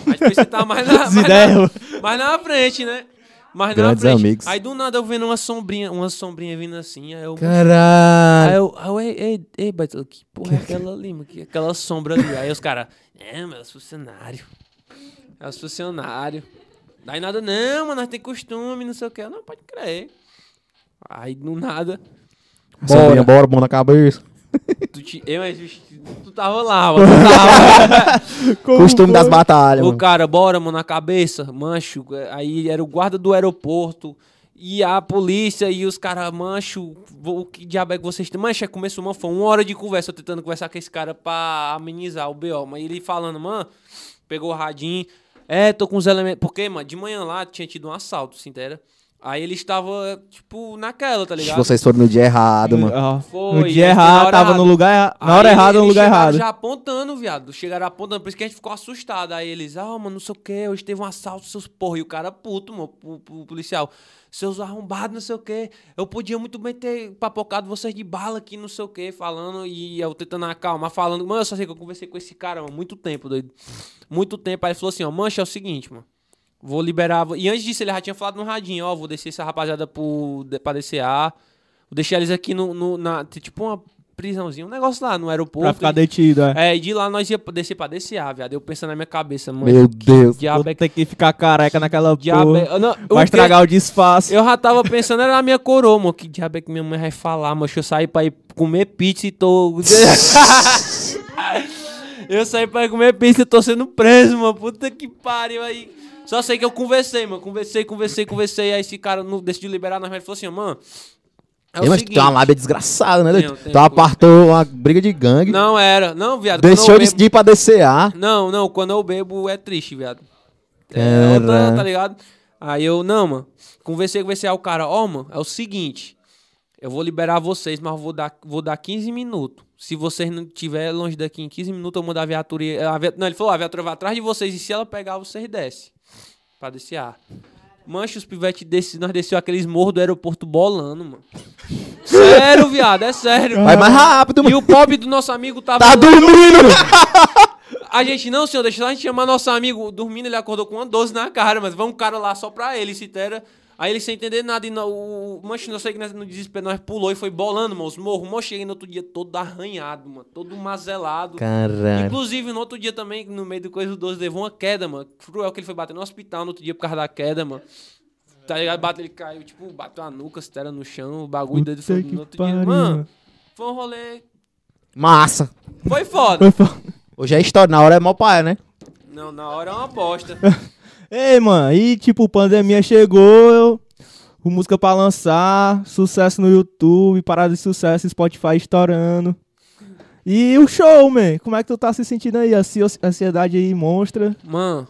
Aí depois você tá mais na, mais, na, mais na frente, né? Mais Grandes na frente. amigos. Aí do nada eu vendo uma sombrinha, uma sombrinha vindo assim. Aí eu. Aí Caralho. eu, aí eu, ei, ei, ei, Beto, que porra é aquela ali, mano? Que, aquela sombra ali. Aí os caras, é, mas é os funcionários. É os funcionários. Daí nada, não, mano, nós tem costume, não sei o que. Eu, Não, pode crer. Aí do nada, Bora, bora, mão na cabeça. tu, te, eu, mas, tu tava lá, mano. Tu tava, Costume das batalhas, o mano. cara, bora, mano, na cabeça, mancho. Aí era o guarda do aeroporto. E a polícia e os caras, mancho, o que diabo é que vocês têm? Mancho, começou, mano, foi uma hora de conversa, eu tentando conversar com esse cara pra amenizar o B.O. Mas ele falando, mano, pegou o radinho, é, tô com os elementos. Porque, mano, de manhã lá tinha tido um assalto, se? Aí ele estava, tipo, naquela, tá ligado? Vocês foram no dia errado, mano. Foi, no dia errado, tava errada. no lugar errado. Na hora errada, no lugar errado. já apontando, viado. Chegaram apontando, por isso que a gente ficou assustado. Aí eles, ah, mano, não sei o que, hoje teve um assalto, seus porra. E o cara puto, mano, pro, pro policial. Seus arrombados, não sei o que. Eu podia muito bem ter papocado vocês de bala aqui, não sei o que, falando. E eu tentando acalmar, falando. Mano, eu só sei que eu conversei com esse cara, mano, muito tempo, doido. Muito tempo. Aí ele falou assim, ó, mancha, é o seguinte, mano. Vou liberar. E antes disso, ele já tinha falado no radinho, ó, vou descer essa rapaziada pro, pra DCA. Vou deixar eles aqui no, no- na. Tipo uma prisãozinha, um negócio lá no aeroporto. Pra ficar detido, é. É, e de lá nós ia descer pra DCA, viado. Eu pensando na minha cabeça, mano. Meu Deus. Diabo Vou é ter que ficar careca naquela diabo é- porra. Não, Vai estragar o disfarce. Eu já tava pensando, era na minha coroa, mano. Que diabo é que minha mãe vai falar, mano? Eu saí pra ir comer pizza e tô. eu saí pra ir comer pizza e tô sendo preso, mano. Puta que pariu aí. Só sei que eu conversei, mano. Conversei, conversei, conversei. Aí esse cara não decidiu liberar, nós falou assim, mano. É Ei, mas tu tem uma seguinte- lábia desgraçada, né? Tenho, Tu apartou uma briga de gangue. Não era. Não, viado. Deixou de ir pra DCA. Não, não, quando eu bebo é triste, viado. É, outra, tá ligado? Aí eu, não, mano. Conversei, conversei, aí o cara, ó, mano, é o seguinte. Eu vou liberar vocês, mas vou dar, vou dar 15 minutos. Se vocês não estiver longe daqui em 15 minutos, eu mando a viatura. A via- não, ele falou, a viatura vai atrás de vocês e se ela pegar, vocês descem. Pra descer. Mancha, os pivetes desse, nós desceu aqueles morros do aeroporto bolando, mano. Sério, viado, é sério. Vai mais rápido, E mano. o pobre do nosso amigo tava. Tá dormindo! A gente, não, senhor, deixa a gente chamar nosso amigo dormindo, ele acordou com uma 12 na cara, mas vai um cara lá só pra ele, se tera. Aí ele sem entender nada, e no, o mancho, não sei que nós, no desespero nós pulou e foi bolando, mano, os morros. Mano, cheguei no outro dia todo arranhado, mano, todo mazelado. Caralho. Inclusive, no outro dia também, no meio do coisa do 12, levou uma queda, mano. Cruel que ele foi bater no hospital no outro dia por causa da queda, mano. Tá ligado? Bate, ele caiu, tipo, bateu a nuca, se era no chão, o bagulho dele foi que no outro pariu, dia. Mano, mano. foi um rolê. Massa. Foi foda. Hoje é história, na hora é mó pai, né? Não, na hora é uma bosta. Ei, mano, e tipo, pandemia chegou, eu- música pra lançar, sucesso no YouTube, parada de sucesso, Spotify estourando. E o show, man, como é que tu tá se sentindo aí? A ansi- ansiedade aí monstra. Mano,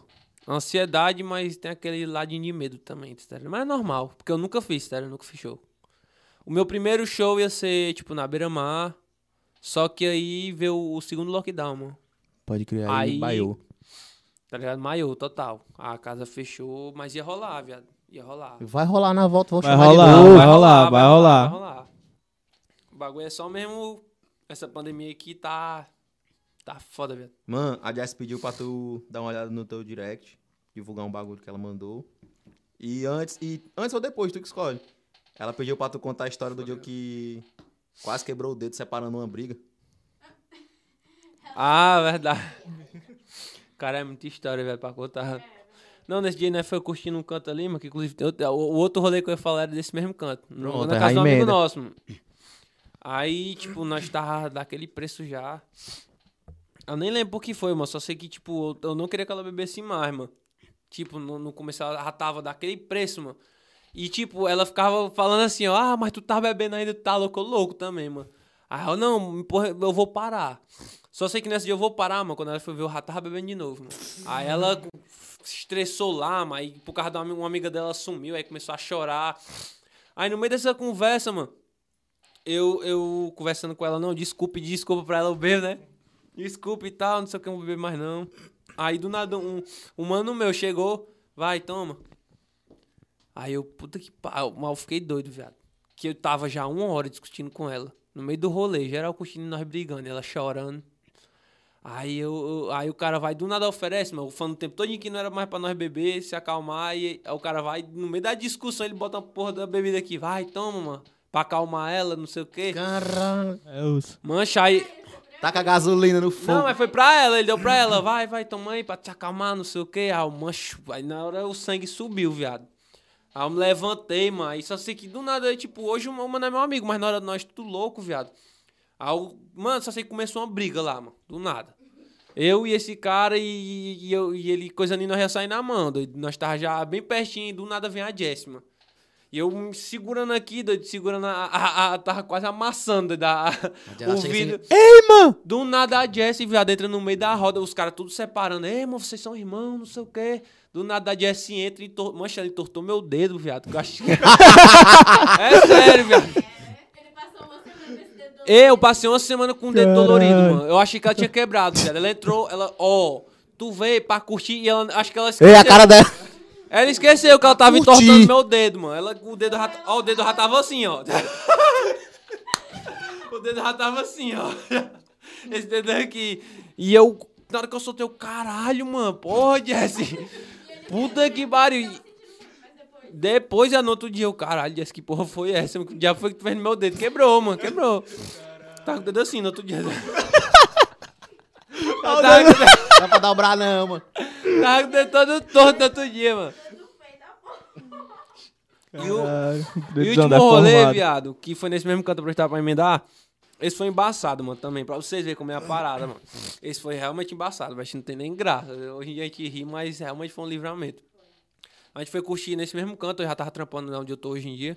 ansiedade, mas tem aquele ladinho de medo também, tá? Mas é normal, porque eu nunca fiz, tá? Eu nunca fiz show. O meu primeiro show ia ser, tipo, na beira-mar. Só que aí veio o segundo lockdown, mano. Pode criar Aí- aí, baiô. Tá ligado? Maior, total. A casa fechou, mas ia rolar, viado. Ia rolar. Vai rolar na volta, vão Vai chamar de rolar, novo. vai rolar, vai rolar. vai rolar. O bagulho é só mesmo. Essa pandemia aqui tá. Tá foda, velho. Mano, a Jess pediu pra tu dar uma olhada no teu direct, divulgar um bagulho que ela mandou. E antes, e antes ou depois, tu que escolhe. Ela pediu pra tu contar a história do dia que quase quebrou o dedo separando uma briga. Ah, verdade. Cara, é muita história, velho, pra contar. Não, nesse dia nós foi curtindo um canto ali, mas que inclusive tem outro- o, o outro rolê que eu ia falar era desse mesmo canto. no- Pronto, na é casa do amigo emenda. nosso, mano. Aí, tipo, nós tava daquele preço já. Eu nem lembro por que foi, mano. Só sei que, tipo, eu eu não queria que ela bebesse mais, mano. Tipo, no, no começo ela já tava daquele preço, mano. E, tipo, ela ficava falando assim, ó, ah, mas tu tá bebendo ainda, tu tá louco, Eu, louco também, mano. Aí eu, não, porra, eu vou parar. Só sei que nesse dia eu vou parar, mano. Quando ela foi ver, eu já tava bebendo de novo, mano. Aí ela estressou lá, mas aí, por causa de uma, ami- uma amiga dela sumiu, aí começou a chorar. Aí no meio dessa conversa, mano, eu, eu conversando com ela, não, desculpe, desculpa pra ela, bebo, né? Desculpa e tal, não sei o que, eu vou beber mais não. Aí do nada um, um mano meu chegou, vai, toma. Aí eu, puta que pariu, mal fiquei doido, viado. Que eu tava já uma hora discutindo com ela. No meio do rolê, geral curtindo nós brigando, ela chorando. Aí, eu, aí o cara vai, do nada oferece, mano, falando o tempo todo que não era mais pra nós beber, se acalmar. E aí o cara vai, no meio da discussão, ele bota a porra da bebida aqui, vai, toma, mano, pra acalmar ela, não sei o quê. Caralho. É. Mancha, aí, Taca gasolina no fogo. não, mas foi pra ela, ele deu pra ela, vai, vai, toma aí pra te acalmar, não sei o que. Ah, o mancho, aí na hora o sangue subiu, viado. Aí eu me levantei, mano, aí só sei que do nada, tipo, hoje o mano é meu amigo, mas na hora nós tudo louco, viado. Aí, eu- mano, só sei que começou uma briga lá, mano, do nada. Eu e esse cara e, e eu, e ele, coisa ali, nós ia sair na mão, doido. Nós tava já bem pertinho e do nada vem a Jess, mano. E eu me segurando aqui, doido, segurando a, a, a- tava quase amassando, doido, a, ela o chega vidro. Ei, mano! Do nada a Jess, viado, entra no meio da roda, os caras tudo separando. Ei, mano, vocês são irmãos, não sei o quê. Do nada a Jess entra e tor... Mancha, ele tortou meu dedo, viado. que eu acho que- é sério, viado. Ele passou uma semana nesse dedo do Eu passei uma semana com o dedo Caralho. dolorido, mano. Eu achei que ela tinha quebrado, viado. Ela entrou, ela, ó, tu veio pra curtir e ela, acho que ela esqueceu. Ei, a cara dela. Ela esqueceu que ela tava Curti. entortando meu dedo, mano. Ela, o dedo já, ó, o dedo já tava assim, ó. o dedo já tava assim, ó. Esse dedo aqui. E eu, na hora que eu soltei o caralho, mano, porra, Jesse. Puta que pariu. Depois, no outro dia, eu, caralho, Jesse, que porra foi essa? Que dia foi que tu fez no meu dedo? Quebrou, mano, quebrou. Tava com o dedo assim no outro dia. Eu tava com o dedo- Não dá pra dobrar, não, mano. tava com o dedo todo torto no outro dia, mano. E o, Caralho, E o último rolê, deformado. viado, que foi nesse mesmo canto pra estar pra emendar, esse foi embaçado, mano, também, pra vocês verem como é a parada, mano. Esse foi realmente embaçado, mas não tem nem graça. Hoje em dia a gente ri, mas realmente foi um livramento. A gente foi curtir nesse mesmo canto, eu já tava trampando onde eu tô hoje em dia.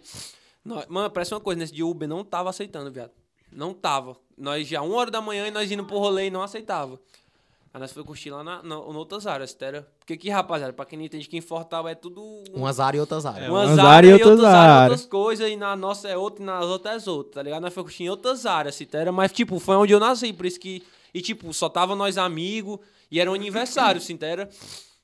Nós- mano, parece uma coisa, nesse dia o Uber não tava aceitando, viado. Não tava. Nós já uma hora da manhã e nós indo pro rolê e não aceitava. Aí nós foi curtir lá na, na, em outras áreas, sério. Porque aqui, rapaziada, pra quem não entende que em Fortal é tudo... um- Umas áreas e outras áreas. É, umas umas áreas áreas e outras outras áreas, áreas. outras coisas, e na nossa é outra e nas outras é outra, tá ligado? Nós foi curtir em outras áreas, Citera, mas, tipo, foi onde eu nasci, por isso que. E, tipo, só tava nós amigos, e era um aniversário, Citera.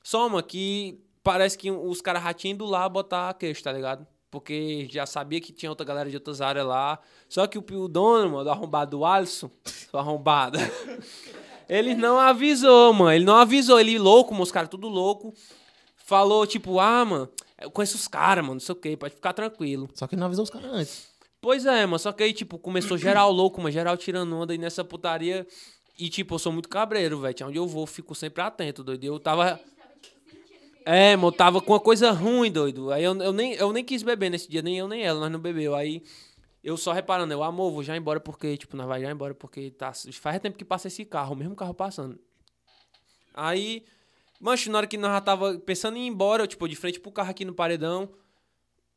Soma que parece que os caras já tinham ido lá botar a queixa, tá ligado? Porque já sabia que tinha outra galera de outras áreas lá. Só que o, o dono, mano, do arrombado do Alisson, o arrombado. Ele não avisou, mano. Ele não avisou. Ele louco, mano, os caras tudo louco. Falou, tipo, ah, mano, eu conheço os caras, mano, não sei o que, pode ficar tranquilo. Só que não avisou os caras antes. Pois é, mano, só que aí, tipo, começou geral louco, mano, geral tirando onda aí nessa putaria. E, tipo, eu sou muito cabreiro, velho. Onde eu vou, eu fico sempre atento, doido. Eu tava. É, mano, eu tava com uma coisa ruim, doido. Aí eu, eu, nem, eu nem quis beber nesse dia, nem eu nem ela, nós não bebeu. Aí eu só reparando, eu, amor, vou já embora porque, tipo, nós vai já embora porque tá, faz tempo que passa esse carro, o mesmo carro passando. Aí, mancho, na hora que nós já tava pensando em ir embora, eu, tipo, de frente pro carro aqui no paredão,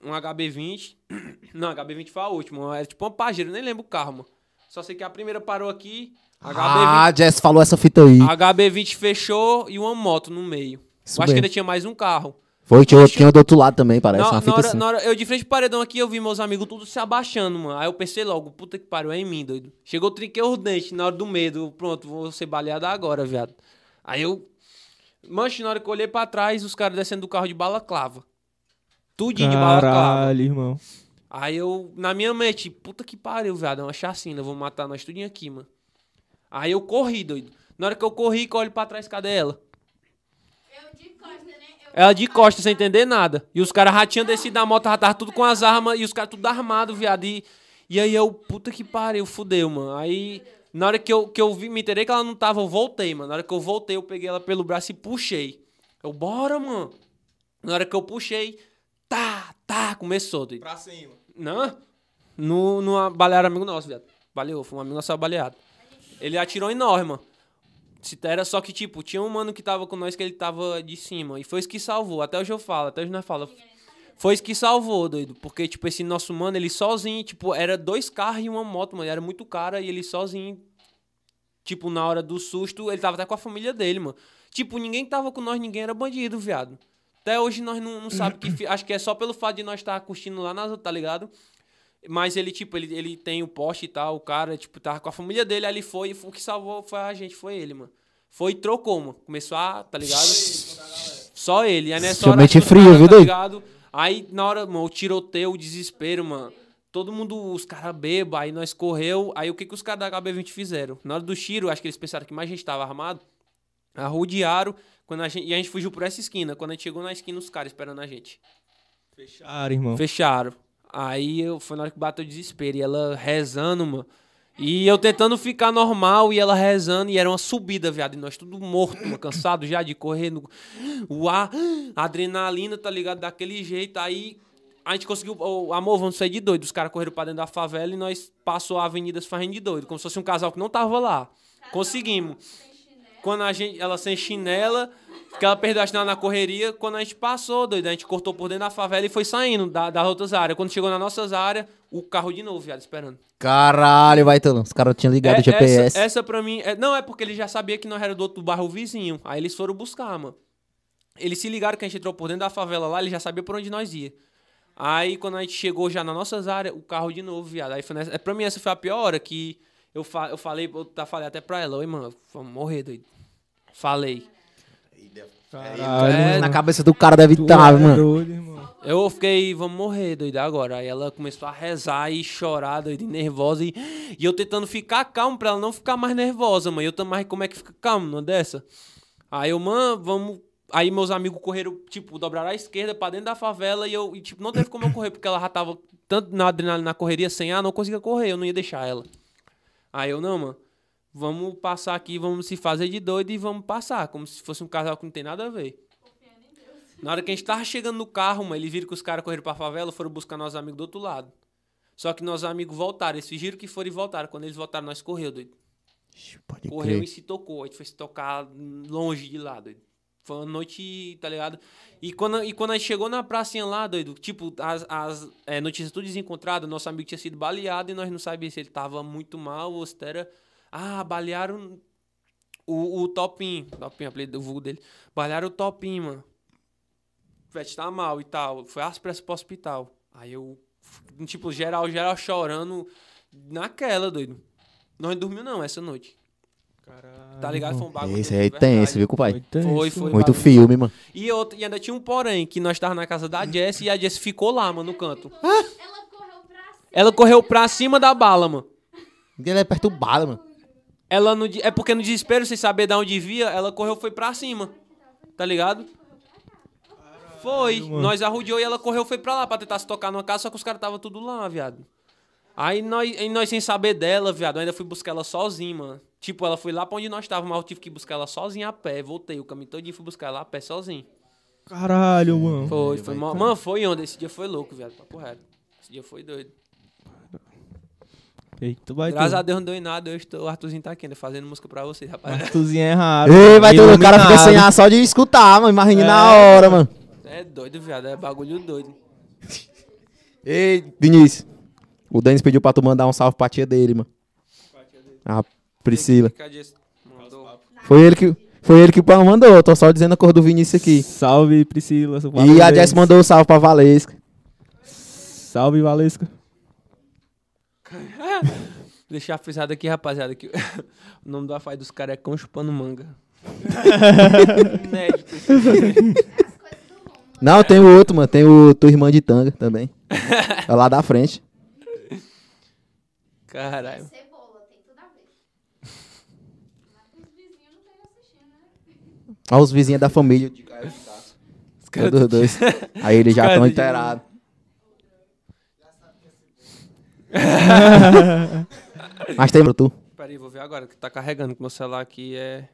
um HB20. Não, HB20 foi a última. Era tipo uma Pajero, nem lembro o carro, mano. Só sei que a primeira parou aqui. HB20, Ah, Jess falou essa fita aí. HB20 fechou e uma moto no meio. Isso eu acho que ainda tinha mais um carro. Foi, tinha, tinha do outro lado também, parece. Na, uma na fita hora, assim. na hora- eu de frente pro paredão aqui, eu vi meus amigos tudo se abaixando, mano. Aí eu pensei logo, puta que pariu, é em mim, doido. Chegou, trinquei os dentes na hora do medo. Pronto, vou ser baleado agora, viado. Aí eu. Manche, na hora que eu olhei pra trás, os caras descendo do carro de balaclava. Tudinho de balaclava. Caralho, irmão. Aí eu, na minha mente, puta que pariu, viado, é uma chacina, vou matar nós tudinho aqui, mano. Aí eu corri, doido. Na hora que eu corri, que eu olho pra trás, cadê ela? Eu de costa, né? Eu Ela de costas, sem entender nada. E os caras já tinham descido da moto, já tava tudo com as armas, e os caras tudo armado, viado. E, e aí eu, puta que pariu, fudeu, mano. Aí, na hora que eu, que eu vi, me enterei que ela não tava, eu voltei, mano. Na hora que eu voltei, eu peguei ela pelo braço e puxei. Eu, bora, mano. Na hora que eu puxei, tá, tá, começou, doido. Pra cima. Não, no, no balearam amigo nosso, viado. Baleou, foi um amigo nosso baleado. Ele atirou em nós, mano. Era só que, tipo, tinha um mano que tava com nós que ele tava de cima. E foi isso que salvou. Até hoje eu falo, até hoje nós fala. Foi isso que salvou, doido. Porque, tipo, esse nosso mano, ele sozinho, tipo, era dois carros e uma moto, mano. Era muito cara e ele sozinho. Tipo, na hora do susto, ele tava até com a família dele, mano. Tipo, ninguém tava com nós, ninguém era bandido, viado. Até hoje nós não, não sabe que. Acho que é só pelo fato de nós estar curtindo lá nas, tá ligado? Mas ele, tipo, ele, ele tem o poste e tal, o cara, tipo, tava com a família dele, aí ele foi, e o que salvou foi a gente, foi ele, mano. Foi e trocou, mano. Começou a, tá ligado? Só ele. Aí nessa hora, caras, viu, tá ligado? Aí, na hora, mano, o tiroteio, o desespero, mano. Todo mundo, os caras bebam, aí nós correu. Aí o que, que os caras da HB20 fizeram? Na hora do tiro, acho que eles pensaram que mais gente tava armado. Arrodearam. Quando a gente, e a gente fugiu por essa esquina. Quando a gente chegou na esquina, os caras esperando a gente. Fecharam, irmão. Fecharam. Aí eu, foi na hora que bateu o desespero. E ela rezando, mano. E eu tentando ficar normal e ela rezando. E era uma subida, viado. E nós tudo morto, mano, cansado já de correr. No, o ar, adrenalina, tá ligado? Daquele jeito. Aí a gente conseguiu. ô, amor, vamos sair de doido. Os caras correram pra dentro da favela e nós passou a avenida se fazendo de doido. Como se fosse um casal que não tava lá. Conseguimos. Quando a gente, ela sem chinela, que ela perdeu a chinela na correria, quando a gente passou, doido, a gente cortou por dentro da favela e foi saindo da- das outras áreas. Quando chegou nas nossas áreas, o carro de novo, viado, esperando. Caralho, vai, Tolão. Os caras tinham ligado É, o GPS. Essa, essa pra mim. é- não, é porque ele já sabia que nós era do outro bairro vizinho. Aí eles foram buscar, mano. Eles se ligaram que a gente entrou por dentro da favela lá, ele já sabia por onde nós ia. Aí quando a gente chegou já nas nossas áreas, o carro de novo, viado. Aí foi nessa, é, pra mim essa foi a pior hora que eu, fa, eu falei, eu falei até pra ela, oi, mano, vamos morrer, doido. Falei. Caralho, É, mano. Na cabeça do cara deve estar, é mano. doido. Eu fiquei, vamos morrer, doido, agora. Aí ela começou a rezar e chorar, doido, e nervosa. E, e eu tentando ficar calmo pra ela não ficar mais nervosa, mano. Eu também, como é que fica calmo numa dessa? Aí eu, mano, vamos. Aí meus amigos correram, tipo, dobraram à esquerda pra dentro da favela e eu, e, tipo, não teve como eu correr, porque ela já tava tanto na adrenalina na correria sem ar, não conseguia correr, eu não ia deixar ela. Aí eu, não, mano, vamos passar aqui, vamos se fazer de doido e vamos passar, como se fosse um casal que não tem nada a ver. Na hora que a gente tava chegando no carro, mano, eles viram que os caras correram pra favela, foram buscar nossos amigos do outro lado. Só que nossos amigos voltaram, eles fingiram que foram e voltaram. Quando eles voltaram, nós correu, doido. Pode Correu crer. e se tocou. A gente foi se tocar longe de lá, doido. Foi uma noite, tá ligado? E quando, e quando a gente chegou na pracinha lá, doido, tipo, as, as é, notícias tudo desencontradas, nosso amigo tinha sido baleado e nós não sabíamos se ele tava muito mal ou se era. Ah, balearam o, o Topinho. Topinho, apelido do vulgo dele. Balearam o Topinho, mano. O Pet tá mal e tal. Foi às pressas pro hospital. Aí eu, tipo, geral, geral chorando naquela, doido. Nós não dormiu não essa noite. Caralho. Tá ligado? Foi um bagulho. Esse aí tem esse, viu, compadre? Foi tenso, Foi, foi. Muito bagulho. filme, mano. E, outro, e ainda tinha um porém, que nós tava na casa da Jess e a Jess ficou lá, mano, no canto. Ela correu pra cima. Ela correu pra cima da bala, mano. Ele é perturbado, mano. Ela no, é porque no desespero, sem saber de onde via, ela correu foi pra cima. Tá ligado? Foi. mano. Nós arrudeou e ela correu foi pra lá pra tentar se tocar numa casa, só que os caras tava tudo lá, viado. Aí nós, aí nós sem saber dela, viado, eu ainda fui buscar ela sozinho, mano. Tipo, ela foi lá pra onde nós estávamos, mas eu tive que buscar ela sozinha a pé. Voltei o caminho todo e fui buscar ela a pé sozinho. Caralho, mano. Foi, foi. Mano, foi onda. Esse dia foi louco, viado. Papo reto. Esse dia foi doido. Eita, vai Graças tu. a Deus não deu em nada. Hoje tô- o Arthurzinho tá aqui ainda fazendo música pra vocês, rapaz. Arthurzinho é raro. Ei, vai ter o cara fica sem ar só de escutar, mano. Imagina na É. hora, mano. É doido, viado. É bagulho doido. Ei, Vinícius. O Denis pediu pra tu mandar um salve pra tia dele, mano. A Priscila. Esse- Mandou. Foi ele que, foi ele que mandou. Eu tô só dizendo a cor do Vinícius aqui. Salve, Priscila. E a. Jess mandou um salve pra Valesca. Salve, Valesca. Deixar frisado aqui, rapaziada, que o nome do afai dos caras é Cão Chupando Manga. Inédito. Não, tem o outro, mano. Tem o tua irmã de tanga também. É lá da frente. Caralho. Cebola, tem tudo a ver. Os vizinhos não né? Olha os vizinhos da família. Os caras Todos dois. Aí eles já estão inteirados. Mas tem tu. Peraí, vou ver agora, que tá carregando, que meu celular aqui é...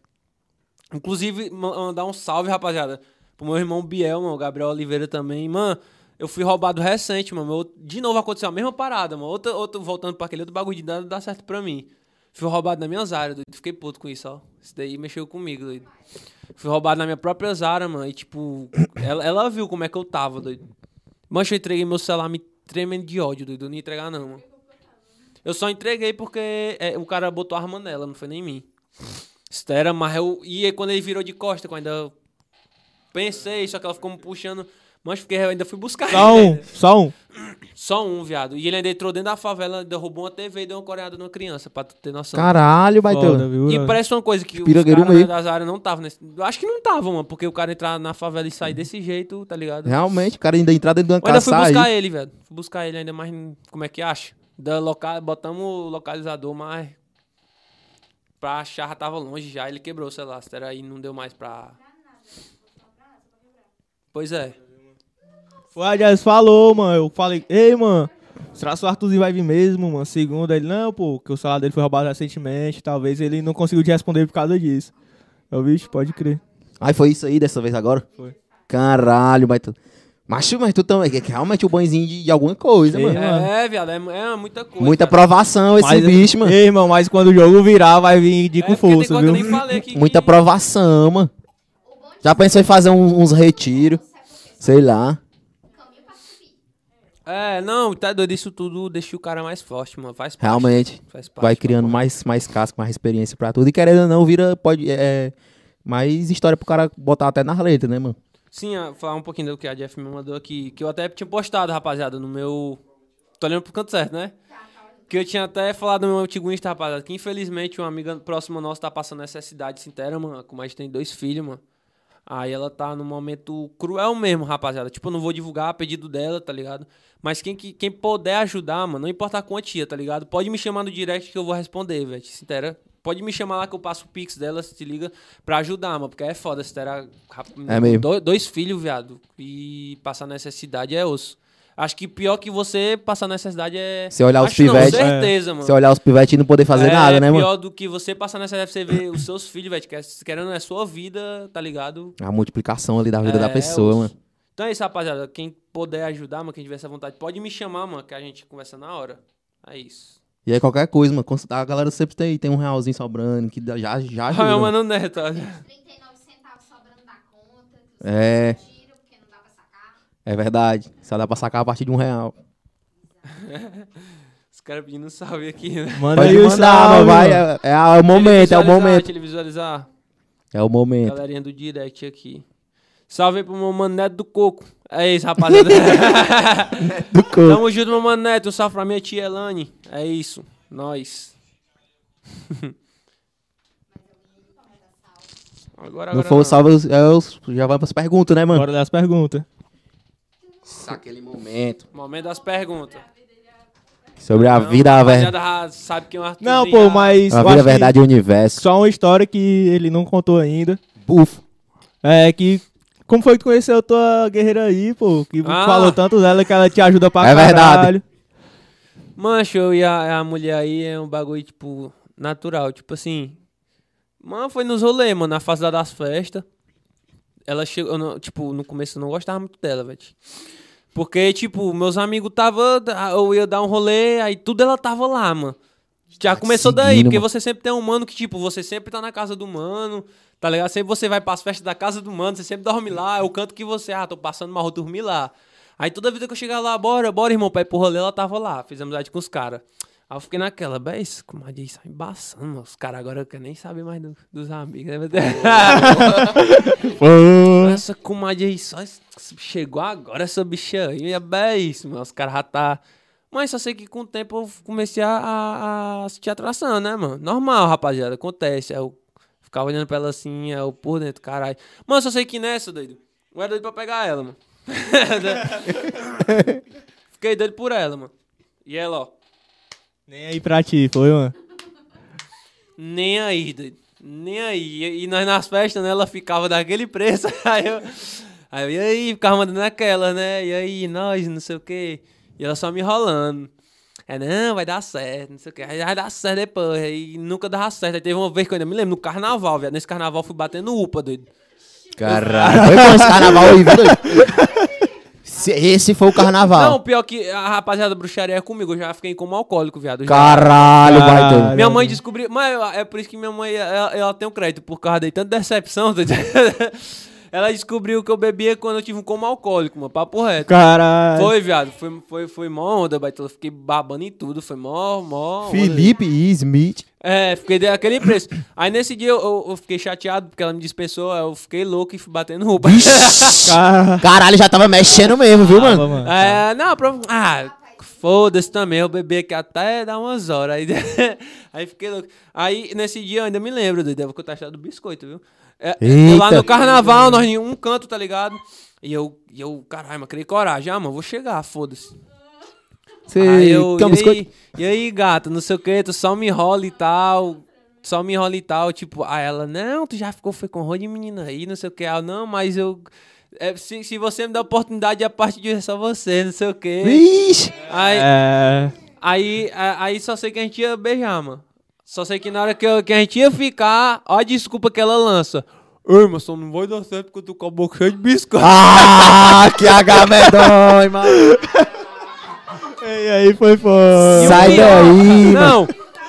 Inclusive, ma- mandar um salve, rapaziada, pro meu irmão Biel, mano, o Gabriel Oliveira também. Mano, eu fui roubado recente, mano. De novo aconteceu a mesma parada, mano. Outro, outro, voltando pra aquele outro bagulho de dado, dá certo pra mim. Fui roubado na minha Zara, doido. Fiquei puto com isso, ó. Isso daí mexeu comigo, doido. Fui roubado na minha própria Zara, mano. E, tipo, ela, ela viu como é que eu tava, doido. Mancha, eu entreguei meu celular me tremendo de ódio, doido. Eu não ia entregar, não, mano. Eu só entreguei porque é, o cara botou a arma nela, não foi nem em mim. Era, mas eu. E aí, quando ele virou de costa, quando eu ainda pensei, só que ela ficou me puxando. Mas fiquei, eu ainda fui buscar Só ele, um, né? só um. Só um, viado. E ele ainda entrou dentro da favela, derrubou uma TV e deu uma coreada numa criança, pra tu ter noção. Caralho, baitão. viu? E parece uma coisa que os caras né, das áreas não estavam nesse. Eu acho que não estavam, mano, porque o cara entrar na favela e sair desse jeito, tá ligado? Realmente, o cara ainda entrar dentro de uma Eu ainda casa fui buscar sair. ele, velho. Fui buscar ele ainda mais. Como é que acha? Da loca... Botamos o localizador, mas. Pra achar já tava longe já. Ele quebrou o celular. Era aí, não deu mais pra. Pois é. Foi a Jess falou, mano. Eu falei, ei, mano, será que o Arthurzinho vai vir mesmo, mano? Segundo, ele, não, pô, que o celular dele foi roubado recentemente. Talvez ele não conseguiu te responder por causa disso. Eu, bicho, pode crer. Aí foi isso aí dessa vez agora? Foi. Caralho, baitão. Macho, mas tu também. Que é realmente o banhozinho de, de alguma coisa, Ei, mano. É, viado. É, é muita coisa. Muita provação esse Mas- bicho, mano. Ei, irmão, mas quando o jogo virar, vai vir de É, com força, que viu? eu nem falei aqui. Muita que- provação, mano. Já pensou em fazer um- uns retiros? Sei lá. É, não, tá doido. Isso tudo deixa o cara mais forte, mano. Faz parte. Realmente. Faz parte. Vai criando mais, mais casco, mais experiência pra tudo. E querendo ou não, vira pode, é, mais história pro cara botar até nas letras, né, mano? Sim, falar um pouquinho do que a Jeff me mandou aqui, que eu até tinha postado, rapaziada, no meu. Tô olhando pro canto certo, né? Que eu tinha até falado no meu antigo Insta, rapaziada, que infelizmente uma amiga próxima nossa tá passando necessidade sincera, mano. Como a gente tem dois filhos, mano. Aí ela tá num momento cruel mesmo, rapaziada. Tipo, eu não vou divulgar a pedido dela, tá ligado? Mas quem, que- quem puder ajudar, mano, não importa a quantia, tá ligado? Pode me chamar no direct que eu vou responder, velho. Sincera. Pode me chamar lá que eu passo o pix dela, se liga, pra ajudar, mano. Porque é foda, se terá É dois, dois filhos, viado. E passar necessidade é osso. Acho que pior que você passar necessidade é. Você olhar os não, pivetes. certeza, mano. Você olhar os pivetes e não poder fazer é nada, né, mano? pior do que você passar necessidade, você ver os seus filhos, velho. que é- Querendo é sua vida, tá ligado? A multiplicação ali da vida É, da pessoa, osso. mano. Então é isso, rapaziada. Quem puder ajudar, mano, quem tiver essa vontade, pode me chamar, mano, que a gente conversa na hora. É isso. E aí qualquer coisa, mano. A galera sempre tem, tem um realzinho sobrando, que já, já ajuda. Ah, mano. mano, Neto. olha. 39 centavos sobrando da conta. É. Tira, porque não dá pra sacar. É verdade. Só dá pra sacar a partir de um real. Os caras pedindo salve aqui, né? Manda Pode aí o mandar, salve. Vai, mano. é, é o momento, é o momento. Deixa ele visualizar. É o momento. Galerinha do direct aqui. Salve aí pro meu mano Neto do Coco. É isso, rapaziada. Do coco. Tamo junto, meu mano Neto. Um salve pra minha tia Elane. É isso. Nós. Agora, Não agora for o salve, é já vai pras perguntas, né, mano? Bora das perguntas. Aquele momento. Momento das perguntas. Sobre a Não, vida, a, já sabe quem é o Arthurzinho. Não, pô, mas. a vida, a que verdade e o universo. Só uma história que ele não contou ainda. Bufo. É que. Como foi que tu conheceu tua guerreira aí, pô? Que Ah. falou tanto dela que ela te ajuda pra É verdade. caralho. Mancho, eu e a, a mulher aí é um bagulho, tipo, natural. Tipo assim. Mano, foi nos rolês, mano, na fase da- das festas. Ela chegou, eu não- tipo, no começo eu não gostava muito dela, velho. Porque, tipo, meus amigos tava. Eu ia dar um rolê, aí tudo ela tava lá, mano. Já começou daí, seguindo, porque mano. você sempre tem um mano que, tipo, você sempre tá na casa do mano, tá ligado? Sempre você vai pras festas da casa do mano, você sempre dorme lá, é o canto que você, ah, tô passando mal, vou dormir lá. Aí toda vida que eu chegava lá, bora, bora, irmão, pra ir pro rolê, ela tava lá, fiz amizade com os caras. Aí eu fiquei naquela, véi, isso, comadre, isso é embaçando, mano. Os caras agora querem nem saber mais do- dos amigos, né? Essa comadre aí só chegou agora, essa bicha aí. É bem isso, mano. Os caras já tá. Mas só sei que com o tempo eu comecei a, a, a sentir atração, né, mano? Normal, rapaziada. Acontece. Aí eu ficava olhando pra ela assim, eu por dentro, caralho. Mano, só sei que nessa, doido. Eu era doido pra pegar ela, mano. Fiquei doido por ela, mano. E ela, ó. Nem aí pra ti, foi, mano. Nem aí, doido. Nem aí. E, nós nas festas, né? Ela ficava daquele preço. Aí eu. Aí eu, e aí, ficava mandando aquela, né? E aí, nós, não sei o quê. E ela só me enrolando. É, não, vai dar certo, não sei o quê. Aí vai dar certo depois. Aí nunca dava certo. Aí teve uma vez que eu ainda me lembro, no carnaval, viado. Nesse carnaval eu fui batendo UPA, doido. Caralho. Foi bom esse carnaval aí, viu, doido? Se- Esse foi o carnaval. Não, pior que a rapaziada da bruxaria é comigo. Eu já fiquei como alcoólico, viado. Já- Caralho, vai Caralho. ter. Minha mãe descobriu. Mas é por isso que minha mãe ela, ela tem um crédito, por causa de tanta decepção. ela descobriu que eu bebia quando eu tive um coma alcoólico, mano. Papo reto. Caralho. Foi, viado. Foi, foi, foi mó onda, baitola. Fiquei babando em tudo. Foi mó, mó. onda. Felipe Smith. É, fiquei daquele preço. Aí nesse dia eu, eu- eu fiquei chateado porque ela me dispensou. aí Eu fiquei louco e fui batendo roupa. Cara. Caralho, já tava mexendo mesmo, viu, mano? mano. É, não, pra... Ah, foda-se também. Eu bebi aqui até dar umas horas. Aí, aí fiquei louco. Aí, nesse dia, eu ainda me lembro, doido. Eu vou contar a história do biscoito, viu? É, eu lá Eita. no carnaval, nós em um canto, tá ligado? E eu, e eu caralho, mas criei coragem. Ah, mano, vou chegar, foda-se. Aí eu, e, aí, e aí, gata, não sei o que, tu só me enrola e tal. Só me enrola e tal. Tipo, aí ela, não, tu já ficou foi com rolo de menina aí, não sei o que. Ah, não, mas eu. é, se, se você me dá oportunidade, a parte de é só você, não sei o que. Vixe. Aí, É. aí, a- aí só sei que a gente ia beijar, mano. Só sei que na hora que, eu- que a gente ia ficar, ó a desculpa que ela lança. Ei, mas só não vai dar certo porque eu tô com a boca cheia de biscoito. Ah, que H medonho, mano. E aí foi foda. Sai pior- daí. Não,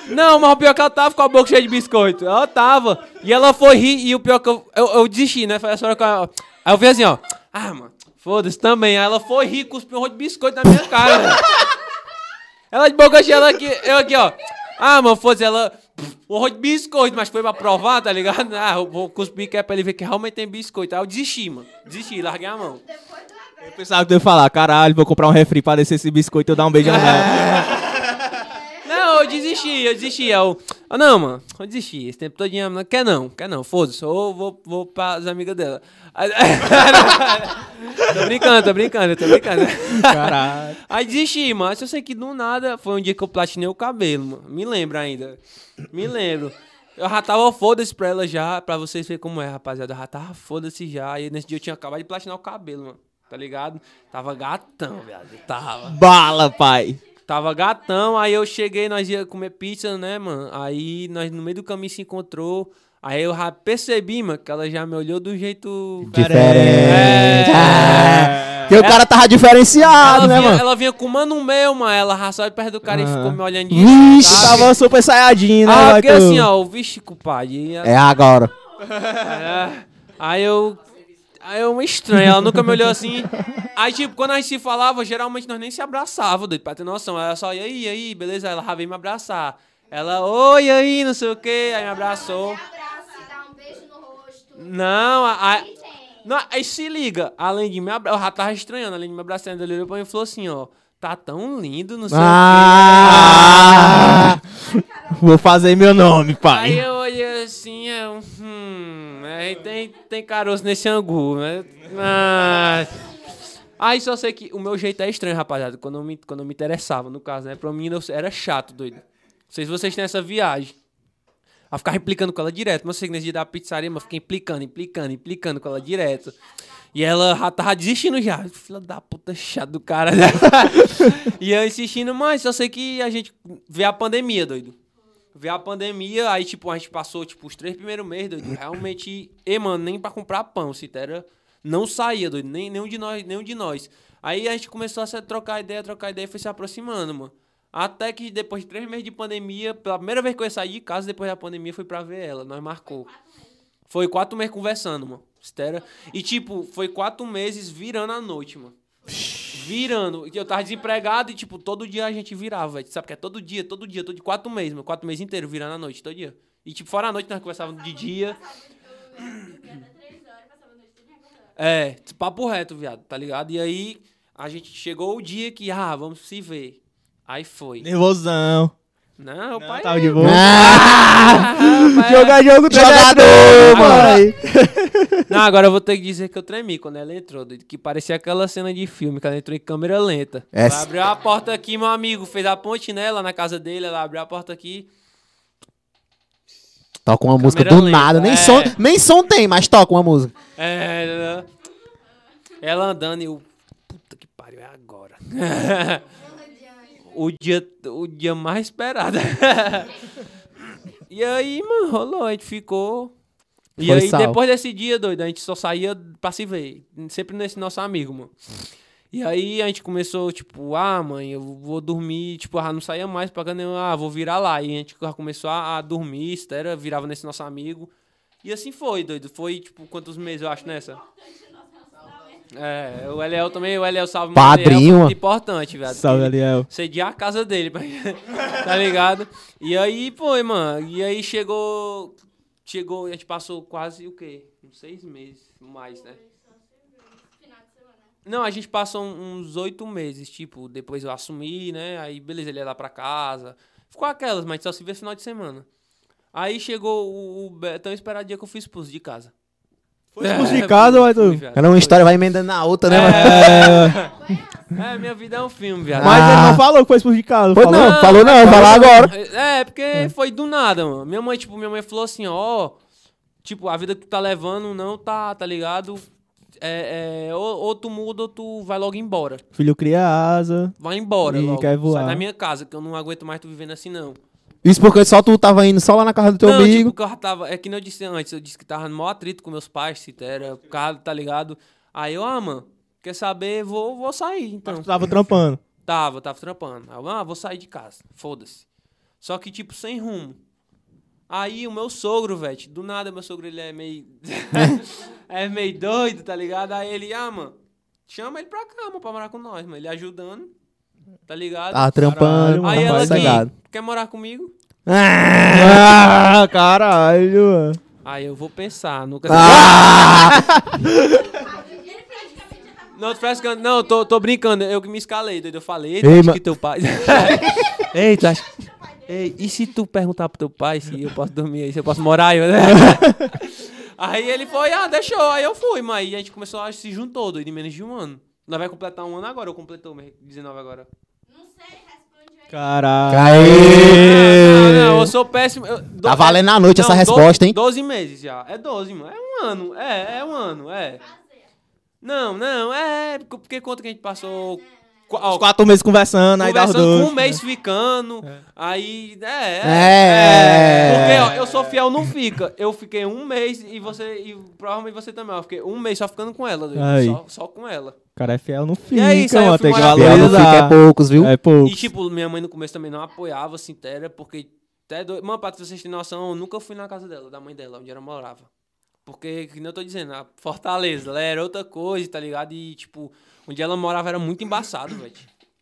não, mas o pior é que ela tava com a boca cheia de biscoito. Ela tava. E ela foi rir, e o pior é que eu, eu, eu desisti, né? Foi essa hora que eu, Aí eu vi assim, ó. Ah, mano, foda-se também. Aí ela foi rir, cuspiu um rolo de biscoito na minha cara. Ela de boca cheia, ela aqui, eu aqui, ó. Ah, mano, foda-se, ela. Rolo de biscoito, mas foi pra provar, tá ligado? Ah, eu vou cuspir que é pra ele ver que realmente tem biscoito. Aí eu desisti, mano. Desisti, larguei a mão. Depois do Eu pensava que tu ia falar, caralho, vou comprar um refri pra descer esse biscoito e eu dar um beijo nela. Não, eu desisti, eu desisti. Eu, ah, não, mano, eu desisti. Esse tempo todinho, não quer não, quer não, foda-se. Eu vou, vou pras amigas dela. Aí- tô brincando, tô brincando, tô brincando. Caralho. Aí desisti, mas eu sei que do nada foi um dia que eu platinei o cabelo, mano. Me lembro ainda. Me lembro. Eu já tava foda-se pra ela já, pra vocês verem como é, rapaziada. Eu já tava foda-se já. E nesse dia eu tinha acabado de platinar o cabelo, mano. Tá ligado? Tava gatão, viado. Tava. Bala, pai. Tava gatão, aí eu cheguei, nós ia comer pizza, né, mano? Aí nós no meio do caminho se encontrou. Aí eu já percebi, mano, que ela já me olhou do jeito. Diferente. É. Ah, que o cara tava diferenciado, Ela né, vinha, mano? ela vinha com o mano meu, mano. Ela raçou perto do cara e Ah. ficou me olhando de Vixe, sabe? Tava super saiadinho, né? Ah, porque tu? assim, ó, o vixe, compadre. e ela- É agora. É. Aí eu. Aí eu me estranho, ela nunca me olhou assim. Aí, tipo, quando a gente se falava, geralmente nós nem se abraçava, doido, pra ter noção. Ela só, e aí, e aí, beleza? Ela já veio me abraçar. Ela, oi, aí, não sei o quê, aí me abraçou. Abraça e dá um beijo no rosto. Não, a, não, aí se liga, além de me abraçar, eu já tava estranhando, além de me abraçar, ele olhou pra mim e falou assim, ó, tá tão lindo, não sei Ah! Vou fazer meu nome, o quê. pai. Aí eu olhei assim, eu, hum, aí tem, tem caroço nesse angu, né? Mas... Aí só sei que o meu jeito é estranho, rapaziada, quando eu me, quando eu me interessava, no caso, né? Pra mim era chato, doido. Não sei se vocês têm essa viagem. A ficar implicando com ela direto. Mas eu sei que nesse dia da pizzaria, mas fiquei implicando, implicando, implicando com ela direto. E ela já tava desistindo já. Filha da puta chata do cara. né? e eu insistindo, mas só sei que a gente vê a pandemia, doido. Vê a pandemia, aí tipo, a gente passou tipo, os três primeiros meses, doido. Realmente, e mano, nem pra comprar pão, se era. Não saía, doido. Nem, nenhum de nós, nenhum de nós. Aí a gente começou a se trocar ideia, trocar ideia e foi se aproximando, mano. Até que depois de três meses de pandemia, pela primeira vez que eu ia sair de casa depois da pandemia, foi pra ver ela. Nós marcou. Foi quatro meses conversando, mano. Estera. E tipo, foi quatro meses virando a noite, mano. Virando. Eu tava desempregado e, tipo, todo dia a gente virava, velho. Sabe que é todo dia, todo dia, todo dia, quatro meses, meu. Quatro meses inteiro, virando à noite, todo dia. E, tipo, fora a noite, nós conversávamos de dia. É, papo reto, viado, tá ligado? E aí, a gente chegou o dia que, ah, vamos se ver. Aí foi. Nervosão. Não, o pai. Tava de boa. Ah, pai- Jogar jogo Jogador, treinador, mano. Não, agora eu vou ter que dizer que eu tremi quando ela entrou, doido, que parecia aquela cena de filme, que ela entrou em câmera lenta. É. Ela abriu a porta aqui, meu amigo, fez a ponte nela na casa dele, ela abriu a porta aqui. Toca uma música do lenta, nada. Nem, é. som, nem som tem, mas toca uma música. É, ela andando e eu, puta que pariu, é agora. o dia, o dia mais esperado. e aí, mano, rolou, a gente ficou. E Foi aí, sal. depois desse dia, doido, a gente só saía pra se ver. Sempre nesse nosso amigo, mano. E aí a gente começou, tipo, ah, mãe, eu vou dormir, tipo, ah, não saía mais pra nem ah, vou virar lá. E a gente começou a, a dormir, estera, virava nesse nosso amigo. E assim foi, doido. Foi, tipo, quantos meses eu acho nessa? É, o Eliel também, o Eliel salve Padrinho, Eliel importante, velho. Salve, Eliel. Cedia a casa dele, tá ligado? E aí, foi, mano. E aí chegou. Chegou, a gente passou quase o quê? Uns seis meses, mais, né? Não, a gente passou uns oito meses, tipo, depois eu assumi, né? Aí, beleza, ele ia lá pra casa. Ficou aquelas, mas só se vê final de semana. Aí chegou o, o tão esperado dia que eu fui expulso de casa. Foi expulso de casa, viado. Era uma história, vai emendando na outra, né? mano? É, É, minha vida é um filme, viado. mas Ah. ele não falou que foi expulso de casa. Foi falou? não, falou não, vai falar agora. É, porque foi do nada, mano. Minha mãe, tipo, minha mãe falou assim, ó, tipo, a vida que tu tá levando não tá, tá ligado? É, é, ou, ou tu muda ou tu vai logo embora. Filho cria asa. Vai embora Ih, logo. quer voar. Sai da minha casa, que eu não aguento mais tu vivendo assim, não. Isso porque só tu tava indo só lá na casa do teu não, amigo. tipo, que eu tava. É que nem eu disse antes, eu disse que tava no maior atrito com meus pais, se era causa, tá ligado? Aí eu, ah, mano, quer saber? Vou, vou sair, então. Tu tava trampando. Tava, tava trampando. Aí eu, ah, vou sair de casa. Foda-se. Só que, tipo, sem rumo. Aí o meu sogro, velho, do nada meu sogro ele é meio. é meio doido, tá ligado? Aí ele, ah, mano, chama ele pra cá, mano, pra morar com nós, mano. Ele ajudando, tá ligado? Tá trampando, Aí ela sossegado. quer morar comigo? Ah, caralho, mano. Aí eu vou pensar, nunca. Ah! Ele praticamente já tava. Não, tô frescando. Não, tô, tô brincando. Eu que me escalei, doido. Eu falei, ei, ma- que teu pai. ei, tu acha. Ei, e se tu perguntar pro teu pai se eu posso dormir aí, se eu posso morar aí? aí ele foi, ah, deixou. Aí eu fui, mas a gente começou a se juntou, doido, em menos de um ano. Nós vai completar um ano agora, ou completou mesmo, 19 agora. Não. Caralho. Não, Aê! não, eu sou péssimo. eu- do- Tá valendo a noite essa Não, resposta, hein? 12 meses já. É 12, mano. É um ano. É, é um ano, é. Não, não, é. Porque quanto que a gente passou. Qu- ó, Os quatro meses conversando, aí dá dois. um mês ficando. Aí, é, é. É. Porque, ó, eu sou fiel, não fica. Eu fiquei um mês e você. E provavelmente você também. Eu fiquei um mês só ficando com ela. doido. Só, só com ela. O cara é fiel, não fica, é isso, mano. Tem que é poucos, viu? É pouco. E, tipo, minha mãe no começo também não apoiava, assim, inteira, porque. Até do... Mano, pra vocês terem noção, eu nunca fui na casa dela, da mãe dela, onde ela morava. Porque, que nem eu tô dizendo, a Fortaleza, ela era outra coisa, tá ligado? E, tipo, onde ela morava era muito embaçado, velho.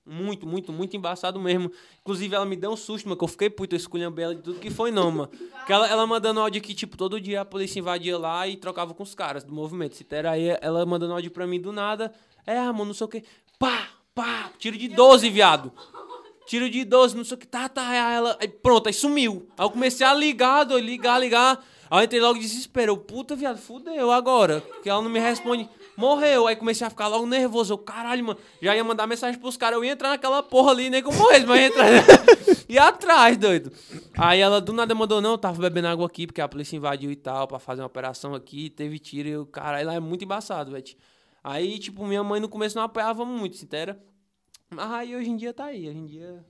Muito, muito, muito embaçado mesmo. Inclusive, ela me deu um susto, mano, que eu fiquei puto, eu ela de tudo que foi, não, mano. Que ela, ela mandando áudio que, tipo, todo dia a polícia invadia lá e trocava com os caras do movimento. Se era aí, ela mandando áudio pra mim do nada. É, ah, mano, não sei o quê. Pá, pá, tiro de 12, viado. Tiro de 12, não sei o que, tá, tá, aí ela. Aí pronto, aí sumiu. Aí eu comecei a ligar, doido, ligar, ligar. Aí eu entrei logo desespero. Puta, viado, fudeu agora. Que ela não me responde. Morreu. Aí comecei a ficar logo nervoso. Eu, caralho, mano. Já ia mandar mensagem pros caras. Eu ia entrar naquela porra ali, nem que eu morresse, mas ia entrar. e atrás, doido. Aí ela do nada mandou, não, eu tava bebendo água aqui, porque a polícia invadiu e tal, pra fazer uma operação aqui. Teve tiro. E eu, caralho, lá é muito embaçado, velho. Aí, tipo, minha mãe no começo não apoiava muito, entendeu? Mas aí hoje em dia tá aí. Hoje em dia.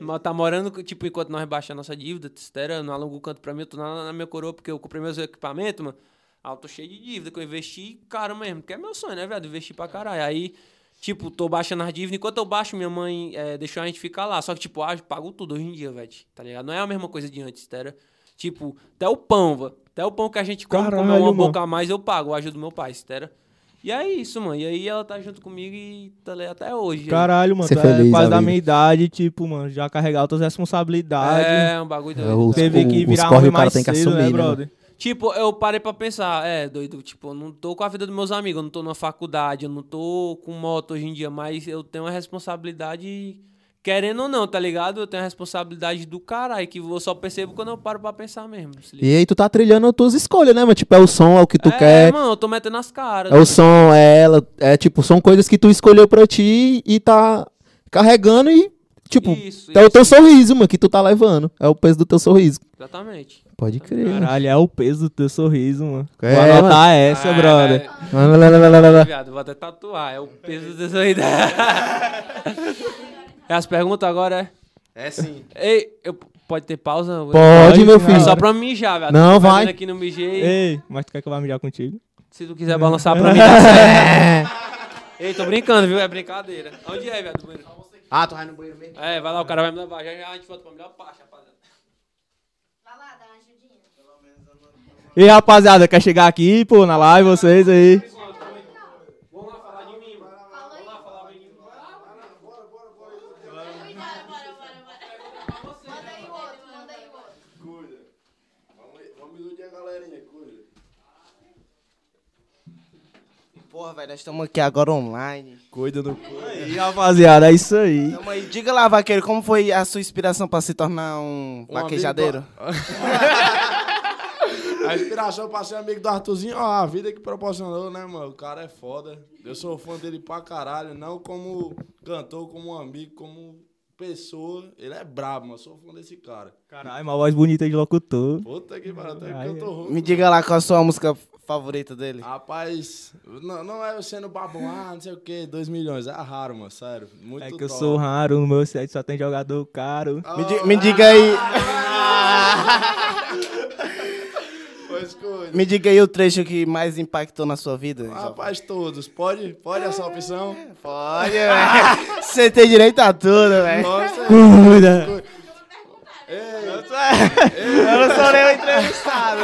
Mas Tá morando, tipo, enquanto nós baixamos a nossa dívida, Testera, não aluga o canto pra mim, eu tô na, na minha coroa, porque eu comprei meus equipamentos, mano. Aí eu tô cheio de dívida, que eu investi caro mesmo, que é meu sonho, né, velho? Investir pra caralho. Aí, tipo, tô baixando as dívidas, enquanto eu baixo, minha mãe eh, deixou a gente ficar lá. Só que, tipo, ah, eu pago tudo hoje em dia, velho. Tá ligado? Não é a mesma coisa de antes, Testera. Tipo, até o pão, velho. Até o pão que a gente come, Caralho, comer uma mano. boca a mais, eu pago, eu ajudo meu pai, Testera. E é isso, mano. E aí ela tá junto comigo e tá ali até hoje. Caralho, mano, Ser é feliz, quase da amigo. minha idade, tipo, mano, já carregar outras responsabilidades. É, um bagulho É, os- Teve o- que os virar corre homem o cara mais tem que cedo, assumir, né, né, mano? brother? Tipo, eu parei pra pensar, é, doido, tipo, eu não tô com a vida dos meus amigos, eu não tô numa faculdade, eu não tô com moto hoje em dia, mas eu tenho uma responsabilidade, querendo ou não, tá ligado? Eu tenho a responsabilidade do caralho, que eu só percebo quando eu paro pra pensar mesmo. E aí tu tá trilhando as tuas escolhas, né, mano? Tipo, é o som, é o que tu é, quer. mano, eu tô metendo as caras. É o som, é ela. É tipo, são coisas que tu escolheu pra ti e tá carregando e, tipo, Isso, é o isso. teu sorriso, mano, que tu tá levando. É o peso do teu sorriso. Exatamente. Pode crer. mano. Caralho, é o peso do teu sorriso, mano. É, Vou anotar essa, Ah, brother. Lá, lá, lá, lá, lá, lá, lá. Viado, vou até tatuar, é o peso dessa ideia. é as perguntas agora, é? É sim. Ei, eu, pode ter pausa? Pode, Pode, meu. É filho. só pra mijar, velho. Não, vai. aqui no mijei. Ei, mas tu quer que eu vá mijar contigo? Se tu quiser balançar pra mim, tá certo. Ei, tô brincando, viu? É brincadeira. Onde é, velho? Ah, tu vai no banheiro mesmo? É, vai lá, o cara vai me levar. Já já a gente volta pra melhor parte, rapaziada. Vai lá, dá uma ajudinha. E rapaziada, quer chegar aqui, pô, na live, vocês aí? Vamos lá falar de mim, mano. Vamos lá falar de mim. Manda aí o outro, manda aí o outro. Cuida. Vamos, vamos iludir a galerinha, cuida. Porra, velho, nós estamos aqui agora online. Cuida do E rapaziada, é isso aí. Tamo aí. Diga lá, vaqueiro, como foi a sua inspiração pra se tornar um, vaquejadeiro? A inspiração pra ser amigo do Arthurzinho, ó, a vida que proporcionou, né, mano? O cara é foda. Eu sou fã dele pra caralho, não como cantor, como amigo, como pessoa. Ele é brabo, mano. Eu sou fã desse cara. Caralho, uma voz bonita de locutor. Puta que pariu, até cantor rouco. Me diga lá qual a sua música favorita dele. Rapaz, não, não é eu sendo babão, ah, não sei o que, 2 milhões. É raro, mano, sério. Muito É que eu top. sou raro, no meu set só tem jogador caro. Me, di- me diga aí. Me diga aí o trecho que mais impactou na sua vida. Rapaz, todos. Pode? Pode essa opção? Pode, velho. Você tem direito a tudo, velho. Nossa, Cuida. Eu não sou nem o entrevistado.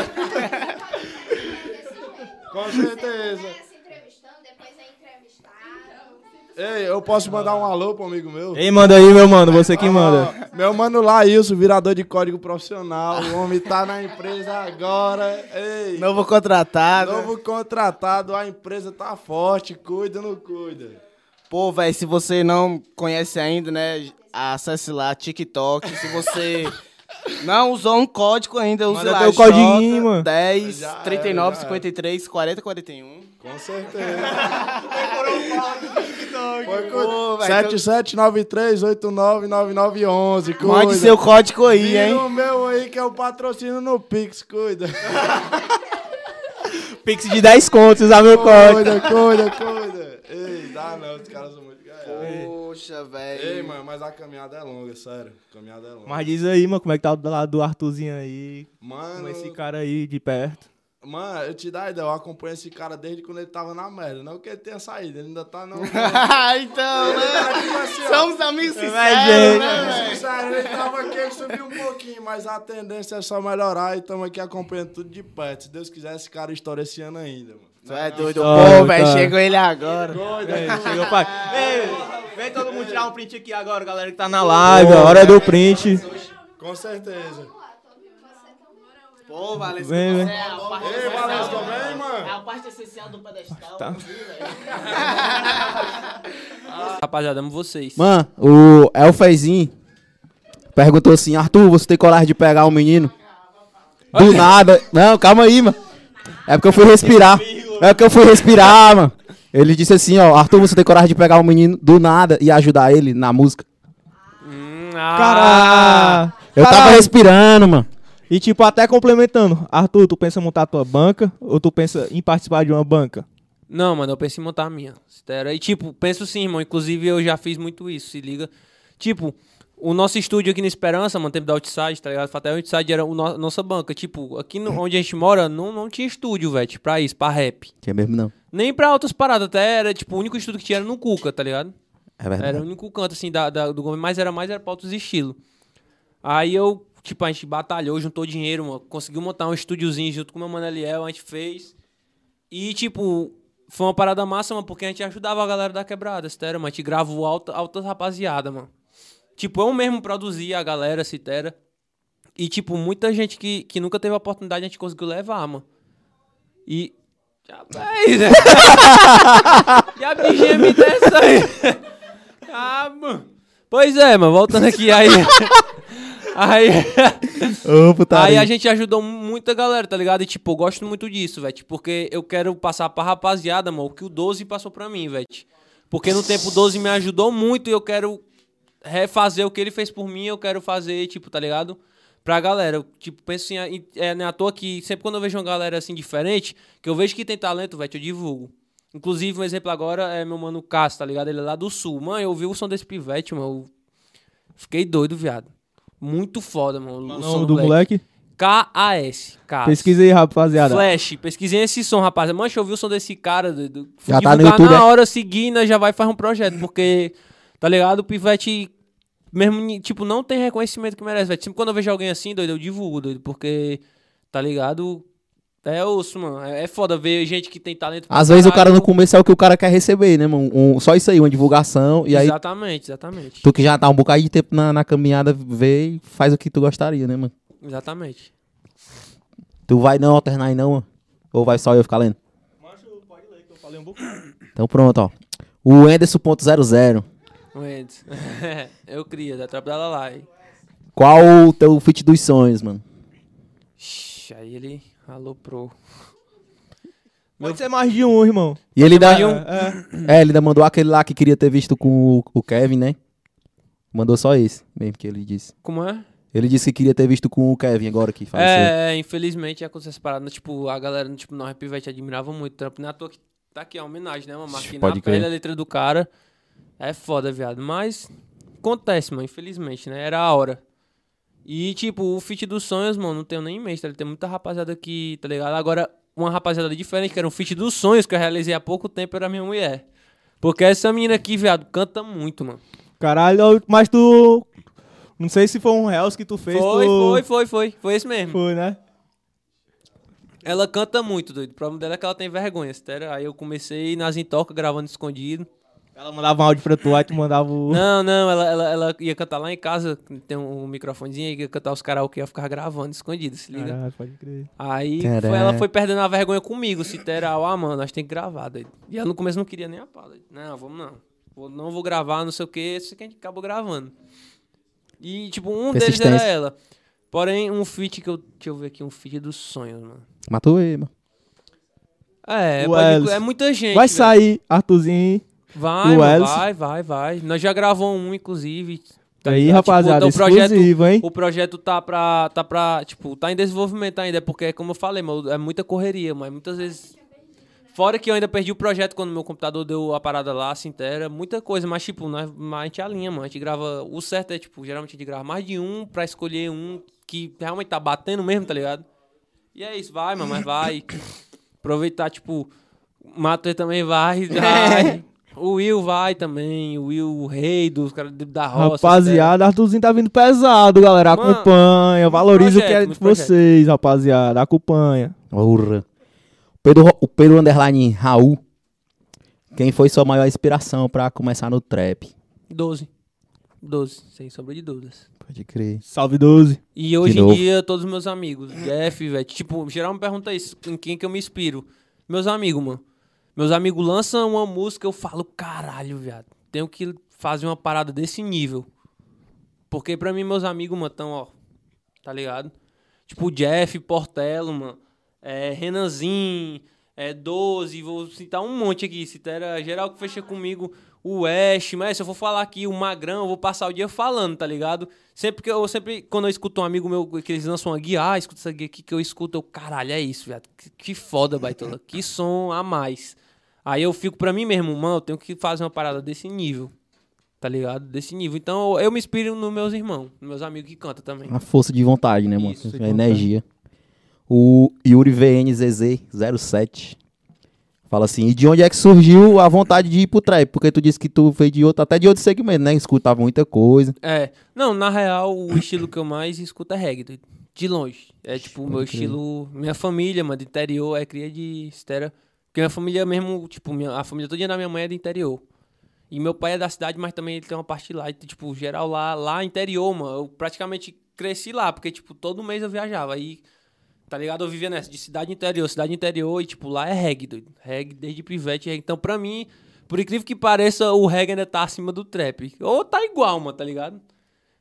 Com certeza. É entrevistado. Ei, eu posso mandar um alô pro amigo meu? Ei, manda aí, meu mano, você que manda. Meu mano Laílson, virador de código profissional. O homem tá na empresa agora. Ei, Novo contratado. novo contratado, a empresa tá forte. Cuida, não cuida. Pô, velho, se você não conhece ainda, né, acesse lá TikTok. Se você não usou um código ainda, use Manda lá. teu codiguinho, mano. 10, Já era, 39, já era. 53, 40, 41. Com certeza. Pô, cu- velho, 7793899911. Cuida. Mande seu código aí, Vira hein? o meu aí que é o patrocínio no Pix, cuida. Pix de 10 contos, usar meu código. Cuida, cuida, cuida. Ei, dá não, os caras são Poxa, Ei, velho. mano, mas a caminhada é longa, sério. A caminhada é longa. Mas diz aí, mano, como é que tá do lado do Arthurzinho aí, Mano, com esse cara aí de perto. mano, eu te dar uma ideia, eu acompanho esse cara desde quando ele tava na merda. Não que ele tenha saído, ele ainda tá não. então, né? Tipo assim, Somos amigos sinceros, né? Sério, ele tava aqui, subiu um pouquinho, mas a tendência é só melhorar e estamos aqui acompanhando tudo de perto. Se Deus quiser, esse cara estoura esse ano ainda, mano. Tu é doido. Pô, velho, chegou ele agora. Ei, chegou, pai. Ei, vem todo mundo tirar um print aqui agora, galera que tá na live, a hora do print. Com certeza. Pô, Valesca, Vem, vem. é Ei. Valesca, vem, mano. É a parte essencial do pedestal. Tá. Rapaziada, amo vocês. Mano, o Elfezinho perguntou assim: Arthur, você tem coragem de pegar um menino? Do nada. Não, calma aí, mano. É porque eu fui respirar. É porque eu fui respirar, mano. Ele disse assim: ó, Arthur, você tem coragem de pegar um menino do nada e ajudar ele na música? Hum, ah, Caralho. Eu tava Caralho. respirando, mano. E tipo, até complementando, Arthur, tu pensa em montar tua banca ou tu pensa em participar de uma banca? Não, mano, eu penso em montar a minha. E, tipo, penso sim, irmão. Inclusive, eu já fiz muito isso, se liga. Tipo, o nosso estúdio aqui na Esperança, mano, tempo da Outside, tá ligado? Fatal Outside era a no nossa banca. Tipo, aqui no- onde a gente mora, não, não tinha estúdio, velho, tipo, pra isso, pra rap. É mesmo não. Nem pra outras paradas, até era, tipo, o único estúdio que tinha era no Cuca, tá ligado? É verdade. Era o único canto, assim, da, da- do governo, mas era mais era pra outros estilos. Aí eu, tipo, a gente batalhou, juntou dinheiro, mano, conseguiu montar um estúdiozinho junto com o meu mano Eliel, a gente fez. E, tipo, foi uma parada massa, mano, porque a gente ajudava a galera da quebrada, Citera, mano. A gente gravou alta, altas rapaziada, mano. Tipo, eu mesmo produzia a galera, Citera. E, tipo, muita gente que, que nunca teve a oportunidade a gente conseguiu levar, mano. E. Rapaz, né? E a me dessa aí. Ah, mano. Pois é, mano, voltando aqui aí. Aí. Putaria. Aí a gente ajudou muita galera, tá ligado? E, tipo, eu gosto muito disso, velho. Porque eu quero passar pra rapaziada, mano, o que o 12 passou pra mim, velho. Porque no tempo o 12 me ajudou muito e eu quero refazer o que ele fez por mim, eu quero fazer, tipo, tá ligado? Pra galera. Eu, tipo, penso assim, é, é à toa que sempre quando eu vejo uma galera assim diferente, que eu vejo que tem talento, velho, eu divulgo. Inclusive, um exemplo agora é meu mano Cássio, tá ligado? Ele é lá do sul. Mano, eu ouvi o som desse pivete, mano. eu Fiquei doido, viado. Muito foda, mano. O o som nome do moleque? K-A-S. Pesquisa aí, rapaziada. Flash, pesquisei esse som, rapaz. Mancha, eu ouvi o som desse cara. doido. Fui Já tá no YouTube, Na é? hora seguinte, já vai fazer um projeto. Porque, tá ligado? O Pivete, mesmo, tipo, não tem reconhecimento que merece, velho. Sempre quando eu vejo alguém assim, doido, eu divulgo, doido. Porque, tá ligado? É osso, mano. É é foda ver gente que tem talento. Às vezes o cara no começo é o que o cara quer receber, né, mano? Um- só isso aí, uma divulgação. E aí, Exatamente, exatamente. tu que já tá um bocado de tempo na, na caminhada, vê e faz o que tu gostaria, né, mano? Exatamente. Tu vai não alternar aí não, mano? Ou vai só eu ficar lendo? pode ler que eu falei um pouquinho. Então pronto, ó. O Enderson.00. O Endes. eu cria, da tropa da Lalai. Qual o teu feat dos sonhos, mano? Ixi, Aí ele aloprou. Pode ser mais de um, irmão. E ele ainda, mais de um? É, é, ele ainda mandou aquele lá que queria ter visto com o, o Kevin, né? Mandou só esse, mesmo que ele disse. Como é? Ele disse que queria ter visto com o Kevin agora que faleceu. É, é, infelizmente aconteceu essa parada. Tipo, a galera, tipo, nós Pivete admirava muito o trampo. Não é à toa que tá aqui a homenagem, né, mano? Aqui Pode na crer. pele a letra do cara. É foda, viado. Mas acontece, mano, infelizmente, né? Era a hora. E, tipo, o feat dos sonhos, mano, não tenho nem em mente, tá? Tem muita rapaziada aqui, tá ligado? Agora, uma rapaziada diferente, que era um feat dos sonhos que eu realizei há pouco tempo, era minha mulher. Porque essa menina aqui, viado, canta muito, mano. caralho, mas tu. Não sei se foi um Hells que tu fez. Foi, tu... foi, foi, foi. Foi esse mesmo. Foi, né? Ela canta muito, doido. O problema dela é que ela tem vergonha, sério. Aí eu comecei nas intocas gravando escondido. Ela mandava um áudio pra tu, aí tu mandava o. Não, não, ela, ela, ela ia cantar lá em casa, tem um microfonezinho aí, ia cantar os karaokê, ia ficar gravando escondido, se liga. Caralho, pode crer. Aí Caraca. foi- ela foi perdendo a vergonha comigo, se ter, ah, mano, nós tem que gravar, doido. E ela no começo não queria nem a pala. Não, vamos não. Vou- não vou gravar, não sei o que, isso que a gente acabou gravando. E, tipo, um deles era ela. Porém, um feat que eu. Deixa eu ver aqui, um feat dos sonhos, mano. Matou ele, mano. É, pode- é muita gente. Vai velho. sair, Arthurzinho. Vai, mano, vai, vai, vai. Nós já gravou um, inclusive. tá Aí, ligado? rapaziada, Tipo, o projeto, exclusivo, hein? o projeto tá pra, tá pra, tipo, tá em desenvolvimento ainda, é porque, como eu falei, mano, é muita correria, mas muitas vezes... Fora que eu ainda perdi o projeto quando meu computador deu a parada lá, assim, era muita coisa, mas, tipo, nós, mas a gente alinha, mano, a gente grava, o certo é, tipo, geralmente a gente grava mais de um pra escolher um que realmente tá batendo mesmo, tá ligado? E é isso, vai, mano, mas vai. Aproveitar, tipo, o Matheus também vai, vai. O Will vai também, o Will, o rei dos caras da roça. Rapaziada, Arthurzinho tá vindo pesado, galera. Mano, Acompanha, valoriza o que é projeto, de projeto. vocês, rapaziada. Acompanha. Porra. Pedro, Ro- o Pedro Underline Raul. Quem foi sua maior inspiração pra começar no trap? 12. 12, sem sombra de dúvidas. Pode crer. Salve 12. E hoje em dia, todos os meus amigos, Jeff, velho, tipo, geral me pergunta isso, em quem que eu me inspiro? Meus amigos, mano. Meus amigos lançam uma música, eu falo, caralho, viado, tenho que fazer uma parada desse nível. Porque pra mim, meus amigos, mano, tão, ó, tá ligado? Tipo, Jeff, Portelo, mano, é, Renanzinho, é, 12, vou citar um monte aqui, citera geral que fecha comigo, o West, mas se eu for falar aqui, o Magrão, eu vou passar o dia falando, tá ligado? Sempre que eu, sempre, quando eu escuto um amigo meu que eles lançam uma guia, ah, escuta essa guia aqui que eu escuto, eu, caralho, é isso, viado, que, que foda, baitola, que som a mais. Aí eu fico pra mim mesmo, mano, eu tenho que fazer uma parada desse nível, tá ligado? Desse nível. Então eu, eu me inspiro nos meus irmãos, nos meus amigos que cantam também. A força de vontade, né, mano? Isso, a energia. O Yuri VNZZ07 fala assim: e de onde é que surgiu a vontade de ir pro trap? Porque tu disse que tu veio de outro, até de outro segmento, né? Escutava muita coisa. É, não, na real, o estilo que eu mais escuto é reggae, de longe. É tipo o meu estilo, minha família, mano, do interior, é cria de estera. Porque minha família mesmo, tipo, minha- a família toda da minha mãe é do interior. E meu pai é da cidade, mas também ele tem uma parte lá. E, tipo, geral lá, lá interior, mano. Eu praticamente cresci lá, porque, tipo, todo mês eu viajava. Aí, tá ligado? Eu vivia nessa, de cidade interior, cidade interior. E, tipo, lá é reggae, doido. Reggae desde pivete. reggae. Então, pra mim, por incrível que pareça, o reggae ainda tá acima do trap. Ou tá igual, mano, tá ligado?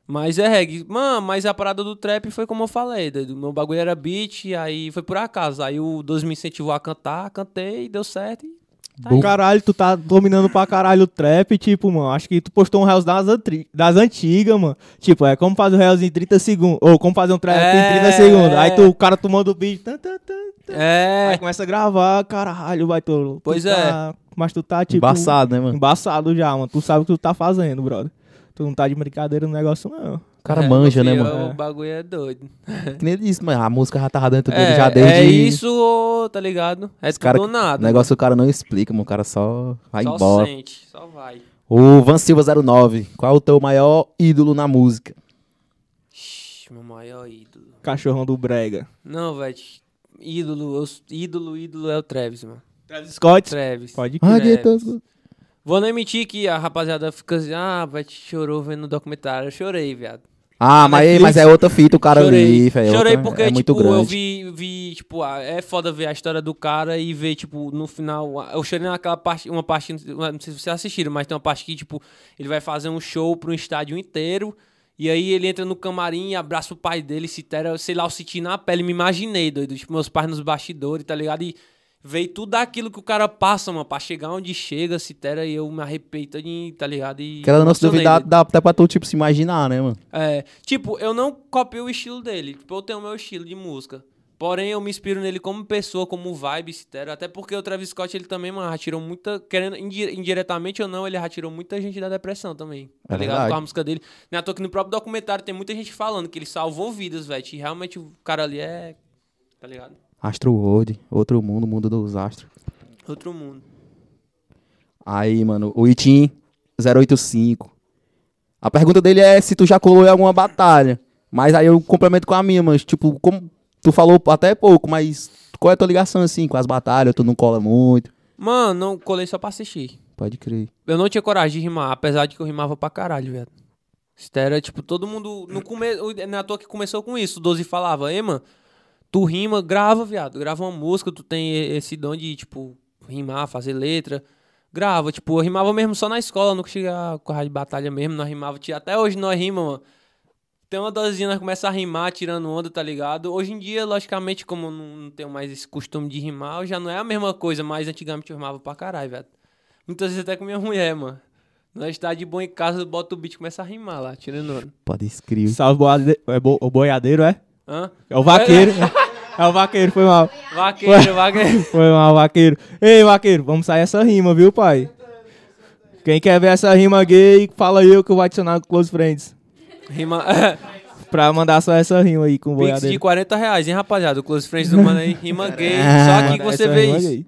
Mas é reggae. Mano, mas a parada do trap foi como eu falei. doido. Meu bagulho era beat, aí foi por acaso. Aí o 2 me incentivou a cantar, cantei, deu certo. E tá. Caralho, tu tá dominando pra caralho o trap, tipo, mano. Acho que tu postou um Reels das, das antigas, mano. Tipo, é como fazer o Reels em 30 segundos. Ou como fazer um trap É. em 30 segundos. Aí tu, o cara tu manda o beat. Tan, tan, tan, tan. É, Aí começa a gravar, caralho, vai tu. tu Pois tá- Mas tu tá, tipo. Embaçado, né, mano? Embaçado já, mano. Tu sabe o que tu tá fazendo, brother. Tu não tá de brincadeira no negócio, não. O cara é, manja, né, mano? O bagulho é doido. Que nem disse, mano. A música já tava dentro dele É, já desde. é isso, tá ligado? É tudo cara, nada. O negócio o cara não explica, mano. O cara só vai só embora. sente, só vai. O Van Silva 09. Qual é o teu maior ídolo na música? Ixi, meu maior ídolo. Cachorrão do Brega. Não, velho. Ídolo, ídolo, ídolo é o Travis, mano. Travis Scott? Travis. Pode Ah, crer. Vou nem mentir que a rapaziada fica assim, ah, vai te chorou vendo o documentário. Eu chorei, viado. Ah, mas, Netflix. mas é outra fita, o cara chorei. ali, velho. Chorei outra- porque, é muito tipo, eu grande. vi, vi, tipo, é foda ver a história do cara e ver, tipo, no final. Eu chorei naquela parte, uma parte, não sei se vocês assistiram, mas tem uma parte que, tipo, ele vai fazer um show pro estádio inteiro. E aí ele entra no camarim e abraça o pai dele, se tera, sei lá, eu senti na pele, me imaginei, doido. Tipo, meus pais nos bastidores, tá ligado? E veio tudo aquilo que o cara passa, mano, pra chegar onde chega, se tera, e eu me arrepei todinho, tá ligado? E Aquela se emocionei, duvidar, dá até pra tu, tipo, se imaginar, né, mano? É, tipo, eu não copio o estilo dele. Tipo, eu tenho o meu estilo de música. Porém, eu me inspiro nele como pessoa, como vibe, etc. Até porque o Travis Scott, ele também, mano, já tirou muita. Querendo, indi- indiretamente ou não, ele já tirou muita gente da depressão também. Tá É ligado? verdade. Com a música dele. Não é à toa que no próprio documentário tem muita gente falando que ele salvou vidas, velho. E realmente o cara ali é. Tá ligado? Astro World, outro mundo, mundo dos astros. Outro mundo. Aí, mano, o Itim 085. A pergunta dele é se tu já colou em alguma batalha. Mas aí eu complemento com a minha, mas tipo, como tu falou até pouco, mas qual é a tua ligação assim com as batalhas? Tu não cola muito? Mano, não colei só pra assistir. Pode crer. Eu não tinha coragem de rimar, apesar de que eu rimava pra caralho, velho. Isso era, tipo, todo mundo. No começo. Não é à toa que começou com isso. O Doze falava, ei, mano, tu rima, grava, viado. Grava uma música, tu tem esse dom de, tipo, rimar, fazer letra. Grava, tipo, eu rimava mesmo só na escola, nunca cheguei a correr de batalha mesmo, nós rimava. Até hoje nós rima, mano. Tem uma dosezinha, nós começamos a rimar, tirando onda, tá ligado? Hoje em dia, logicamente, como eu não, não tenho mais esse costume de rimar, já não é a mesma coisa, mas antigamente eu rimava pra caralho, velho. Muitas vezes até com minha mulher, mano. Nós tá de boa em casa, bota o beat e começa a rimar lá, tirando onda. Pode escrever. Salve boade... é bo... o boiadeiro, é? Hã? É o vaqueiro. é o vaqueiro, foi mal. Vaqueiro, vaqueiro. Foi mal, vaqueiro. Ei, vaqueiro, vamos sair essa rima, viu, pai? Quem quer ver essa rima gay, fala eu que eu vou adicionar no Close Friends. Rima. Pra mandar só essa rima aí com o Pix de boiadeiro. 40 reais, hein, rapaziada? O Close Friends do mano aí, rima gay. Ah, Só aqui que você vê isso. gay.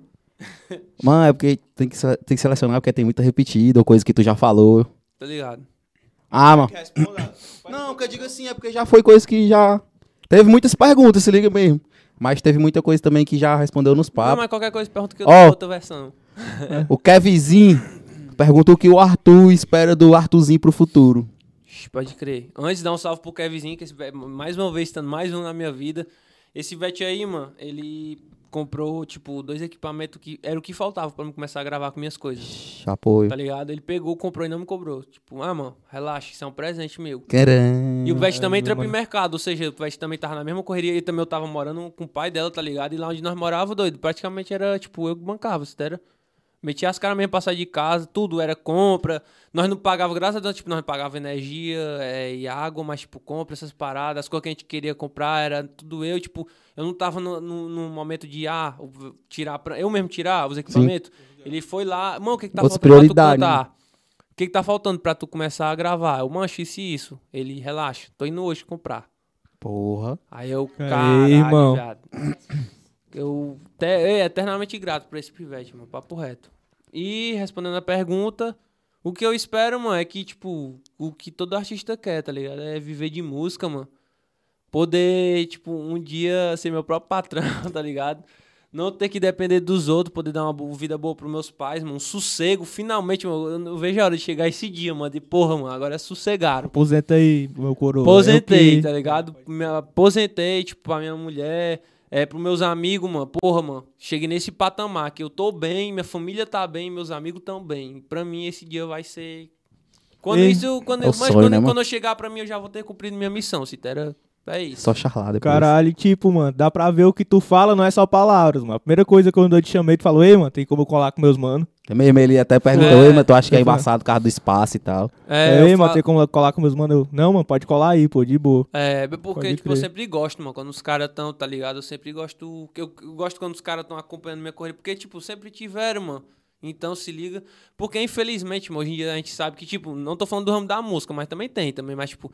Mano, é porque tem que, tem que selecionar porque tem muita repetida ou coisa que tu já falou. Tá ligado? Ah, mano. Não, o que eu digo assim é porque já foi coisa que já. Teve muitas perguntas, se liga mesmo. Mas teve muita coisa também que já respondeu nos Não, papos. mas qualquer coisa pergunta que eu dou outra versão. O Kevinzinho perguntou o que o Arthur espera do Arthurzinho pro futuro. Pode crer. Antes dar um salve pro Kevinzinho, que esse mais uma vez estando mais um na minha vida. Esse Vete aí, mano, ele comprou, tipo, dois equipamentos que era o que faltava pra eu começar a gravar com minhas coisas. Apoio. Tá ligado? Ele pegou, comprou e não me cobrou. Tipo, ah, mano, relaxa, isso é um presente meu. Caramba. E o Vete também trampa em mercado, ou seja, o Vete também tava na mesma correria e também eu tava morando com o pai dela, tá ligado? E lá onde nós morávamos, doido, praticamente era, tipo, eu que bancava, você era? Metia as caras mesmo pra sair de casa, tudo era compra. Nós não pagava, graças a Deus, tipo, nós não pagava energia é, e água, mas, tipo, compra essas paradas, as coisas que a gente queria comprar, era tudo eu, tipo, eu não tava no, no, no momento de, ah, tirar pra, eu mesmo tirar os equipamentos. Ele foi lá, mano, o que que tá Outras faltando pra tu prioridades, né? O que, que tá faltando pra tu começar a gravar? Eu mancho isso e isso. Ele, relaxa, tô indo hoje comprar. Porra. Aí eu, caralho, irmão. viado. Eu te, é, eternamente grato por esse pivete, mano, papo reto. E respondendo a pergunta, o que eu espero, mano, é que, tipo, o que todo artista quer, tá ligado? É viver de música, mano. Poder, tipo, um dia ser meu próprio patrão, tá ligado? Não ter que depender dos outros, poder dar uma vida boa pros meus pais, mano. Um sossego, finalmente, mano. Eu não vejo a hora de chegar esse dia, mano. De porra, mano, agora é sossegaram. Aposenta aí, meu coroa. Aposentei, Eu que- tá ligado? Me aposentei, tipo, pra minha mulher, é, pros meus amigos, mano. Porra, mano, cheguei nesse patamar que eu tô bem, minha família tá bem, meus amigos tão bem. Pra mim, esse dia vai ser. Quando Ei, isso. Quando, é o mas sonho, quando, né, quando eu chegar pra mim, eu já vou ter cumprido minha missão, Citera. É isso. Só charlar depois. Caralho, tipo, mano, dá pra ver o que tu fala, não é só palavras, mano. A primeira coisa que quando eu te chamei, tu falou, ei, mano, tem como eu colar com meus manos. É Mesmo ele até perguntou, É. "Ei, mas tu acha que é Eu embaçado por causa do espaço e tal? É, ei, eu mano, tem como eu colar com meus manos? Eu, não, mano, pode colar aí, pô, de boa. É, porque, Pode tipo, eu crer. sempre gosto, mano, quando os caras tão, tá ligado? Eu sempre gosto. Eu, eu gosto quando os caras tão acompanhando minha corrida, porque, tipo, sempre tiveram, mano. Então se liga. Porque, infelizmente, mano, hoje em dia a gente sabe que, tipo, não tô falando do ramo da música, mas também tem, também, mas, tipo,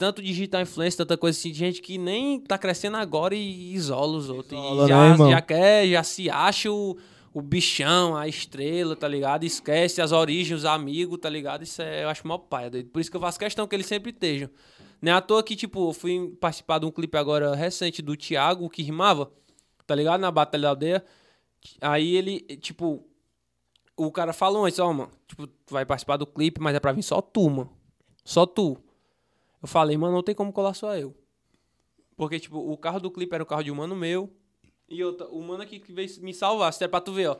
tanto digital influencer, tanta coisa assim, de gente que nem tá crescendo agora e isola os outros. Isola, e já, né, já quer, já se acha o, o bichão, a estrela, tá ligado? Esquece as origens, os amigos, tá ligado? Isso é, eu acho mó paia, doido. Por isso que eu faço questão que eles sempre estejam. Não é à toa que, tipo, eu fui participar de um clipe agora recente do Thiago, que rimava, tá ligado? Na Batalha da Aldeia. Aí ele, tipo, o cara falou antes, ó, mano, tipo, tu vai participar do clipe, mas é pra vir só tu, mano. Só tu. Eu falei, mano, não tem como colar só eu. Porque, tipo, o carro do clipe era o carro de um mano meu. E outra, o mano aqui que veio me salvar. Se é pra tu ver, ó.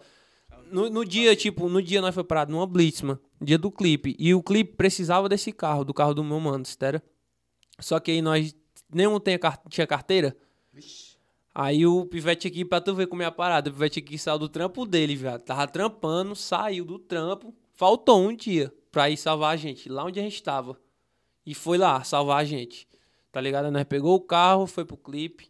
No, no dia, tipo, no dia nós foi parado numa blitz, mano. Dia do clipe. E o clipe precisava desse carro, do carro do meu mano, estera. Só que aí nós nenhum tem a car- tinha carteira. Aí o pivete aqui, pra tu ver como é a parada, o pivete aqui saiu do trampo dele, viado. Tava trampando, saiu do trampo. Faltou um dia pra ir salvar a gente, lá onde a gente tava. E foi lá salvar a gente. Tá ligado? Nós pegou o carro, foi pro clipe.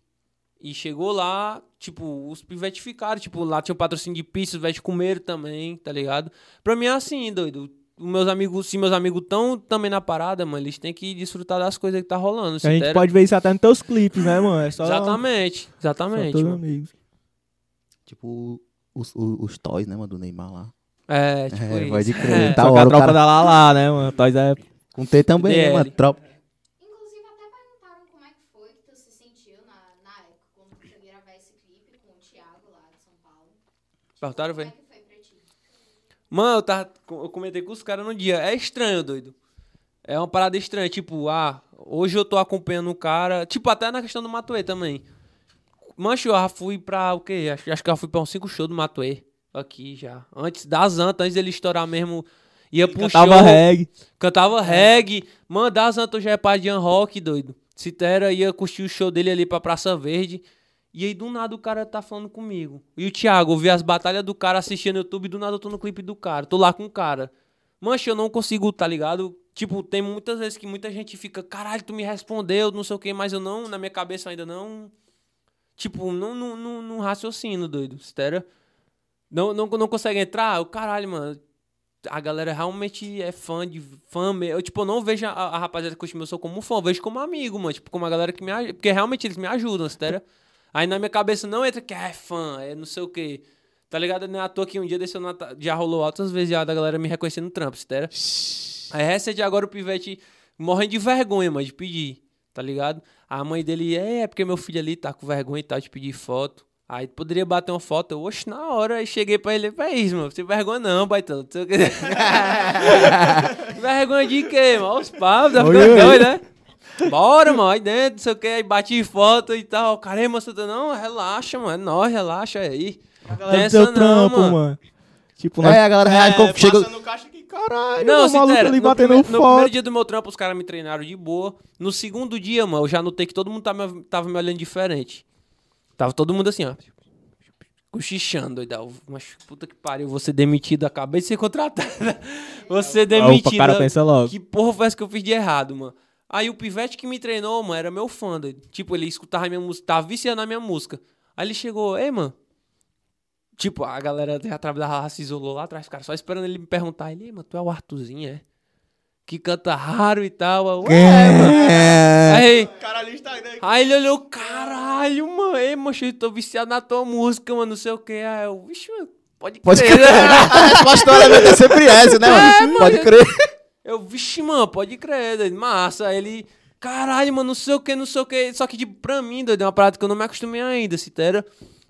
E chegou lá, tipo, os pivetes ficaram. Tipo, lá tinha um patrocínio de pizza, os pivetes comeram também, tá ligado? Pra mim é assim, doido. Os meus amigos, se meus amigos tão também na parada, mano, eles têm que desfrutar das coisas que tá rolando. A gente pode ver isso até nos teus clipes, né, mano? É só, Exatamente, só exatamente. teus mano. amigos. Tipo, os, os, os toys, né, mano, do Neymar lá. É, tipo É, isso. pode crer. É. Tá Só que hora, a tropa cara- da Lala, né, mano? Toys é... Com T também, né, DL. mano? Tropa. Inclusive, até perguntaram como é que foi que tu se sentiu na, na época, quando tu foi gravar esse clipe com o Thiago lá de São Paulo. Perguntaram, Como velho? é que foi pra ti? Mano, eu, tava, eu comentei com os caras no dia. É estranho, doido. É uma parada estranha. Tipo, ah, hoje eu tô acompanhando o cara. Tipo, até na questão do Matuê também. Mancho, eu já fui pra o quê? Acho, acho que eu fui pra uns cinco shows do Matuê. Aqui já. Antes das antas, antes dele estourar mesmo. Ia pro Tava show. reggae. Cantava reggae. Mano, das antas eu já é pai de rock, doido. Citera ia curtir o show dele ali pra Praça Verde. E aí, do nada, o cara tá falando comigo. E o Thiago, eu vi as batalhas do cara assistindo no YouTube, do nada eu tô no clipe do cara. Tô lá com o cara. Mancha, eu não consigo, tá ligado? Tipo, tem muitas vezes que muita gente fica, caralho, tu me respondeu, não sei o que, mas eu não, na minha cabeça ainda não. Tipo, não, não, não, não raciocino, doido. Estera. Não, não, não consegue entrar? O caralho, mano. A galera realmente é fã de fã mesmo. Eu, tipo, eu não vejo a, a rapaziada que curte meu som como fã, eu vejo como amigo, mano. Tipo, como a galera que me ajuda. Porque realmente eles me ajudam, sério. Aí na minha cabeça não entra que é fã, é não sei o quê. Tá ligado? Não é à toa que um dia desse eu não já rolou altas vezes já da galera me reconhecendo no trampo, sério. Aí recente agora o pivete morrendo de vergonha, mano, de pedir, tá ligado? A mãe dele, é, é porque meu filho ali tá com vergonha e tal, de pedir foto. Aí poderia bater uma foto, eu, oxe, na hora, aí cheguei pra ele, é isso, mano, sem vergonha não, baitão, não sei o que. vergonha de quê, mano? Os papos, tá ficando Oi, oi. doido, né? Bora, mano, aí dentro, não sei o que, aí bati foto e tal. Caramba, você tá, não, relaxa, mano, é nóis, relaxa aí. Galera do Pensa não, trampo, mano. mano. Tipo, nós... É, a galera reage como chega. No caixa aqui, caralho. Não, o maluco ali no, batendo primeiro, no foto. primeiro dia do meu trampo, os caras me treinaram de boa. No segundo dia, mano, eu já notei que todo mundo tava, me- tava me olhando diferente. Tava todo mundo assim, ó. Cochichando, doidão. Mas puta que pariu, vou ser demitido, acabei de ser ser Opa, demitido. cara pensa logo. Que porra foi essa que eu fiz de errado, mano? Aí o pivete que me treinou, mano, era meu fã, doido. Tipo, ele escutava minha música, tava viciando na minha música. Aí ele chegou, ei, mano. Tipo, a galera já trabalhava, se isolou lá atrás, cara, só esperando ele me perguntar. Ele, ei, mano, tu é o Arthurzinho, é? Que canta raro e tal. Eu, é, mano. Aí, Caralho, Instagram. aí ele olhou, caralho, mano, ei, mancho, eu tô viciado na tua música, mano, não sei o que. Aí eu, vixe, mano, pode Pode crer. crer. A resposta é sempre essa, né, mano? Pode crer. Eu, vixe, mano, pode crer, doido. Massa. Aí ele, caralho, mano, não sei o que, não sei o que. Só que, tipo, pra mim, doido, é uma parada que eu não me acostumei ainda, Citera.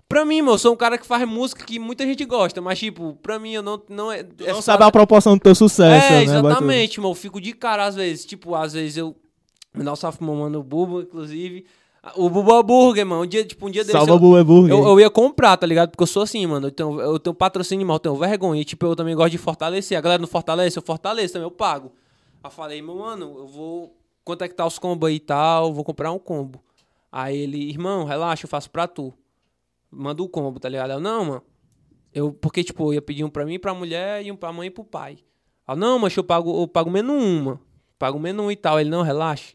Pra mim, mano, eu sou um cara que faz música que muita gente gosta, mas, tipo, pra mim eu não. Não, é, Tu não sabe a proporção do teu sucesso, é, né, exatamente, mano. Eu fico de cara às vezes. Tipo, às vezes eu. Me dá salve pro meu mano Bubo, inclusive. O Bubo Burger, mano. Um dia, tipo, um dia desse. Salva eu- Bull Burger. eu, eu ia comprar, tá ligado? Porque eu sou assim, mano. Eu tenho, eu tenho patrocínio, mas eu tenho vergonha. E, tipo, eu também gosto de fortalecer. A galera não fortalece, eu fortaleço também, eu pago. Aí falei, meu mano, eu vou. Quanto é que tá os combos aí e tal? Vou comprar um combo. Aí ele, irmão, relaxa, eu faço pra tu. Manda o combo, tá ligado? Eu, não, mano. Eu, porque, tipo, eu ia pedir um pra mim, pra mulher, e um pra mãe e pro pai. Aí, não, mas eu pago, eu pago menos uma. Pago menos um e tal. Ele, não, relaxa.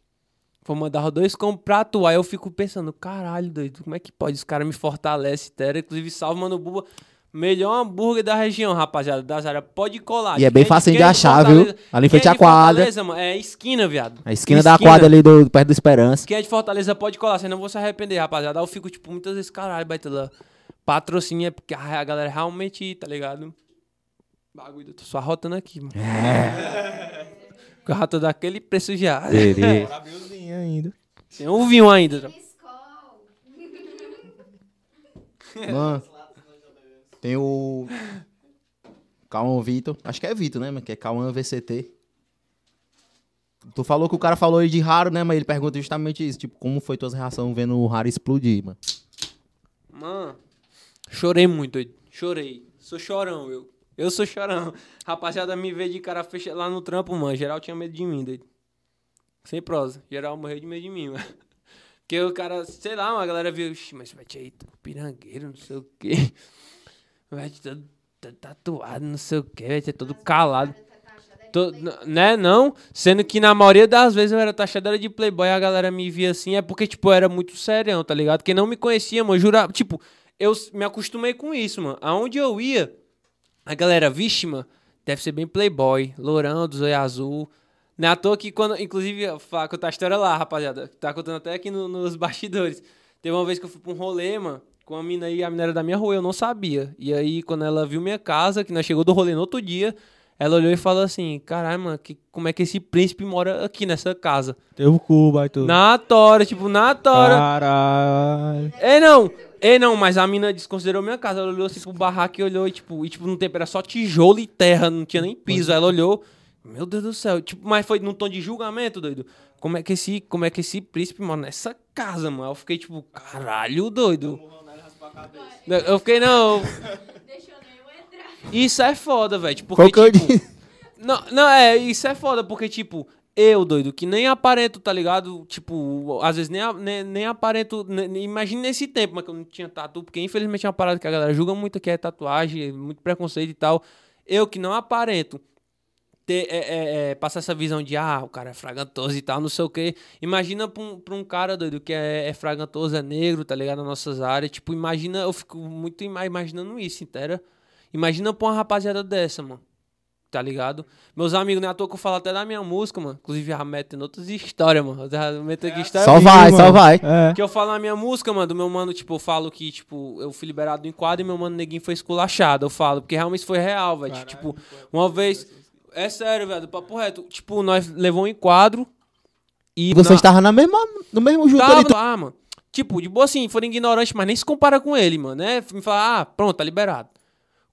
Vou mandar dois combos pra tu. Aí eu fico pensando, caralho, doido, como é que pode? Os caras me fortalecem, tera. Inclusive, salve, mano, Buba. Melhor hambúrguer da região, rapaziada, das áreas. Pode colar. E é bem facinho quem de achar, viu? Ali em frente é à quadra. Mano, É esquina, viado. A esquina, da quadra ali, do, perto do Esperança. Quem é de Fortaleza pode colar, você não vou se arrepender, rapaziada. Aí eu fico, tipo, muitas vezes, caralho, baita patrocínio é porque a galera realmente, tá ligado? Bagulho, eu tô só rotando aqui, mano. É. O rato daquele preço já. Bravilzinho ainda. Tem um vinho ainda. Mano, tem o. Cauã Vitor. Acho que é Vitor, né, mano? Que é Cauã VCT. Tu falou que o cara falou aí de raro, né? Mas ele pergunta justamente isso. Tipo, como foi tuas reações vendo o raro explodir, mano? Mano, chorei muito, doido. Chorei. Sou chorão, eu. Eu sou chorão. Rapaziada, me vê de cara fechada lá no trampo, mano. Geral tinha medo de mim, doido. Sem prosa. Geral morreu de medo de mim, mano. Porque o cara, sei lá, uma galera viu, "Ixi, mas vai aí, pirangueiro, não sei o quê. Vai todo, todo tatuado, não sei o quê, vai ter todo calado. Tô- n- né, não? Sendo que na maioria das vezes eu era taxadeira de playboy, a galera me via assim, é porque, tipo, eu era muito serião, tá ligado? Quem não me conhecia, mano, jura, tipo, eu me acostumei com isso, mano. Aonde eu ia, a galera, vixe, mano, deve ser bem playboy, lourão, do zóio azul. Não é à toa que quando, inclusive, falo contar a história lá, rapaziada, tá contando até aqui no- nos bastidores. Teve uma vez que eu fui pra um rolê, mano, com a mina aí, a mina era da minha rua, eu não sabia. E aí, quando ela viu minha casa, que nós chegou do rolê no outro dia, ela olhou e falou assim, caralho, mano, que, como é que esse príncipe mora aqui nessa casa? Teve o cu, Batu. Na tora, tipo, na tora. Caralho. Ei, não. Ei, não, mas a mina desconsiderou minha casa. Ela olhou assim pro barraco e olhou, e tipo, e, tipo, no tempo era só tijolo e terra, não tinha nem piso. Aí ela olhou, meu Deus do céu. Tipo, mas foi num tom de julgamento, doido. Como é que esse, como é que esse príncipe mora nessa casa, mano? Eu fiquei tipo, caralho, doido. Eu fiquei, não. Deixou nem eu entrar. Isso é foda, velho. Tipo, Qual porque, eu tipo, disse? não, não, é, isso é foda, porque, tipo, eu, doido, que nem aparento, tá ligado? Tipo, às vezes nem, nem, nem aparento. ne- nem- Imagina nesse tempo, mas que eu não tinha tatu, porque infelizmente é uma parada que a galera julga muito que é tatuagem, muito preconceito e tal. Eu que não aparento ter, é, é, é, passar essa visão de, ah, o cara é fragantoso e tal, não sei o quê. Imagina pra um, pra um cara, doido, que é, é fragantoso, é negro, tá ligado? Nas nossas áreas. Tipo, imagina, eu fico muito ima- imaginando isso, entendeu? Imagina pra uma rapaziada dessa, mano. Tá ligado? Meus amigos, não é à toa que eu falo até da minha música, mano. Inclusive, já metendo outras histórias, mano. Eu já meto aqui história Só vai, mano. só vai. É. que eu falo na minha música, mano, do meu mano, tipo, eu falo que, tipo, eu fui liberado do enquadro e meu mano neguinho foi esculachado. Eu falo, porque realmente isso foi real, velho. Tipo, uma vez. É sério, velho, papo reto. Tipo, nós levou um enquadro e. Você na- estava na mesma, no mesmo ali. Tava lá, mano. Tipo, de boa assim, foram ignorantes, mas nem se compara com ele, mano, né? Me falar, ah, pronto, tá liberado.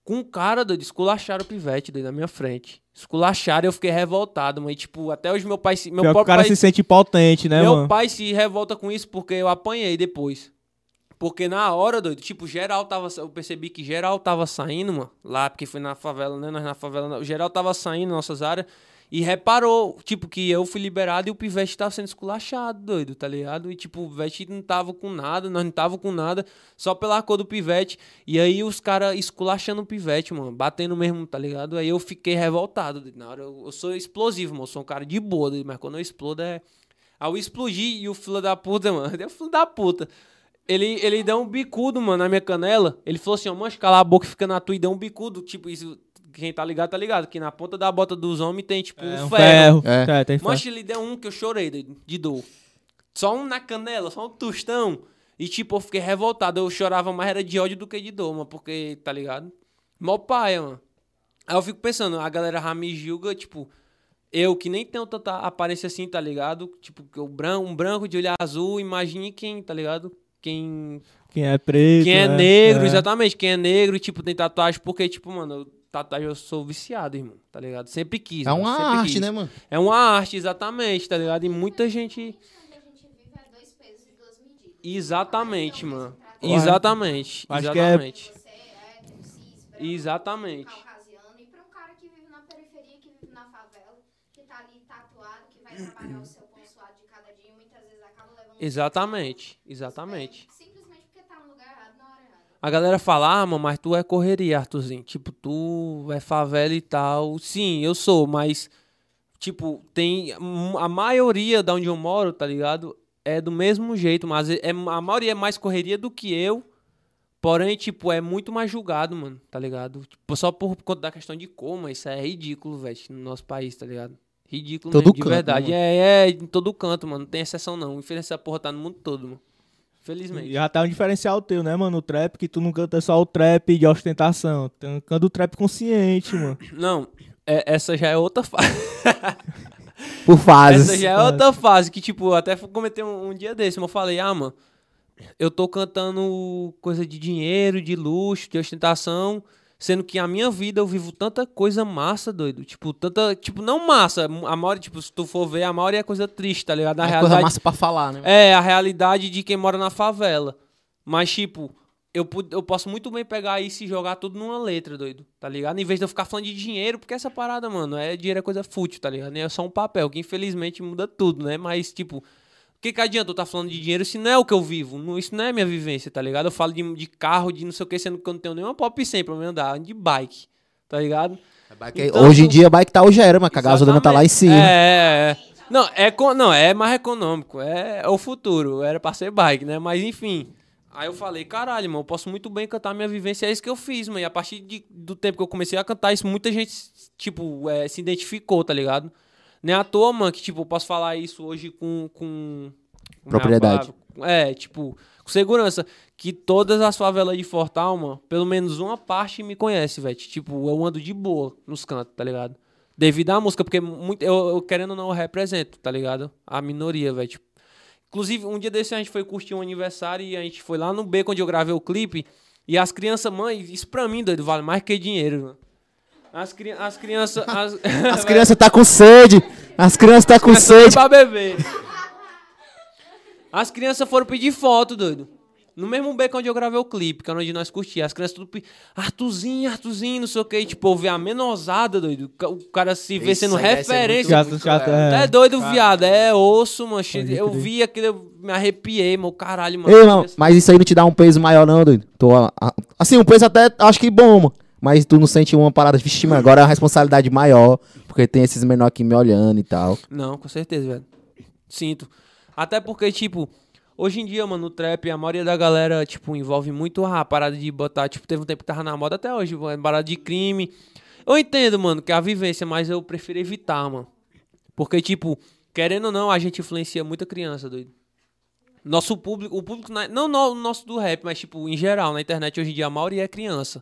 Com um cara, doido, esculacharam o pivete, doido, na minha frente. Esculacharam e eu fiquei revoltado, mano. E, tipo, até hoje meu pai... se- Meu Pior que o próprio cara pai, se sente potente, né, meu mano? pai se revolta com isso porque eu apanhei depois. Porque na hora, doido, tipo, geral tava. Eu percebi que geral tava saindo, mano. Lá, porque foi na favela, né? Nós na favela. Geral tava saindo, nossas áreas. E reparou, tipo, que eu fui liberado e o pivete tava sendo esculachado, doido, tá ligado? E, tipo, o pivete não tava com nada, nós não tava com nada, só pela cor do pivete. E aí os caras esculachando o pivete, mano, batendo mesmo, tá ligado? Aí eu fiquei revoltado, doido. Na hora eu, eu sou explosivo, mano, eu sou um cara de boa, doido, mas quando eu explodo é. Aí eu explodi e o filho da puta, mano, deu filho da puta. Ele, ele deu um bicudo, mano, na minha canela. Ele falou assim, ó, mancha, cala a boca e fica na tua e deu um bicudo. Tipo, isso, quem tá ligado, tá ligado. Que na ponta da bota dos homens tem, tipo, É um um ferro. ferro. É. É, tem ferro. Mancha, ele deu um que eu chorei de, de dor. Só um na canela, só um tostão. E, tipo, eu fiquei revoltado. Eu chorava mais era de ódio do que de dor, mano. Porque, tá ligado? Mó paia, mano. Aí eu fico pensando, a galera já me julga, tipo... Eu que nem tenho tanta aparência assim, tá ligado? Tipo, que eu branco, um branco de olho azul, imagine quem, tá ligado? Quem Quem é preto. Quem é né? negro, É. exatamente. Quem é negro e, tipo, tem tatuagem, porque, tipo, mano, eu- tatuagem eu sou viciado, irmão, tá ligado? Sempre quis. É mano, uma arte, quis. né, mano? É uma arte, exatamente, tá ligado? E muita gente. A gente vive é dois pesos e duas medidas. Exatamente, é mano. Exatamente. Acho que é- Exatamente. Você é Exatamente. caucasiano. E pra um cara que vive na periferia, que vive na favela, que tá ali tatuado, que vai trabalhar o seu consulado de cada dia, muitas vezes Exatamente. Exatamente. Simplesmente porque tá no lugar errado, na hora errada. A galera fala, ah, mano, mas tu é correria, Arthurzinho. Tipo, tu é favela e tal. Sim, eu sou, mas, tipo, tem. A maioria da onde eu moro, tá ligado? É do mesmo jeito, mas é, a maioria é mais correria do que eu. Porém, tipo, é muito mais julgado, mano, tá ligado? Tipo, só por conta da questão de cor, mas isso é ridículo, velho, no nosso país, tá ligado? Ridículo Todo mesmo, de canto, né, verdade. mano? é, é, em todo canto, mano. Não tem exceção, não. Infelizmente, essa porra tá no mundo todo, mano. Felizmente. E já tá um diferencial teu, né, mano? O trap, que tu não canta só o trap de ostentação. Tu canta o trap consciente, mano. Não, é- essa já é outra fase. Por fases. Essa já é outra fase que, tipo, eu até comentei um, um dia desse, mas eu falei, ah, mano, eu tô cantando coisa de dinheiro, de luxo, de ostentação, sendo que a minha vida eu vivo tanta coisa massa, doido. Tipo, tanta. Tipo, não massa. A maioria, tipo, se tu for ver, a maioria é coisa triste, tá ligado? A É coisa realidade. massa pra falar, né? É, a realidade de quem mora na favela. Mas, tipo, eu, eu posso muito bem pegar isso e jogar tudo numa letra, doido. Tá ligado? Em vez de eu ficar falando de dinheiro, porque essa parada, mano, é dinheiro é coisa fútil, tá ligado? É só um papel, que infelizmente muda tudo, né? Mas, tipo, que, que adianta eu estar falando de dinheiro se não é o que eu vivo? Não, isso não é minha vivência, tá ligado? Eu falo de, de carro, de não sei o que, sendo que eu não tenho nenhuma pop 100 pra me andar, de bike, tá ligado? Bike- Então, Hoje em dia, bike tá o gera, mas a gasolina tá lá em cima. É, é, é. Não, é, não, é mais econômico. É, é o futuro. Era pra ser bike, né? Mas enfim. Aí eu falei, caralho, mano, eu posso muito bem cantar minha vivência. É isso que eu fiz, mano. E a partir de- do tempo que eu comecei a cantar isso, muita gente, tipo, é, se identificou, tá ligado? Nem à toa, mano, que, tipo, eu posso falar isso hoje com. com é Propriedade. palavra? É, tipo, com segurança. Que todas as favelas de Fortal, mano, pelo menos uma parte me conhece, velho. Tipo, eu ando de boa nos cantos, tá ligado? Devido à música, porque muito, eu, eu, querendo ou não, eu represento, tá ligado? A minoria, velho. Tipo, inclusive, um dia desse a gente foi curtir um aniversário e a gente foi lá no beco onde eu gravei o clipe. E as crianças, mãe, isso pra mim, doido, vale mais que dinheiro, mano. As, cri as crianças. As, As crianças tá com sede. As crianças tá com Criança sede. pra beber. As crianças foram pedir foto, doido. No mesmo beco onde eu gravei o clipe, que era onde nós curtíamos. As crianças tudo pedindo, Artuzinho, Artuzinho, não sei o que. E, tipo, eu vi a menosada, doido. O cara se vê Isso sendo referência. Chato, chato, é. É doido, viado. É osso, mano. Eu vi aquilo, eu me arrepiei, meu caralho, mano. Ei, mano, mas isso aí não te dá um peso maior, não, doido? Tô, assim, um peso até acho que bom, mano. Mas tu não sente uma parada, vixe, mano, agora é uma responsabilidade maior, porque tem esses menores aqui me olhando e tal. Não, com certeza, velho. Sinto. Até porque, tipo, hoje em dia, mano, no trap, a maioria da galera, tipo, envolve muito a parada de botar, tipo, teve um tempo que tava na moda até hoje, parada de crime. Eu entendo, mano, que é a vivência, mas eu prefiro evitar, mano. Porque, tipo, querendo ou não, a gente influencia muita criança, doido. Nosso público, o público, na- não o nosso do rap, mas, tipo, em geral, na internet hoje em dia, a maioria é criança.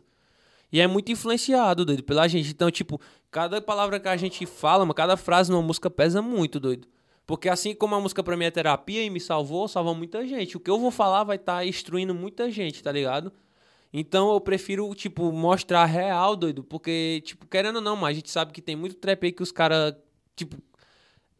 E é muito influenciado, doido, pela gente. Então, tipo, cada palavra que a gente fala, mano, cada frase numa música pesa muito, doido. Porque assim como a música pra mim é terapia e me salvou, salva muita gente. O que eu vou falar vai estar instruindo muita gente, tá ligado? Então eu prefiro, tipo, mostrar real, doido. Porque, tipo, querendo ou não, mas a gente sabe que tem muito trap aí que os caras, tipo,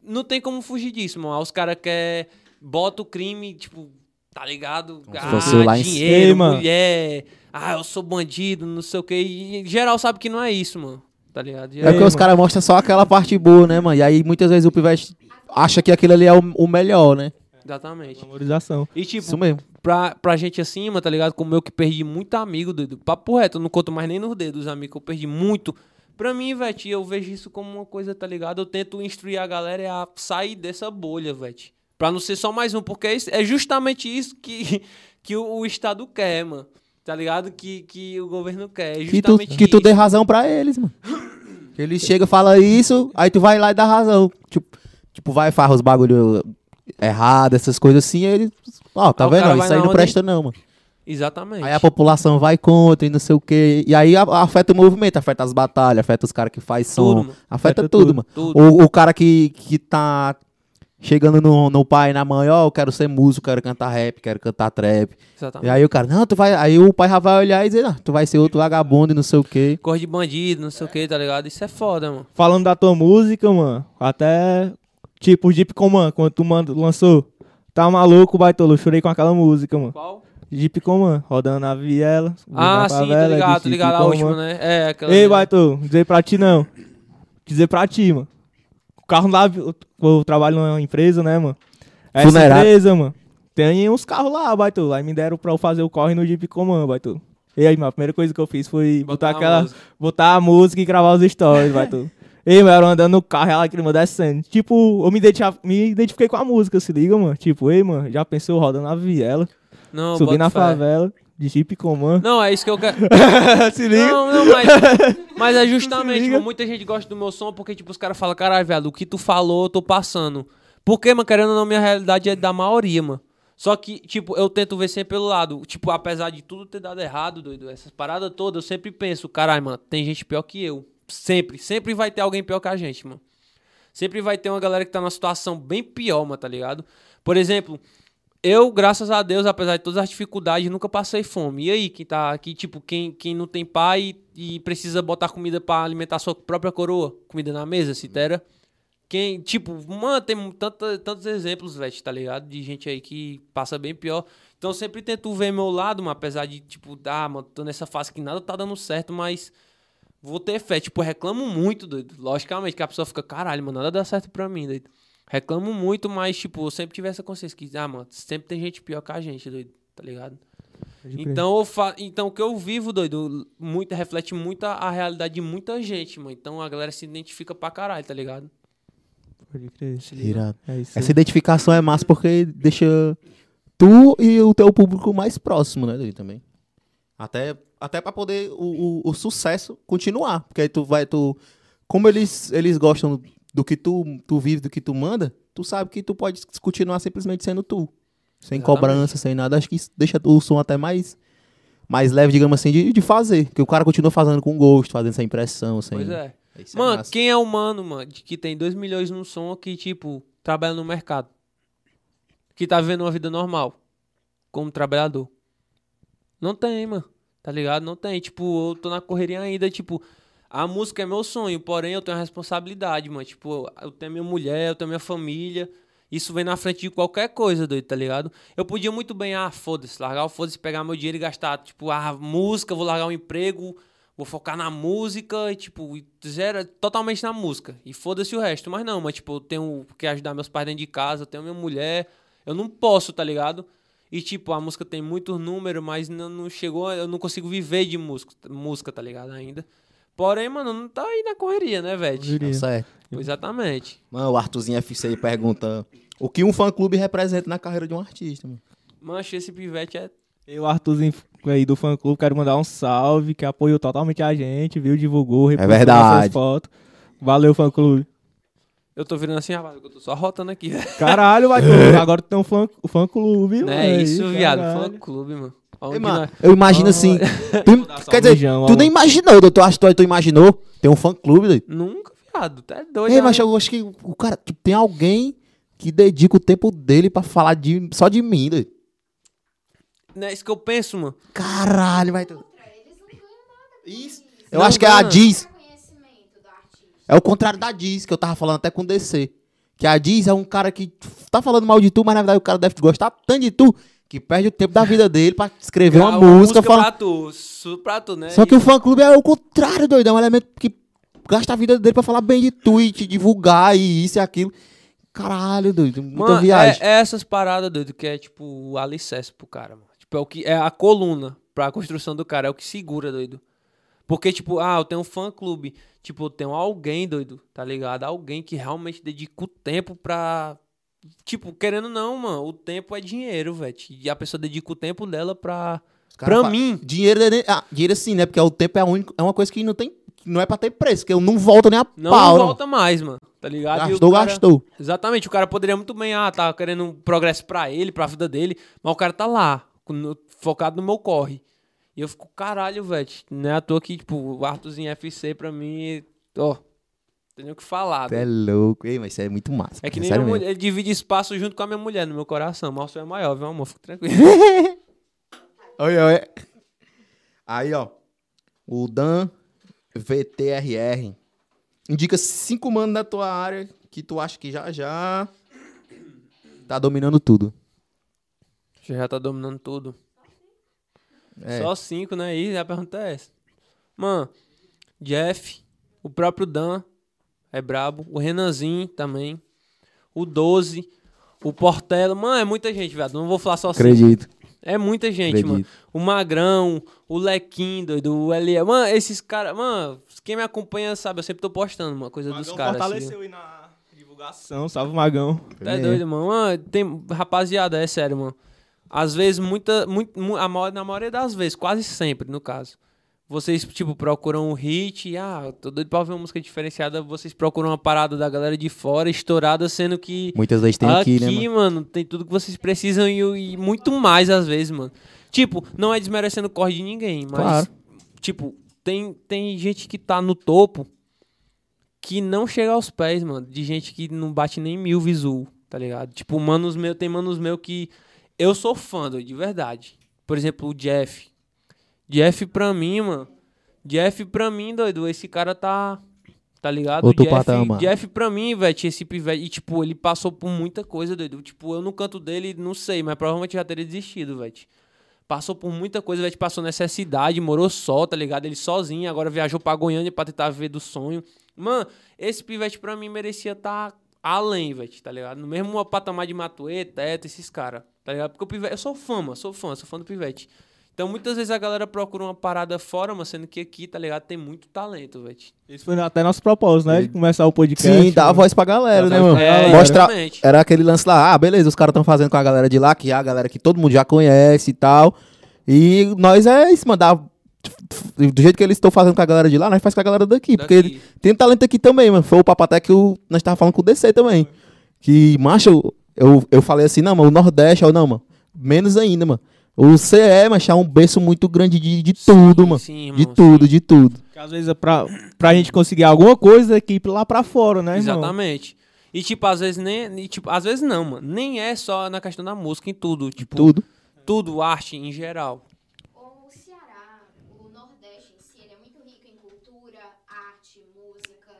não tem como fugir disso, mano. Os caras querem, bota o crime, tipo, tá ligado? Ah, dinheiro, cima. mulher, ah, eu sou bandido, não sei o que. E em geral sabe que não é isso, mano. Tá ligado? É porque os mano. caras mostram só aquela parte boa, né, mano? E aí muitas vezes o pivete acha que aquilo ali é o, o melhor, né? Exatamente. Valorização. E tipo, Isso mesmo. pra, pra gente acima, tá ligado? Como eu que perdi muito amigo, doido. Papo reto, eu não conto mais nem nos dedos os amigos que eu perdi muito. Pra mim, velho, eu vejo isso como uma coisa, tá ligado? Eu tento instruir a galera a sair dessa bolha, velho. Pra não ser só mais um, porque é é justamente isso que, que o, o Estado quer, mano. Tá ligado? Que, que o governo quer. É Que tu, que tu dê razão pra eles, mano. Eles chegam e falam isso, aí tu vai lá e dá razão. Tipo, tipo vai e faz os bagulho errado, essas coisas assim, aí eles. Ó, tá Aí o vendo? Isso aí não onda presta, não, mano. Exatamente. Aí a população vai contra e não sei o quê. E aí a- afeta o movimento, afeta as batalhas, afeta os caras que faz som. Tudo. Afeta, Afeta tudo, tudo. mano. Tudo. O, o cara que, que tá chegando no, no pai e na mãe, ó, eu quero ser músico, quero cantar rap, quero cantar trap. E Exatamente. aí o cara, não, tu vai. Aí o pai já vai olhar e dizer, não, tu vai ser outro vagabundo e não sei o quê. Cor de bandido, não sei o que, tá ligado? Isso é foda, mano. Falando da tua música, mano, até tipo o Jeep Coman, quando tu manda, lançou. Tá maluco, baitolo, chorei com aquela música, mano. Qual? Jeep Coman, rodando na viela. Ah, na sim, tá favela, ligado, de tá ligado. A última, né? É, aquela. Ei, baitolo, dizer pra ti não. Dizer pra ti, mano. O carro lá, eu, eu trabalho numa empresa, né, mano? Essa Funerária. empresa, mano, tem uns carros lá, baitolo. Aí me deram pra eu fazer o corre no Jeep Coman, baitolo. E aí, mano, a primeira coisa que eu fiz foi botar, Botar aquela. música. Botar a música e gravar os stories, baitolo. Ei, mano, eu andando no carro e a lágrima descendo. Tipo, eu me, me identifiquei com a música, se liga, mano. Tipo, ei, mano, já pensou rodando na viela, Não, bota na fé. favela, de Jeep Coman. Não, é isso que eu quero. se liga. Não, não, mas, mas é justamente, mano, muita gente gosta do meu som porque, tipo, os caras falam, caralho, velho, o que tu falou, eu tô passando. Porque, mano, querendo ou não, minha realidade é da maioria, mano. Só que, tipo, eu tento ver sempre pelo lado. Tipo, apesar de tudo ter dado errado, doido, essas paradas todas, eu sempre penso, caralho, mano, tem gente pior que eu. Sempre. Sempre vai ter alguém pior que a gente, mano. Sempre vai ter uma galera que tá numa situação bem pior, mano, tá ligado? Por exemplo, eu, graças a Deus, apesar de todas as dificuldades, nunca passei fome. E aí, quem tá aqui, tipo, quem, quem não tem pai e precisa botar comida pra alimentar sua própria coroa, comida na mesa, se dera. Quem, tipo, mano, tem tanta, tantos exemplos, velho, tá ligado? De gente aí que passa bem pior. Então eu sempre tento ver meu lado, mano, apesar de, tipo, ah, mano, tô nessa fase que nada tá dando certo, mas vou ter fé. Tipo, reclamo muito, doido. Logicamente, que a pessoa fica, caralho, mano, nada dá certo pra mim, doido. Reclamo muito, mas, tipo, eu sempre tive essa consciência que, ah, mano, sempre tem gente pior que a gente, doido, tá ligado? Então, eu fa... então o que eu vivo, doido, muito, reflete muito a, a realidade de muita gente, mano. Então a galera se identifica pra caralho, tá ligado? Pode crer. Irado. É isso. Essa identificação é massa porque deixa tu e o teu público mais próximo, né, dele também. Até, até pra poder o, o, o sucesso continuar. Porque aí tu vai, tu. Como eles, eles gostam do que tu, tu vive, do que tu manda, tu sabe que tu pode continuar simplesmente sendo tu. Sem Exatamente. cobrança, sem nada. Acho que isso deixa o som até mais, mais leve, digamos assim, de, de fazer. Que o cara continua fazendo com gosto, fazendo sem impressão, sem. Pois é. Isso é Mano, massa. quem é o mano, que tem 2 milhões no som que, tipo, trabalha no mercado? Que tá vivendo uma vida normal. Como trabalhador. Não tem, mano. Tá ligado? Não tem. Tipo, eu tô na correria ainda, tipo. A música é meu sonho, porém eu tenho a responsabilidade, mano. Tipo, eu tenho minha mulher, eu tenho minha família. Isso vem na frente de qualquer coisa, doido, tá ligado? Eu podia muito bem, ah, foda-se, largar o foda-se, pegar meu dinheiro e gastar, tipo, ah, música, vou largar o emprego, vou focar na música e, tipo, zero, totalmente na música. E foda-se o resto. Mas não, mas, tipo, eu tenho que ajudar meus pais dentro de casa, eu tenho minha mulher. Eu não posso, tá ligado? E, tipo, a música tem muitos números, mas não, não chegou, eu não consigo viver de música, música, tá ligado? Ainda. Porém, mano, não tá aí na correria, né, velho? Diria. Certo. Exatamente. Mano, o Arthurzinho FC aí pergunta o que um fã-clube representa na carreira de um artista, mano. Mancha, esse pivete é. Eu, Arthurzinho aí do fã clube, quero mandar um salve, que apoiou totalmente a gente, viu? Divulgou, repostou verdade. nossas fotos. Valeu, fã clube. Eu tô virando assim, rapaz, eu tô só rotando aqui. Caralho, vai tu. Agora tu tem um fã, fã clube, Não mano. é isso, aí, viado. caralho. Fã clube, mano. Ei, Onde mano, eu imagino assim. tu- quer dizer, tu nem imaginou, doutor Astor, tu imaginou? Tem um fã-clube, doido. Nunca, viado. Tá doido. Ei, né? mas eu acho que o cara, tipo, tem alguém que dedica o tempo dele pra falar de, só de mim, doido. Não é isso que eu penso, mano. Caralho, vai tu. Contra eles não ganham nada. com Isso. Eu Não acho que é a. Diz. É o contrário da Diz, que eu tava falando até com o DC. Que a Diz é um cara que tá falando mal de tu, mas na verdade o cara deve gostar tanto de tu que perde o tempo da vida dele pra escrever uma, música. fala- pra tu, pra tu, né? Só que o fã-clube é o contrário, doido. É um elemento que gasta a vida dele pra falar bem de te divulgar e isso e aquilo. Caralho, doido. Muita Mano, viagem. É, é essas paradas, doido, que é tipo o alicerce pro cara, mano. Tipo, é o que é a coluna pra construção do cara, é o que segura, doido. Porque, tipo, ah, eu tenho um fã clube. Tipo, eu tenho alguém, doido, tá ligado? Alguém que realmente dedica o tempo pra. Tipo, querendo não, mano, o tempo é dinheiro, velho. E a pessoa dedica o tempo dela pra. Pra mim. Dinheiro, é ah, dinheiro sim, né? Porque o tempo é, a única, é uma coisa que não tem. que Não é pra ter preço, que eu não volto nem a Não pau. não. volta mais, mano. Tá ligado? O Gastou, cara- gastou. Exatamente, o cara poderia muito bem, ah, tá querendo um progresso pra ele, pra vida dele, mas o cara tá lá, focado no meu corre. E eu fico, caralho, velho, não é à toa que, tipo, o Arthurzinho FC pra mim, ó, Tem nem o que falar. Tu é louco. Ei, mas isso é muito massa. É que nem minha mulher, ele divide espaço junto com a minha mulher no meu coração. Mas o seu é maior, viu, amor? Fica tranquilo. Olha, olha. Aí, ó. O Dan VTRR. Indica cinco manos da tua área que tu acha que já já tá dominando tudo. Você já tá dominando tudo. É. Só cinco, né? E a pergunta é essa. Mano, Jeff, o próprio Dan é brabo. O Renanzinho também. O 12. O Portela. Mano, é muita gente, viado. Não vou falar só cinco. Acredito. É muita gente, Acredito. mano. O Magrão, o Lequim, doido, o Elia. Mano, esses caras. Mano, quem me acompanha sabe, eu sempre tô postando uma coisa dos Magão caras. assim. fortaleceu aí na divulgação. Salve, Magão. Tá é doido, mano. Mano, tem. Rapaziada, é sério, mano. Às vezes, muita. Muito, mu- a na maioria das vezes, quase sempre, no caso. Vocês, tipo, procuram um hit. Ah, tô doido pra ouvir uma música diferenciada. Vocês procuram uma parada da galera de fora, estourada, sendo que. Muitas vezes tem aqui, né, mano? mano, tem tudo que vocês precisam e, e muito mais às vezes, mano. Tipo, não é desmerecendo o corre de ninguém, mas. Claro. Tipo, tem, tem gente que tá no topo que não chega aos pés, mano. De gente que não bate nem mil visu, tá ligado? Tipo, manos meu, tem manos meu que eu sou fã, de verdade. Por exemplo, o Jeff. Jeff pra mim, mano. Jeff pra mim, doido, esse cara tá. Tá ligado? Outro Jeff, patamar. Jeff pra mim, velho, esse pivete. E, tipo, ele passou por muita coisa, doido. Tipo, eu no canto dele, não sei, mas provavelmente já teria desistido, velho. Passou por muita coisa, velho. Passou necessidade, morou só, tá ligado? Ele sozinho, agora viajou pra Goiânia pra tentar viver do sonho. Mano, esse pivete pra mim merecia estar além, velho, tá ligado? No mesmo patamar de Matuê, Teto, esses caras, tá ligado? Porque o pivete, eu sou fã, mano, sou fã, sou fã do pivete. Então muitas vezes a galera procura uma parada fora, mas sendo que aqui, tá ligado? Tem muito talento, velho. Esse foi até nosso propósito, né? De começar o podcast. Sim, dá a mano. voz pra galera, né, mano? pra galera. Mostra. exatamente. Era aquele lance lá, ah, beleza, os caras estão fazendo com a galera de lá, que é a galera que todo mundo já conhece e tal. E nós é isso, mandar. Do jeito que eles estão fazendo com a galera de lá, nós faz com a galera daqui. Porque Daqui. tem talento aqui também, mano. Foi o papo até que o, nós tava falando com o DC também. Que, macho, eu, eu falei assim, não, mano, o Nordeste, eu não, mano. Menos ainda, mano. O CE, macho, é um berço muito grande de, de tudo, mano. Sim, de irmão, tudo, de tudo. Porque às vezes é pra, pra gente conseguir alguma coisa aqui lá pra fora, né, irmão? Exatamente. E, tipo, às vezes nem. e, tipo, às vezes não, mano. Nem é só na questão da música, em tudo. Tipo, Tudo. tudo, arte em geral. O Ceará, o Nordeste em si, ele é muito rico em cultura, arte, música,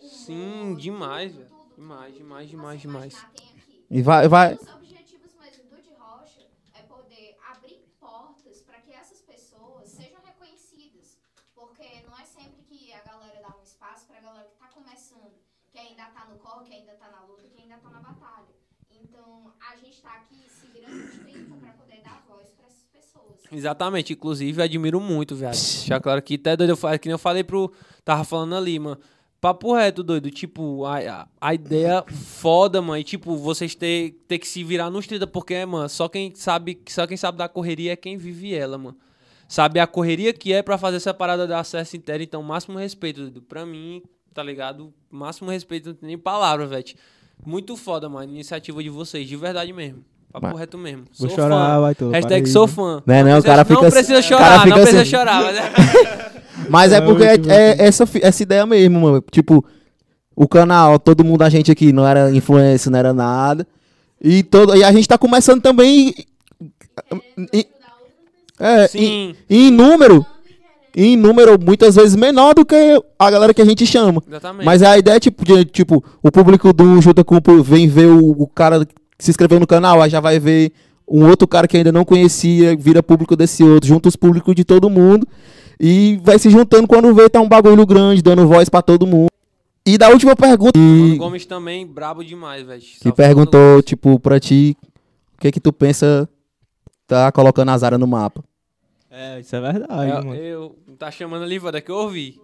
humor, Sim, demais, velho. Demais, demais, demais, demais. aqui. E vai, vai. Os objetivos mesmo do de Rocha é poder abrir portas para que essas pessoas sejam reconhecidas. Porque não é sempre que a galera dá um espaço para a galera que está começando, que ainda está no corre, que ainda está na luta, que ainda está na batalha. Então, a gente está aqui se virando os 30 para poder dar voz para essas pessoas. Exatamente, inclusive admiro muito, viado. Já claro que até doido, eu que nem eu falei pro. Tava falando ali, mano. Papo reto, doido. Tipo, a, a, ideia foda, mano. E tipo, vocês ter, ter que se virar nos 30, porque, mano, só quem sabe, só quem sabe da correria é quem vive ela, mano. Sabe a correria que é pra fazer essa parada dar acesso inteiro, então, máximo respeito, doido. Pra mim, tá ligado? Máximo respeito, não tem nem palavra, velho. Muito foda, mano. Iniciativa de vocês, de verdade mesmo. Papo reto mesmo. Vou Sou chorar, fã. vai tu. Hashtag sou fã. Né, não, o precisa- cara fica não precisa o chorar, cara não precisa assim. chorar. Mas é... Mas é É porque é, é essa, essa ideia mesmo, mano. Tipo, o canal, todo mundo, a gente aqui não era influência, não era nada. E, todo, e a gente tá começando também. em- É, em, Sim, em número. Em número, muitas vezes menor do que a galera que a gente chama. exatamente. Mas a ideia é tipo, de, tipo, o público do Junta com vem ver o, o cara que se inscreveu no canal, aí já vai ver um outro cara que ainda não conhecia, vira público desse outro, junta os públicos de todo mundo e vai se juntando quando vê tá um bagulho grande, dando voz pra todo mundo. E da última pergunta Mano que, Gomes também, brabo demais, velho. que perguntou, tipo, pra ti, o que que tu pensa tá colocando a Zara no mapa? É, isso é verdade, Eu, mano. eu- tá chamando ali, vou que eu ouvi.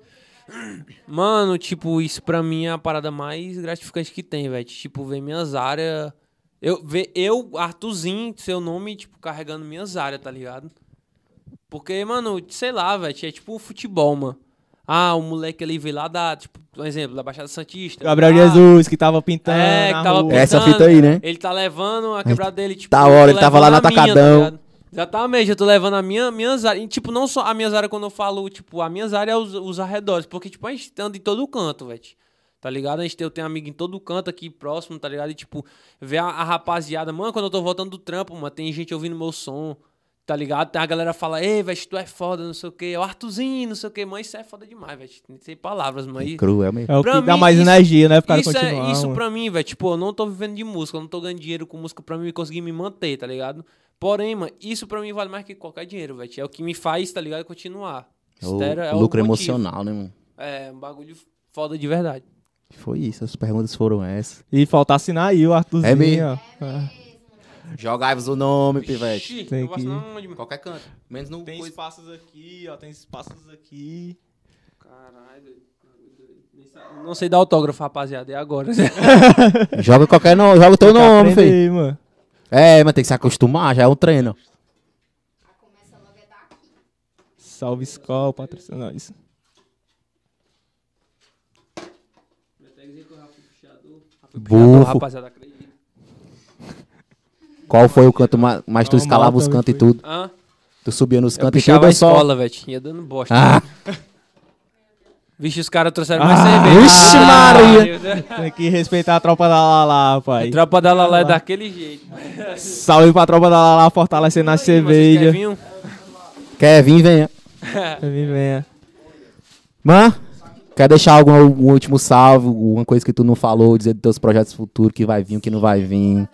Mano, tipo, isso pra mim é a parada mais gratificante que tem, velho. Tipo, ver minhas áreas. Eu, eu, Arthurzinho, seu nome, tipo, carregando minhas áreas, tá ligado? Porque, mano, sei lá, velho, é tipo um futebol, mano. Ah, o moleque ali veio lá da, tipo, um exemplo, da Baixada Santista. Gabriel Ah, Jesus, que tava pintando. É, na que tava rua. pintando. Essa fita aí, né? Ele tá levando a quebrada dele, tipo. Da eu hora, ele tava lá no a minha, atacadão. ligado? Exatamente, eu tô levando a minha, minhas áreas. E, tipo, não só a minhas áreas quando eu falo, tipo, a minhas áreas é os, os arredores. Porque, tipo, a gente anda em todo canto, velho. Tá ligado? A gente tem, eu tenho amigo em todo canto aqui próximo, tá ligado? E tipo, ver a, a rapaziada, mano, quando eu tô voltando do trampo, mano, tem gente ouvindo meu som, tá ligado? Tem a galera fala, ei, velho, tu é foda, não sei o quê. É o Artuzinho, não sei o quê. Mano, isso é foda demais, velho. Sem palavras, mano. E- Cruel mesmo. É o que dá mim, mais isso- energia, né? Pro cara isso, é, isso mano. pra mim, velho, tipo, eu não tô vivendo de música, eu não tô ganhando dinheiro com música pra mim conseguir me manter, tá ligado? Porém, mano, isso pra mim vale mais que qualquer dinheiro, velho. É o que me faz, tá ligado? Continuar. É o é o lucro motivo. emocional, né, mano? É, um bagulho foda de verdade. Foi isso, as perguntas foram essas. E falta assinar aí o Arthurzinho, É mesmo? ó. É. Jogai-vos o nome, pivete. Ixi, Tem eu vou que-? Qualquer canto. Menos no Tem coisa. espaços aqui, ó. Tem espaços aqui. Caralho. Não sei dar autógrafo, rapaziada. É agora. Joga qualquer nome, joga o teu Tem nome, filho. aprender, mano. É, mas tem que se acostumar, já é um treino. Salve Skol, patrocina nós. Bufo. rapaziada, acredita. Qual foi o canto ma- mais tu Normal escalava os cantos e tudo? Hã? Tu subia nos Eu cantos e pichava tudo a ou só? escola, velho. Tinha dando bosta. Ah, Vixe, os caras trouxeram Ah, mais cerveja. vixe, Ah, Maria. Tem que respeitar a tropa da Lala, A pai. tropa da Lala é daquele jeito. Salve pra tropa da Lala fortalecendo a mas cerveja. vinho? quer vir, venha. Vem, venha. Mano, quer deixar algum, algum último salve, alguma coisa que tu não falou, dizer dos teus projetos futuros, que vai vir, o que não vai vir.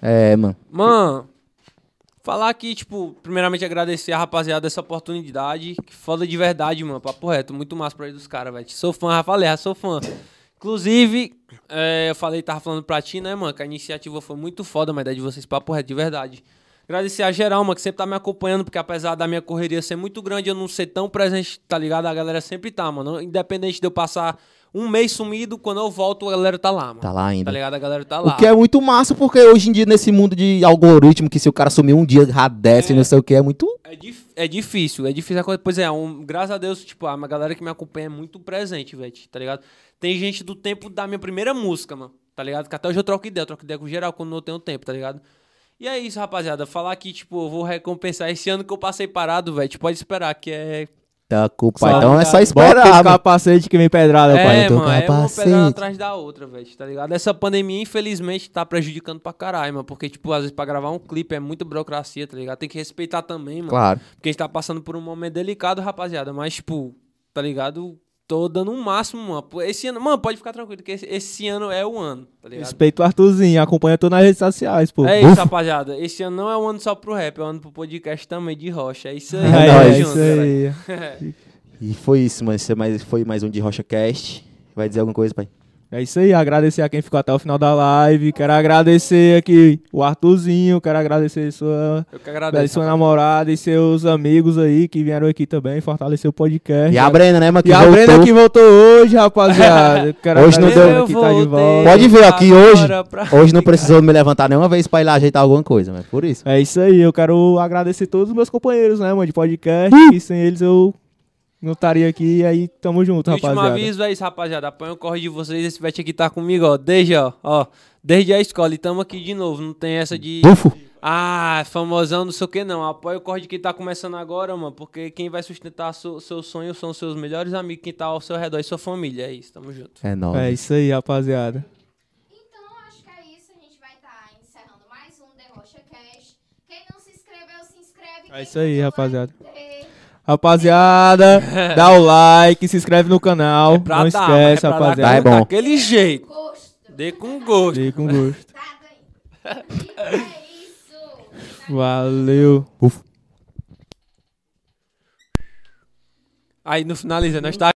É, mano. Mano, falar aqui, tipo, primeiramente agradecer a rapaziada dessa oportunidade. Que foda de verdade, mano. Papo reto. Muito massa pra ir dos caras, velho. Sou fã, falei, já sou fã. Inclusive, é, eu falei, tava falando pra ti, né, mano, que a iniciativa foi muito foda, mas é de vocês, papo reto, de verdade. Agradecer a geral, mano, que sempre tá me acompanhando, porque apesar da minha correria ser muito grande, eu não ser tão presente, tá ligado? A galera sempre tá, mano. Independente de eu passar um mês sumido, quando eu volto, a galera tá lá, mano. Tá lá ainda. Tá ligado? A galera tá lá. O que é muito massa, porque hoje em dia, nesse mundo de algoritmo, que se o cara sumir um dia, já desce, não sei o que, é muito. É, dif- é difícil, é difícil a coisa. Pois é, um, graças a Deus, tipo, a galera que me acompanha é muito presente, velho, tá ligado? Tem gente do tempo da minha primeira música, mano, tá ligado? Que até hoje eu troco ideia, eu troco ideia com geral quando não tenho tempo, tá ligado? E é isso, rapaziada. Falar que, tipo, eu vou recompensar esse ano que eu passei parado, velho. Pode esperar, que é. Tá culpa. Só- Então é só Bota esperar. esse mano. capacete que vem pedrada, pai. é, tô mano, é uma capacete. pedrada atrás da outra, velho, tá ligado? Essa pandemia, infelizmente, tá prejudicando pra caralho, mano. Porque, tipo, às vezes pra gravar um clipe é muita burocracia, tá ligado? Tem que respeitar também, mano. Claro. Porque a gente tá passando por um momento delicado, rapaziada. Mas, tipo, tá ligado? Tô dando um máximo, mano. Esse ano, mano, pode ficar tranquilo, que esse, esse ano é o ano, tá ligado? Respeito o Arthurzinho, acompanha tudo nas redes sociais, pô. É isso, rapaziada. Esse ano não é um ano só pro rap, é um ano pro podcast também de rocha. É isso aí. É, tamo nóis. é junto, isso aí. E foi isso, mano. Esse é mais, foi mais um de Rocha Cast. Vai dizer alguma coisa, pai? É isso aí, agradecer a quem ficou até o final da live. Quero agradecer aqui o Arthurzinho, quero agradecer sua, Eu que agradecer agradeço. sua namorada e seus amigos aí que vieram aqui também, fortalecer o podcast. E a Brena, né, mano? Que E a voltou. Brenda que voltou hoje, rapaziada. Quero Hoje não deu- que tá de volta. Pode ver aqui hoje. Hoje não precisou me levantar nenhuma vez pra ir lá ajeitar alguma coisa, mas por isso. É isso aí, eu quero agradecer todos os meus companheiros, né, mano, de podcast. Que sem eles eu não estaria aqui. E aí, tamo junto, Último rapaziada. aviso é isso, rapaziada. Apoia o corre de vocês. Esse bet aqui tá comigo, ó. Desde, ó. ó desde a escola. E tamo aqui de novo. Não tem essa de. Bufo. Ah, famosão, não sei o que não. Apoia o corre de quem tá começando agora, mano. Porque quem vai sustentar seu, seu sonho são seus melhores amigos, quem tá ao seu redor e sua família. É isso, tamo junto. É nóis. É isso aí, rapaziada. Então, acho que é isso. A gente vai estar encerrando mais um The Rocha Cast. Quem não se inscreveu, se inscreve. É Quem isso aí, rapaziada. Rapaziada, dá o like, se inscreve no canal. É pra não dar, esquece, é pra rapaziada. dar Tá, é bom. daquele jeito. Gosto. Dê com gosto. Dê com gosto. Tá, daí. E é isso. Valeu. Aí no finaliza, nós tá